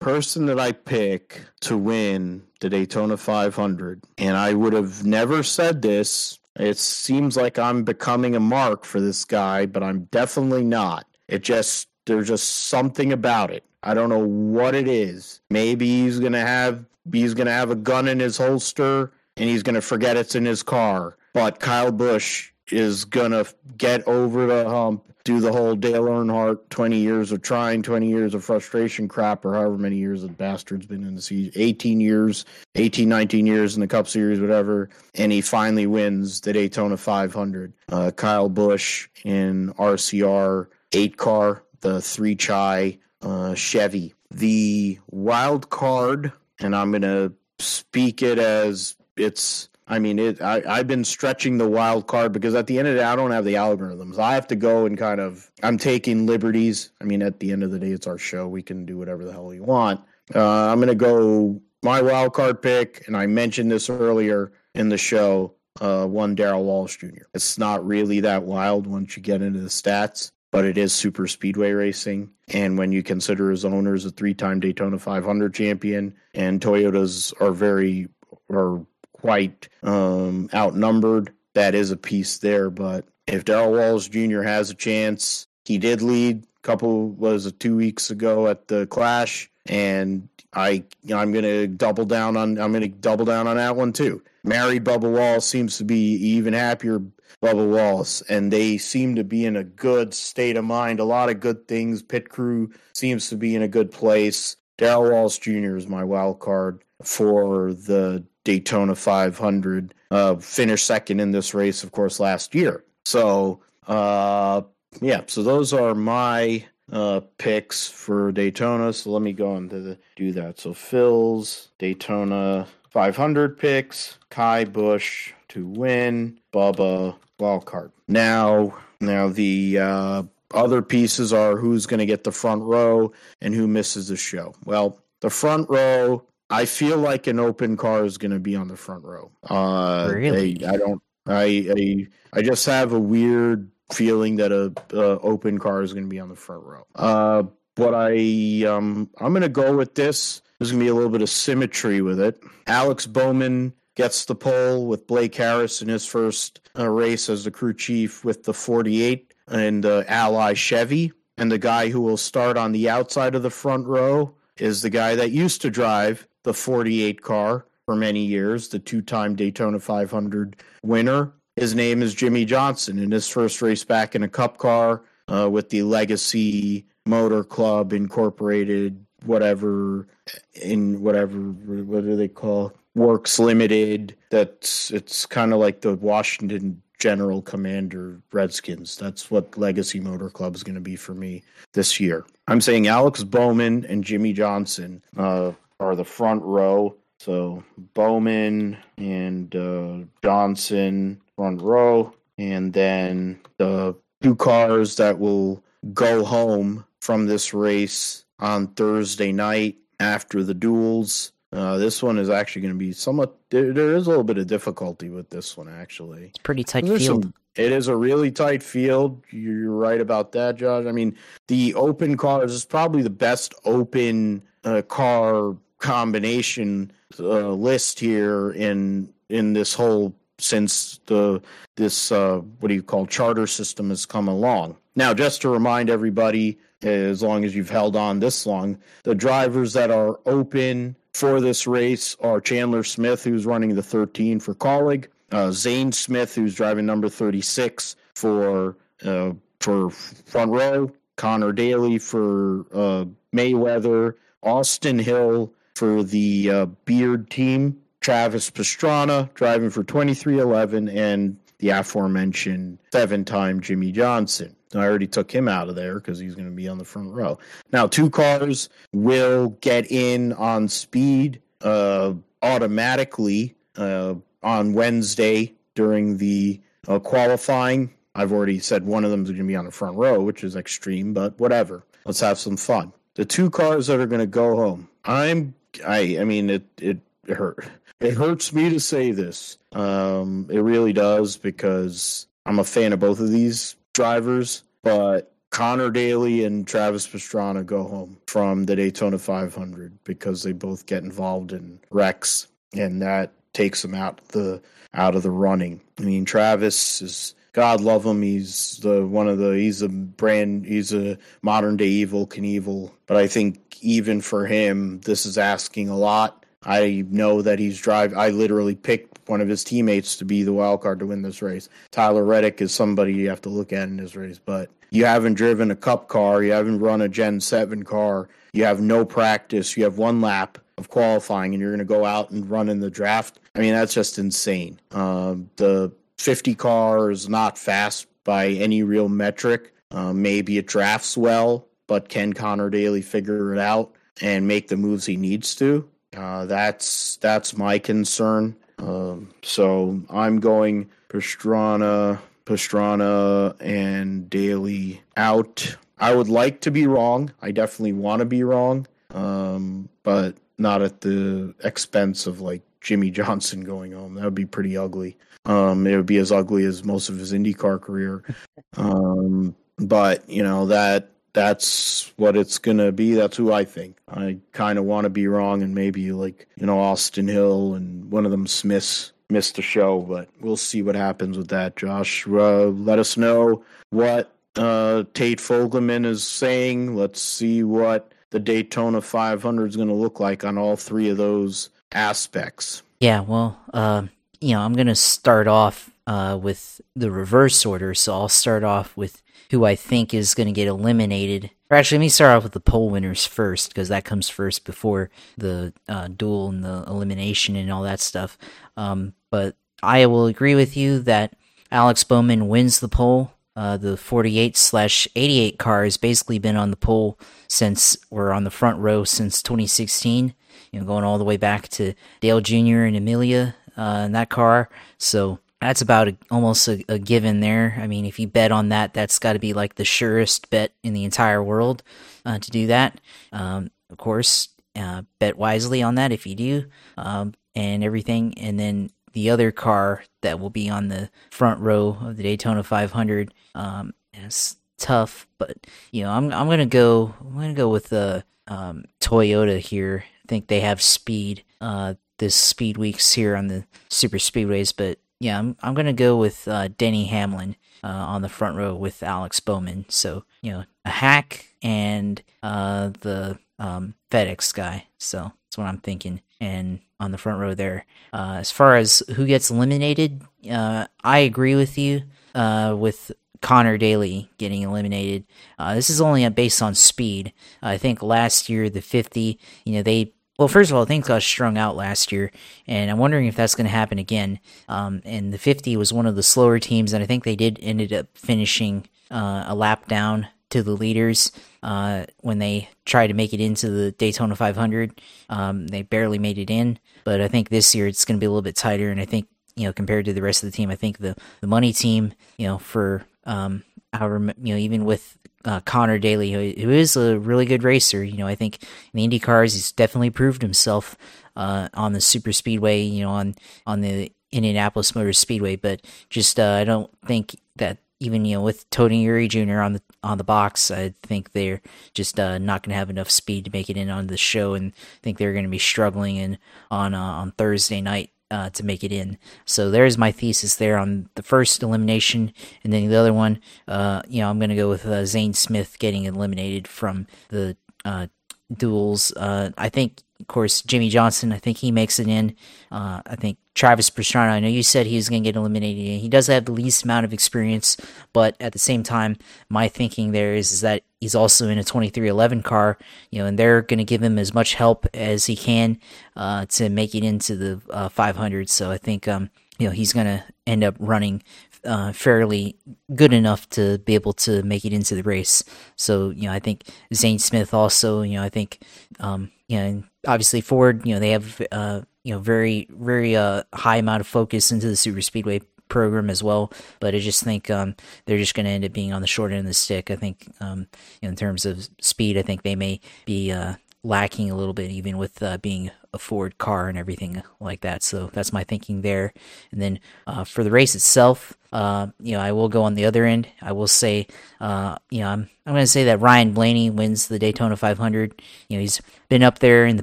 person that I pick to win the Daytona 500, and I would have never said this. It seems like I'm becoming a mark for this guy, but I'm definitely not. It just there's just something about it. I don't know what it is. Maybe he's gonna have he's gonna have a gun in his holster and he's gonna forget it's in his car. But Kyle Busch is gonna get over the hump, do the whole Dale Earnhardt twenty years of trying, twenty years of frustration crap, or however many years the bastard's been in the season, eighteen years, 18, 19 years in the Cup Series, whatever, and he finally wins the Daytona 500. Uh, Kyle Busch in RCR eight car, the three chai uh, Chevy. The wild card, and I'm gonna speak it as it's I mean, it. I, I've been stretching the wild card because at the end of the day, I don't have the algorithms. I have to go and kind of. I'm taking liberties. I mean, at the end of the day, it's our show. We can do whatever the hell we want. Uh, I'm going to go my wild card pick, and I mentioned this earlier in the show. Uh, one Darrell Wallace Jr. It's not really that wild once you get into the stats, but it is super speedway racing. And when you consider his owners a three-time Daytona 500 champion, and Toyotas are very are quite um, outnumbered. That is a piece there. But if Darrell Wallace Jr. has a chance, he did lead a couple was it two weeks ago at the Clash, and I I'm gonna double down on I'm gonna double down on that one too. Married Bubba Wallace seems to be even happier. Bubba Wallace, and they seem to be in a good state of mind. A lot of good things. Pit crew seems to be in a good place. Darrell Wallace Jr. is my wild card for the Daytona 500. Uh, finished second in this race, of course, last year. So, uh, yeah, so those are my uh, picks for Daytona. So let me go into the do that. So Phil's Daytona 500 picks, Ky Busch to win, Bubba card. Now, now the uh, other pieces are who's going to get the front row and who misses the show. Well, the front row I feel like an open car is going to be on the front row. Uh, really? I, I don't. I, I I just have a weird feeling that a, a open car is going to be on the front row. Uh, but I um I'm going to go with this. There's going to be a little bit of symmetry with it. Alex Bowman gets the pole with Blake Harris in his first uh, race as the crew chief with the 48 and the Ally Chevy. And the guy who will start on the outside of the front row is the guy that used to drive the 48 car for many years, the two time Daytona 500 winner. His name is Jimmie Johnson. In his first race back in a cup car uh, with the Legacy Motor Club Incorporated, whatever, in whatever, what do they call Works Limited. That's it's kind of like the Washington General Commander Redskins. That's what Legacy Motor Club is going to be for me this year. I'm saying Alex Bowman and Jimmie Johnson. Uh, are the front row. So Bowman and uh, Johnson front row. And then the two cars that will go home from this race on Thursday night after the duels. Uh, this one is actually going to be somewhat. There, there is a little bit of difficulty with this one, actually. It's pretty tight There's field. some- it is a really tight field. You're right about that, Josh. I mean, the open cars is probably the best open uh, car combination uh, list here in in this whole since the this uh, what do you call charter system has come along. Now, just to remind everybody, as long as you've held on this long, the drivers that are open for this race are Chandler Smith, who's running the 13 for Kaulig, uh, Zane Smith, who's driving number 36 for uh, for front row, Conor Daly for uh, Mayweather, Austin Hill for the uh, Beard team, Travis Pastrana driving for 23XI, and the aforementioned seven-time Jimmie Johnson. I already took him out of there because he's going to be on the front row. Now, two cars will get in on speed uh, automatically uh, on Wednesday during the uh, qualifying. I've already said one of them is going to be on the front row, which is extreme, but whatever. Let's have some fun. The two cars that are going to go home. I'm. I. I mean, it. It hurt. It hurts me to say this. Um, it really does because I'm a fan of both of these drivers, but Conor Daly and Travis Pastrana go home from the Daytona 500 because they both get involved in wrecks, and that takes them out the out of the running. I mean, Travis is God love him. He's the one of the he's a brand he's a modern day Evel Knievel. But I think even for him, this is asking a lot. I know that he's drive. I literally picked one of his teammates to be the wild card to win this race. Tyler Reddick is somebody you have to look at in this race, but you haven't driven a cup car, you haven't run a Gen 7 car, you have no practice, you have one lap of qualifying, and you're going to go out and run in the draft. I mean, that's just insane. Um, the 50 car is not fast by any real metric. Uh, maybe it drafts well, but can Conor Daly figure it out and make the moves he needs to? Uh, that's that's my concern. Um, so I'm going Pastrana, Pastrana, and Daly out. I would like to be wrong. I definitely want to be wrong, um, but not at the expense of like Jimmie Johnson going home. That would be pretty ugly. Um, it would be as ugly as most of his IndyCar career. Um, but you know that that's what it's gonna be. That's who I think. I kind of want to be wrong, and maybe like you know Austin Hill and one of them Smiths missed the show, but we'll see what happens with that. Josh, uh, let us know what uh, Tate Fogelman is saying. Let's see what the Daytona 500 is going to look like on all three of those aspects. Yeah, well, uh, you know, I'm going to start off uh, with the reverse order. So I'll start off with who I think is going to get eliminated. Or actually, let me start off with the pole winners first, because that comes first before the uh, duel and the elimination and all that stuff. Um, but I will agree with you that Alex Bowman wins the pole. Uh, the 48 slash 88 car has basically been on the pole since we're on the front row since 2016 you know, going all the way back to Dale Jr. and Amelia uh, in that car. So that's about a, almost a, a, given there. I mean, if you bet on that, that's got to be like the surest bet in the entire world uh, to do that. Um, of course, uh, bet wisely on that if you do, um, and everything. And then the other car that will be on the front row of the Daytona 500. Um, it's tough, but you know, I'm I'm gonna go. I'm gonna go with the um, Toyota here I think they have speed uh, this speed weeks here on the super speedways. But yeah, I'm I'm gonna go with uh, Denny Hamlin uh, on the front row with Alex Bowman. So you know a hack and uh, the um, FedEx guy. So that's what I'm thinking. And on the front row there, uh, as far as who gets eliminated, uh, I agree with you with Conor Daly getting eliminated. Uh, this is only based on speed. Uh, I think last year the 50, you know, they well, first of all, things got strung out last year, and I'm wondering if that's going to happen again. Um, and the 50 was one of the slower teams, and I think they did ended up finishing uh, a lap down to the leaders uh, when they tried to make it into the Daytona 500. Um, they barely made it in, but I think this year it's going to be a little bit tighter, and I think you know, compared to the rest of the team. I think the the money team, you know, for um, however, you know, even with uh, Conor Daly, who, who is a really good racer, you know, I think in the Indy cars, he's definitely proved himself uh, on the super speedway, you know, on on the Indianapolis Motor Speedway. But just uh, I don't think that even you know with Tony Eury Jr. on the on the box, I think they're just uh, not going to have enough speed to make it in on the show, and I think they're going to be struggling in on uh, on Thursday night uh, to make it in. So there's my thesis there on the first elimination, and then the other one, uh, you know, I'm going to go with uh, Zane Smith getting eliminated from the uh, duels. Uh, I think, of course, Jimmie Johnson. I think he makes it in. Uh, I think Travis Pastrana. I know you said he was going to get eliminated. He does have the least amount of experience, but at the same time, my thinking there is, is that he's also in a 23XI car, you know, and they're going to give him as much help as he can uh, to make it into the uh, 500. So I think, um, you know, he's going to end up running uh, fairly good enough to be able to make it into the race. So, you know, I think Zane Smith also, you know, I think, um, you know, obviously Ford, you know, they have, uh, you know, very, very uh, high amount of focus into the super speedway program as well. But I just think um, they're just going to end up being on the short end of the stick. I think um, in terms of speed, I think they may be uh, lacking a little bit, even with uh, being a Ford car and everything like that. So that's my thinking there. And then uh, for the race itself, uh, you know, I will go on the other end. I will say, uh, you know, I'm I'm going to say that Ryan Blaney wins the Daytona 500. You know, he's been up there in the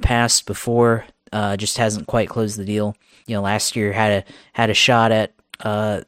past before, uh, just hasn't quite closed the deal. You know, last year had a had a shot at uh,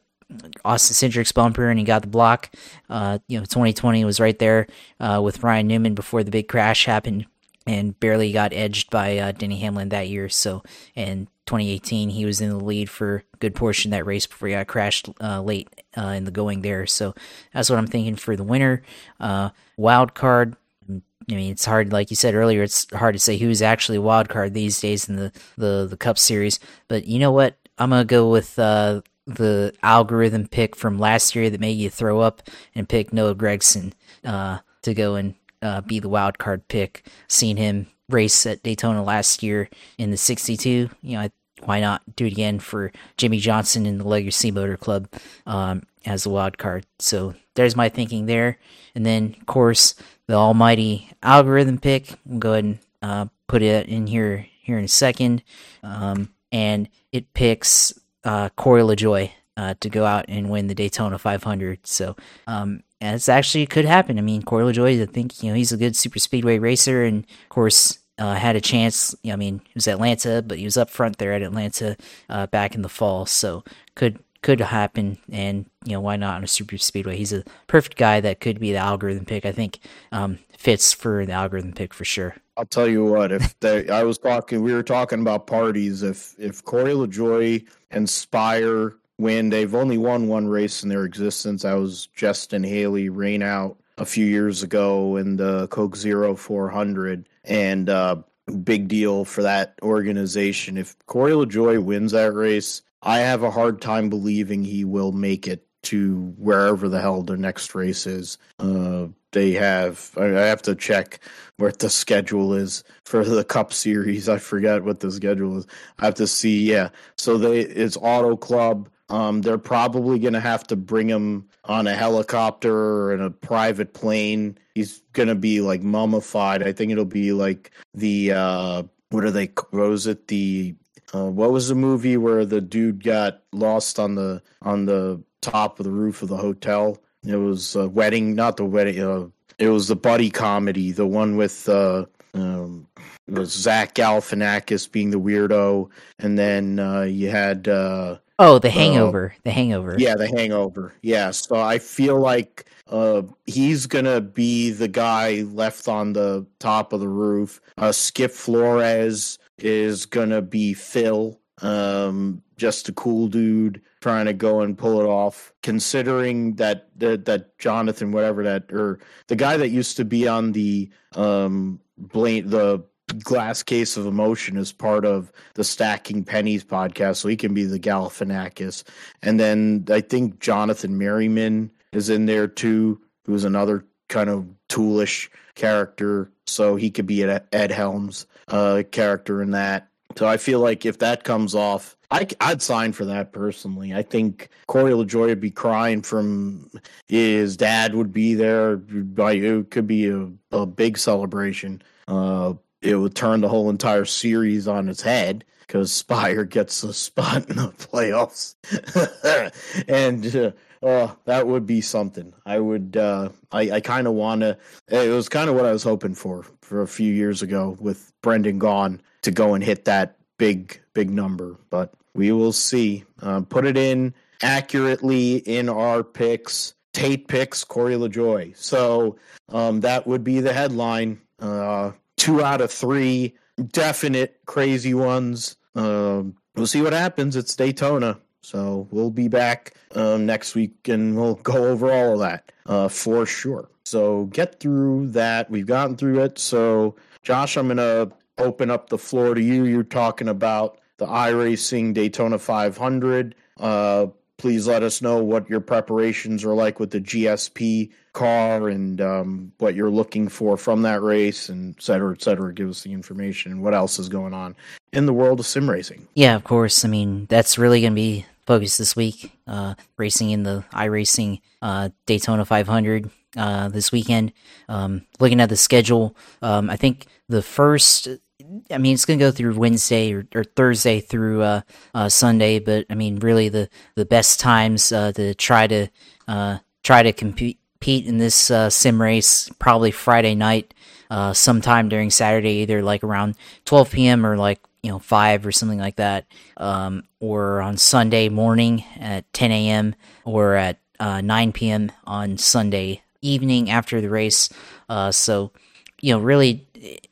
Austin Cindric's bumper and he got the block. Uh, you know, 2020 was right there uh, with Ryan Newman before the big crash happened and barely got edged by uh, Denny Hamlin that year. So, in 2018, he was in the lead for a good portion of that race before he got crashed uh, late uh, in the going there. So, that's what I'm thinking for the winner. Uh, wild card. I mean, it's hard, like you said earlier, it's hard to say who's actually wild card these days in the, the, the Cup Series. But you know what? I'm going to go with uh, the algorithm pick from last year that made you throw up and pick Noah Gragson uh, to go and uh, be the wild card pick. Seen him race at Daytona last year in the 62. You know, why not do it again for Jimmie Johnson in the Legacy Motor Club um, as a wild card? So there's my thinking there. And then, of course, the almighty algorithm pick. We'll go ahead and uh, put it in here here in a second. Um, and it picks uh, Corey LaJoie uh, to go out and win the Daytona 500. So um, it's actually could happen. I mean, Corey LaJoie, I think you know he's a good super speedway racer, and of course uh, had a chance. I mean, it was Atlanta, but he was up front there at Atlanta uh, back in the fall, so could could happen. And you know, why not on a super speedway? He's a perfect guy that could be the algorithm pick. I think um, fits for the algorithm pick for sure. I'll tell you what. If they, I was talking, we were talking about parties. If if Corey LaJoie and Spire win, they've only won one race in their existence. That was Justin Haley rain out a few years ago in the Coke Zero 400, and uh, big deal for that organization. If Corey LaJoie wins that race, I have a hard time believing he will make it to wherever the hell the next race is. Uh, they have. I have to check what the schedule is for the Cup Series. I forget what the schedule is. I have to see. Yeah, so they it's Auto Club. Um, they're probably going to have to bring him on a helicopter or in a private plane. He's going to be like mummified. I think it'll be like the uh, what are they? What was it? The uh, what was the movie where the dude got lost on the on the top of the roof of the hotel? It was a wedding, not the wedding. Uh, it was the buddy comedy, the one with uh, um, was Zach Galifianakis being the weirdo, and then uh, you had uh, oh, the Hangover, the Hangover. Yeah, the Hangover. Yeah, so I feel like uh, he's gonna be the guy left on the top of the roof. Uh, Skip Flores is gonna be Phil, um, just a cool dude trying to go and pull it off. Considering that that, that Jonathan, whatever that, or the guy that used to be on the um, blame the glass case of emotion is part of the stacking pennies podcast so he can be the galifianakis and then i think jonathan merriman is in there too who's another kind of toolish character so he could be an ed helms uh, character in that So I feel like if that comes off, I, would sign for that personally. I think Corey LaJoie would be crying from his dad would be there. It could be a, a big celebration. Uh, it would turn the whole entire series on its head because Spire gets a spot in the playoffs, and uh, oh, that would be something. I would. Uh, I, I kind of want to. It was kind of what I was hoping for for a few years ago with Brendan Gaughan to go and hit that big big number, but we will see. Uh, put it in accurately in our picks. Tate picks Corey LaJoie. So um, that would be the headline. Uh, two out of three definite crazy ones. Um, we'll see what happens. It's Daytona. So we'll be back um, next week and we'll go over all of that uh, for sure. So get through that. We've gotten through it. So, Josh, I'm going to open up the floor to you. You're talking about the iRacing Daytona 500. Uh, please let us know what your preparations are like with the GSP car and um, what you're looking for from that race and et cetera, et cetera. Give us the information and what else is going on in the world of sim racing. Yeah, of course. I mean, that's really going to be focused this week. Uh, racing in the iRacing uh, Daytona 500 uh, this weekend. Um, looking at the schedule, um, I think the first I mean, it's going to go through Wednesday or, or Thursday through uh, uh, Sunday, but I mean, really the the best times uh, to try to uh, try to compete in this uh, sim race probably Friday night, uh, sometime during Saturday, either like around 12 p.m. or like you know five or something like that, um, or on Sunday morning at 10 a.m. or at 9 p.m. on Sunday evening after the race. so you know, really.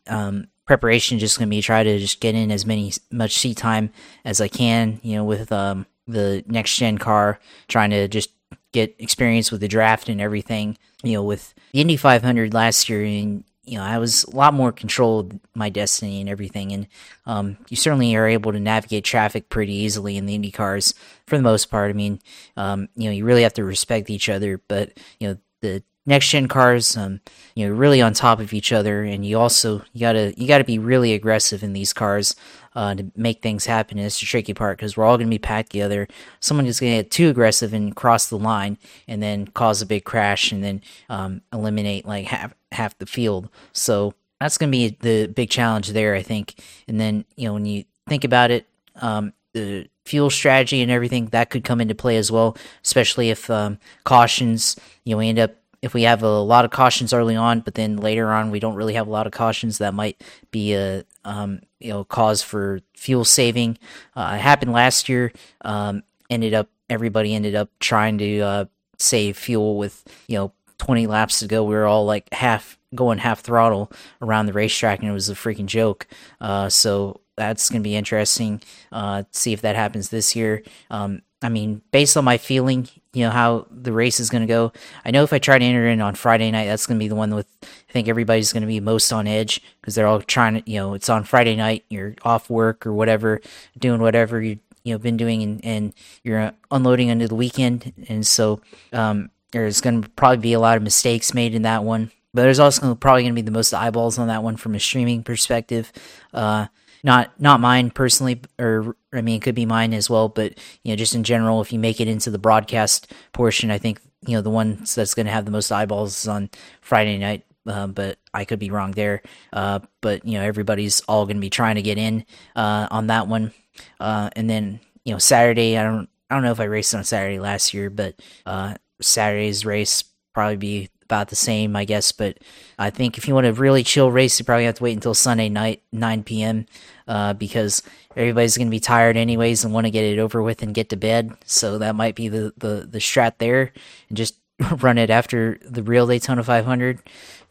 Um, preparation just going to be try to just get in as many much seat time as I can. You know, with um, the next gen car, trying to just get experience with the draft and everything. You know, with the Indy 500 last year, and you know, I was a lot more control of my destiny and everything. And um, you certainly are able to navigate traffic pretty easily in the Indy cars for the most part. I mean, um, you know, you really have to respect each other, but you know, the next gen cars um you know really on top of each other and you also you gotta you gotta be really aggressive in these cars uh, to make things happen. And it's the tricky part because we're all to be packed together. Someone is to get too aggressive and cross the line and then cause a big crash and then um, eliminate like half half the field. So that's to be the big challenge there i think. And then you know when you think about it um, the fuel strategy and everything that could come into play as well especially if um, cautions you know end up if we have a lot of cautions early on, but then later on we don't really have a lot of cautions, that might be a um, you know cause for fuel saving. Uh, it happened last year. Um, ended up everybody ended up trying to uh, save fuel with you know 20 laps to go. We were all like half going half throttle around the racetrack, and it was a freaking joke. Uh, so that's gonna be interesting. Uh, see if that happens this year. Um, I mean, based on my feeling, you know how the race is going to go. I know if I try to enter in on Friday night, that's going to be the one with I think everybody's going to be most on edge because they're all trying to, you know, it's on Friday night, you're off work or whatever, doing whatever you you know been doing, and, and you're unloading into the weekend, and so um, there's going to probably be a lot of mistakes made in that one. But there's also probably going to be the most eyeballs on that one from a streaming perspective. Uh, not not mine personally, or I mean, it could be mine as well. But you know, just in general, if you make it into the broadcast portion, I think you know the ones that's going to have the most eyeballs is on Friday night. Uh, but I could be wrong there. Uh, but you know, everybody's all going to be trying to get in uh, on that one. Uh, and then you know, Saturday. I don't I don't know if I raced on Saturday last year, but uh, Saturday's race probably be about the same, I guess. But I think if you want a really chill race, you probably have to wait until Sunday night, 9 p.m., uh, because everybody's going to be tired anyways and want to get it over with and get to bed. So that might be the, the, the strat there and just run it after the real Daytona 500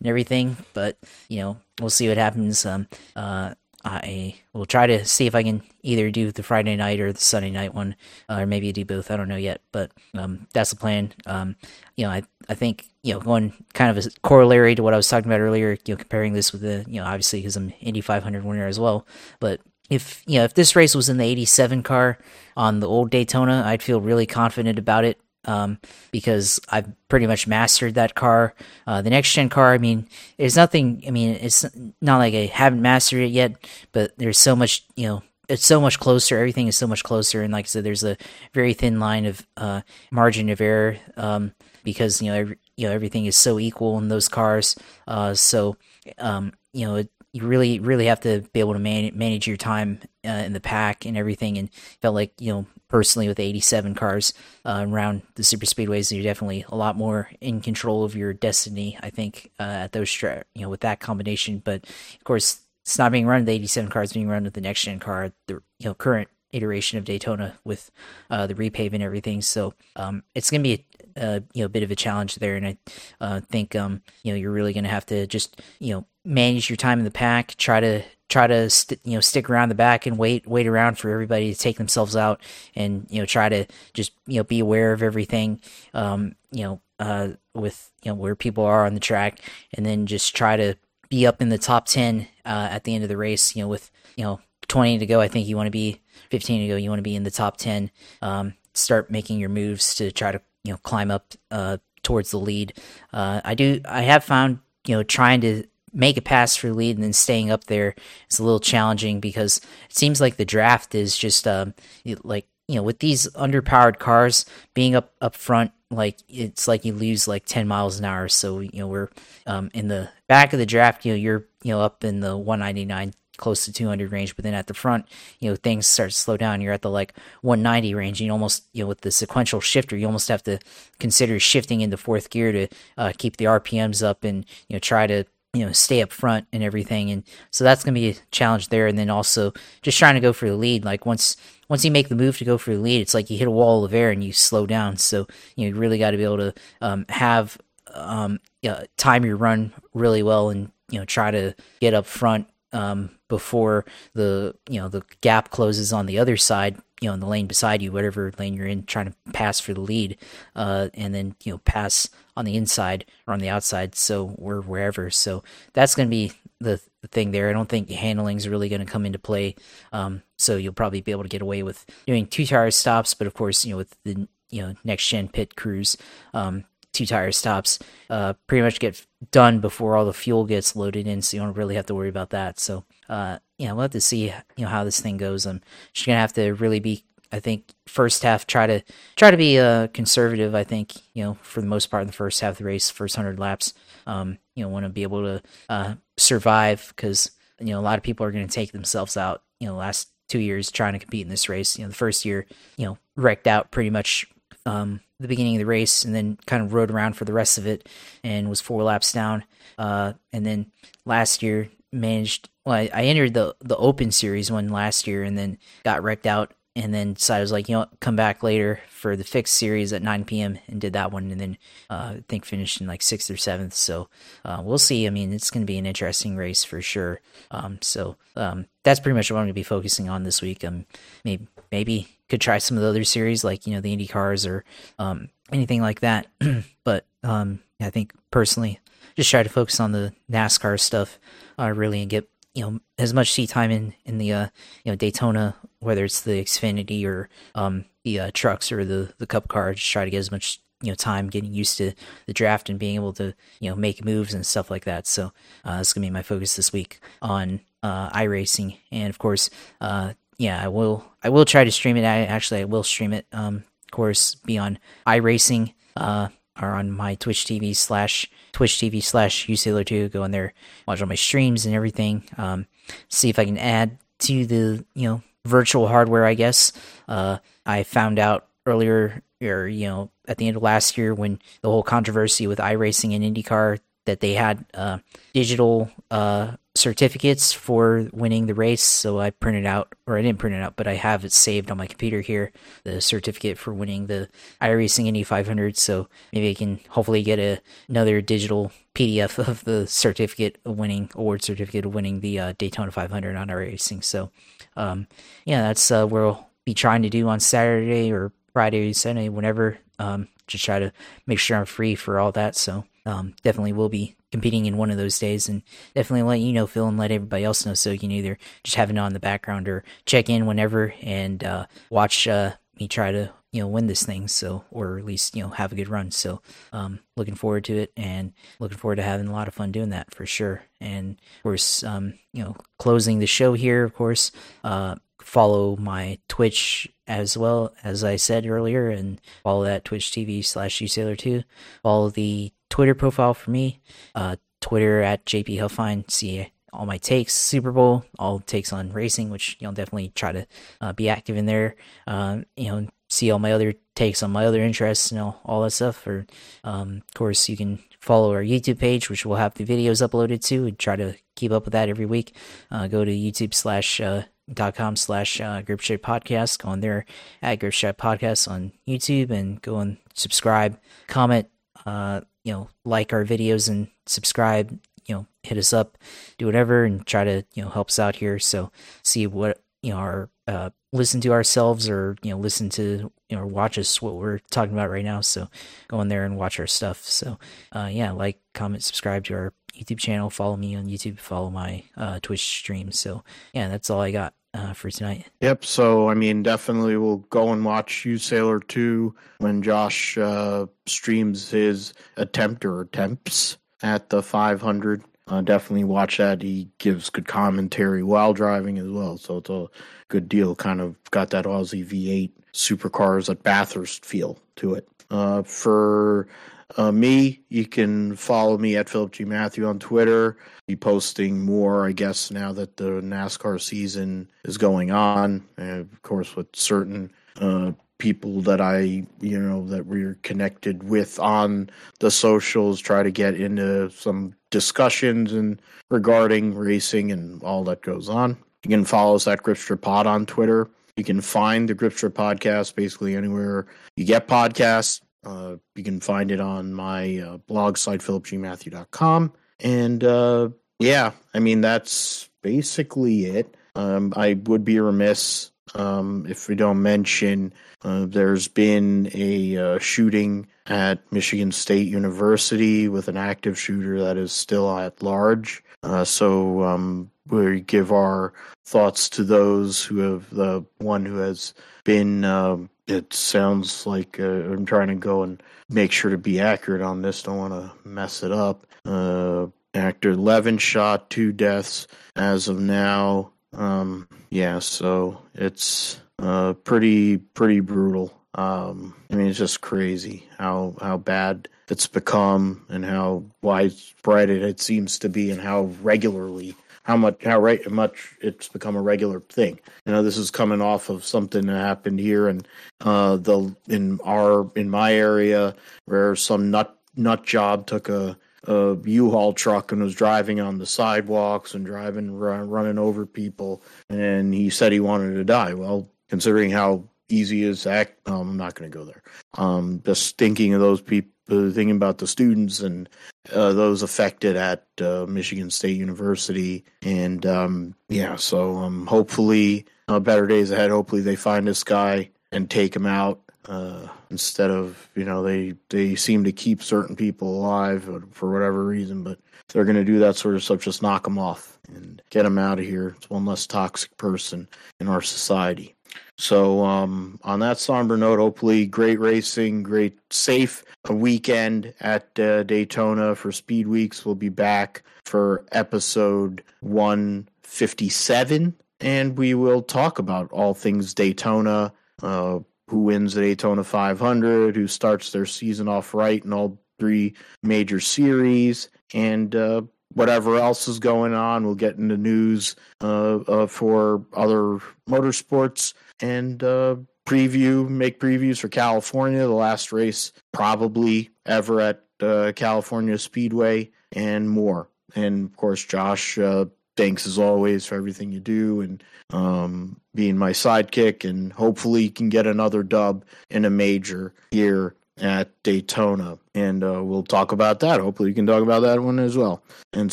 and everything. But, you know, we'll see what happens. Um, uh, I will try to see if I can either do the Friday night or the Sunday night one, uh, or maybe do both. I don't know yet, but um, that's the plan. Um, you know, I I think you know going kind of a corollary to what I was talking about earlier. You know, comparing this with the you know obviously because I'm Indy 500 winner as well, but if you know if this race was in the 87 car on the old Daytona, I'd feel really confident about it um, because I've pretty much mastered that car. Uh, the next gen car, I mean, there's nothing. I mean, it's not like I haven't mastered it yet, but there's so much, you know, it's so much closer. Everything is so much closer, and like I said, there's a very thin line of uh, margin of error um, because you know every, you know everything is so equal in those cars. Uh, so um, you know it, you really really have to be able to man- manage your time uh, in the pack and everything. And felt like you know personally with 87 cars uh, around the super speedways, you're definitely a lot more in control of your destiny. I think uh, at those tra- you know with that combination, but of course it's not being run with the 87 cars, being run with the next gen car, the you know current iteration of Daytona with uh, the repave and everything. So um, it's going to be a, you know bit of a challenge there, and I uh, think um, you know you're really going to have to just you know manage your time in the pack, try to try to st- you know stick around the back and wait wait around for everybody to take themselves out, and you know try to just you know be aware of everything. Um, you know. Uh, with you know where people are on the track, and then just try to be up in the top 10 uh, at the end of the race. You know, with you know 20 to go, I think you want to be 15 to go. You want to be in the top 10. Um, start making your moves to try to you know climb up uh, towards the lead. Uh, I do. I have found you know trying to make a pass for lead and then staying up there is a little challenging because it seems like the draft is just um, like you know with these underpowered cars being up up front like it's like you lose like 10 miles an hour so you know we're um, in the back of the draft you know you're you know up in the 199 close to 200 range but then at the front you know things start to slow down. You're at the like 190 range you almost you know with the sequential shifter you almost have to consider shifting into fourth gear to uh, keep the rpms up and you know try to you know stay up front and everything. And so that's going to be a challenge there. And then also just trying to go for the lead. Like once once you make the move to go for the lead it's like you hit a wall of air and you slow down. So you, know, you really got to be able to um, have um, uh, time your run really well and you know try to get up front um, before the you know the gap closes on the other side you know in the lane beside you whatever lane you're in trying to pass for the lead uh, and then you know pass on the inside or on the outside so or wherever. So that's going to be the, the thing there. I don't think handling is really going to come into play um, so you'll probably be able to get away with doing two tire stops but of course you know with the you know next gen pit crews um, two tire stops uh, pretty much get done before all the fuel gets loaded in, so you don't really have to worry about that. So, uh, yeah, we'll have to see you know how this thing goes. I'm just gonna have to really be. I think first half try to try to be uh, conservative. I think you know for the most part in the first half of the race, first hundred laps, um, you know want to be able to uh, survive because you know a lot of people are to take themselves out. You know, last two years trying to compete in this race. You know, the first year, you know, wrecked out pretty much um, the beginning of the race and then kind of rode around for the rest of it and was four laps down. Uh, and then last year managed. Well, I, I, entered the the Open Series one last year and then got wrecked out. And then decided I was like, you know, come back later for the fixed series at 9 p.m. and did that one, and then uh, I think finished in like sixth or seventh. So uh, we'll see. I mean, it's going to be an interesting race for sure. Um, so um, that's pretty much what I'm going to be focusing on this week. Um, maybe maybe could try some of the other series like you know the Indy cars or um, anything like that. but um, I think personally, just try to focus on the NASCAR stuff uh, really and get you know as much seat time in in the uh, you know Daytona, whether it's the Xfinity or um, the uh, trucks or the the Cup car. Just try to get as much you know time getting used to the draft and being able to you know make moves and stuff like that. So uh, that's gonna be my focus this week on uh, iRacing, and of course, uh, yeah, I will. I will try to stream it. I actually I will stream it. Um, of course, be on iRacing. Uh, or on my Twitch TV slash Twitch TV slash usailor2. Go in there, watch all my streams and everything. Um, see if I can add to the you know virtual hardware. I guess. Uh, I found out earlier, or you know, at the end of last year when the whole controversy with iRacing and IndyCar that they had uh, digital uh, certificates for winning the race. So I printed out, or I didn't print it out, but I have it saved on my computer here, the certificate for winning the iRacing Indy 500. So maybe I can hopefully get a, another digital PDF of the certificate of winning, award certificate of winning the uh, Daytona 500 on iRacing. So um, yeah, that's uh, where we'll be trying to do on Saturday or Friday, or Sunday, whenever. Um, just try to make sure I'm free for all that. So um, definitely will be competing in one of those days and definitely let you know phil and let everybody else know so you can either just have it on the background or check in whenever and uh, watch uh, me try to you know win this thing. So or at least you know have a good run. So um, looking forward to it and looking forward to having a lot of fun doing that for sure. And of course, um, you know, closing the show here, of course. Uh, follow my Twitch as well as I said earlier, and follow that Twitch TV slash usailor2. Follow the Twitter profile for me, uh, Twitter at JP Huffine. See all my takes, Super Bowl, all takes on racing, which you know definitely try to uh, be active in there. Um, you know, see all my other takes on my other interests, you know, all that stuff. Or um, of course, you can follow our YouTube page, which we'll have the videos uploaded to, and try to keep up with that every week. Uh, go to YouTube slash uh, dot com slash uh, grip shape podcast go on there at grip shape podcast on youtube and go and subscribe comment uh you know like our videos and subscribe you know hit us up do whatever and try to you know help us out here so see what you know our uh listen to ourselves or you know listen to you know watch us what we're talking about right now so go in there and watch our stuff so uh yeah like comment subscribe to our YouTube channel. Follow me on YouTube. Follow my uh, Twitch stream. So yeah, that's all I got uh, for tonight. Yep. So I mean, definitely we'll go and watch You Sailor Two when Josh uh, streams his attempt or attempts at the 500. Uh, definitely watch that. He gives good commentary while driving as well, so it's a good deal. Kind of got that Aussie V8 supercars at Bathurst feel to it. Uh, for uh, me, you can follow me at Philip G. Matthew on Twitter. Be posting more, I guess, now that the NASCAR season is going on. And of course, with certain uh, people that I, you know, that we're connected with on the socials, try to get into some discussions and regarding racing and all that goes on. You can follow us at Gripster Pod on Twitter. You can find the Gripster podcast basically anywhere you get podcasts. Uh, you can find it on my uh, blog site, philipgmatthew.com. And uh, yeah, I mean, that's basically it. Um, I would be remiss um, if we don't mention uh, there's been a uh, shooting at Michigan State University with an active shooter that is still at large. Uh, so um, we give our thoughts to those who have the one who has been um, it sounds like uh, I'm trying to go and make sure to be accurate on this. Don't want to mess it up. Uh, actor 11 shot, two deaths as of now. Um, yeah, so it's uh, pretty pretty brutal. Um, I mean, it's just crazy how how bad it's become and how widespread it, it seems to be, and how regularly how much how right much it's become a regular thing. You know, this is coming off of something that happened here and uh, the in our in my area where some nut nut job took a a U-Haul truck and was driving on the sidewalks and driving running over people and he said he wanted to die. Well, considering how easy is act, um, I'm not going to go there. Um, just thinking of those people thinking about the students and uh, those affected at uh, Michigan State University. And um, yeah, so um, hopefully, uh, better days ahead. Hopefully, they find this guy and take him out uh, instead of you know they they seem to keep certain people alive for whatever reason, but they're going to do that sort of stuff. Just knock them off and get them out of here. It's one less toxic person in our society. So, um, on that somber note, hopefully, great racing, great safe weekend at uh, Daytona for Speed Weeks. We'll be back for episode 157, and we will talk about all things Daytona. Uh, who wins the Daytona 500? Who starts their season off right in all three major series? And uh, whatever else is going on. We'll get into news uh, uh, for other motorsports and uh, preview, make previews for California, the last race probably ever at uh, California Speedway, and more. And of course, Josh, uh, thanks as always for everything you do and um, being my sidekick, and hopefully you can get another dub in a major here at Daytona. And uh, we'll talk about that. Hopefully, you can talk about that one as well and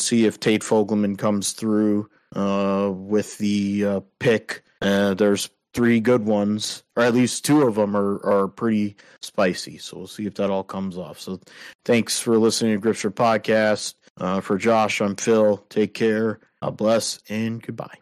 see if Tate Fogelman comes through uh, with the uh, pick. Uh, there's three good ones, or at least two of them are, are pretty spicy. So we'll see if that all comes off. So thanks for listening to Gripster Podcast. Uh, for Josh, I'm Phil. Take care. God bless and goodbye.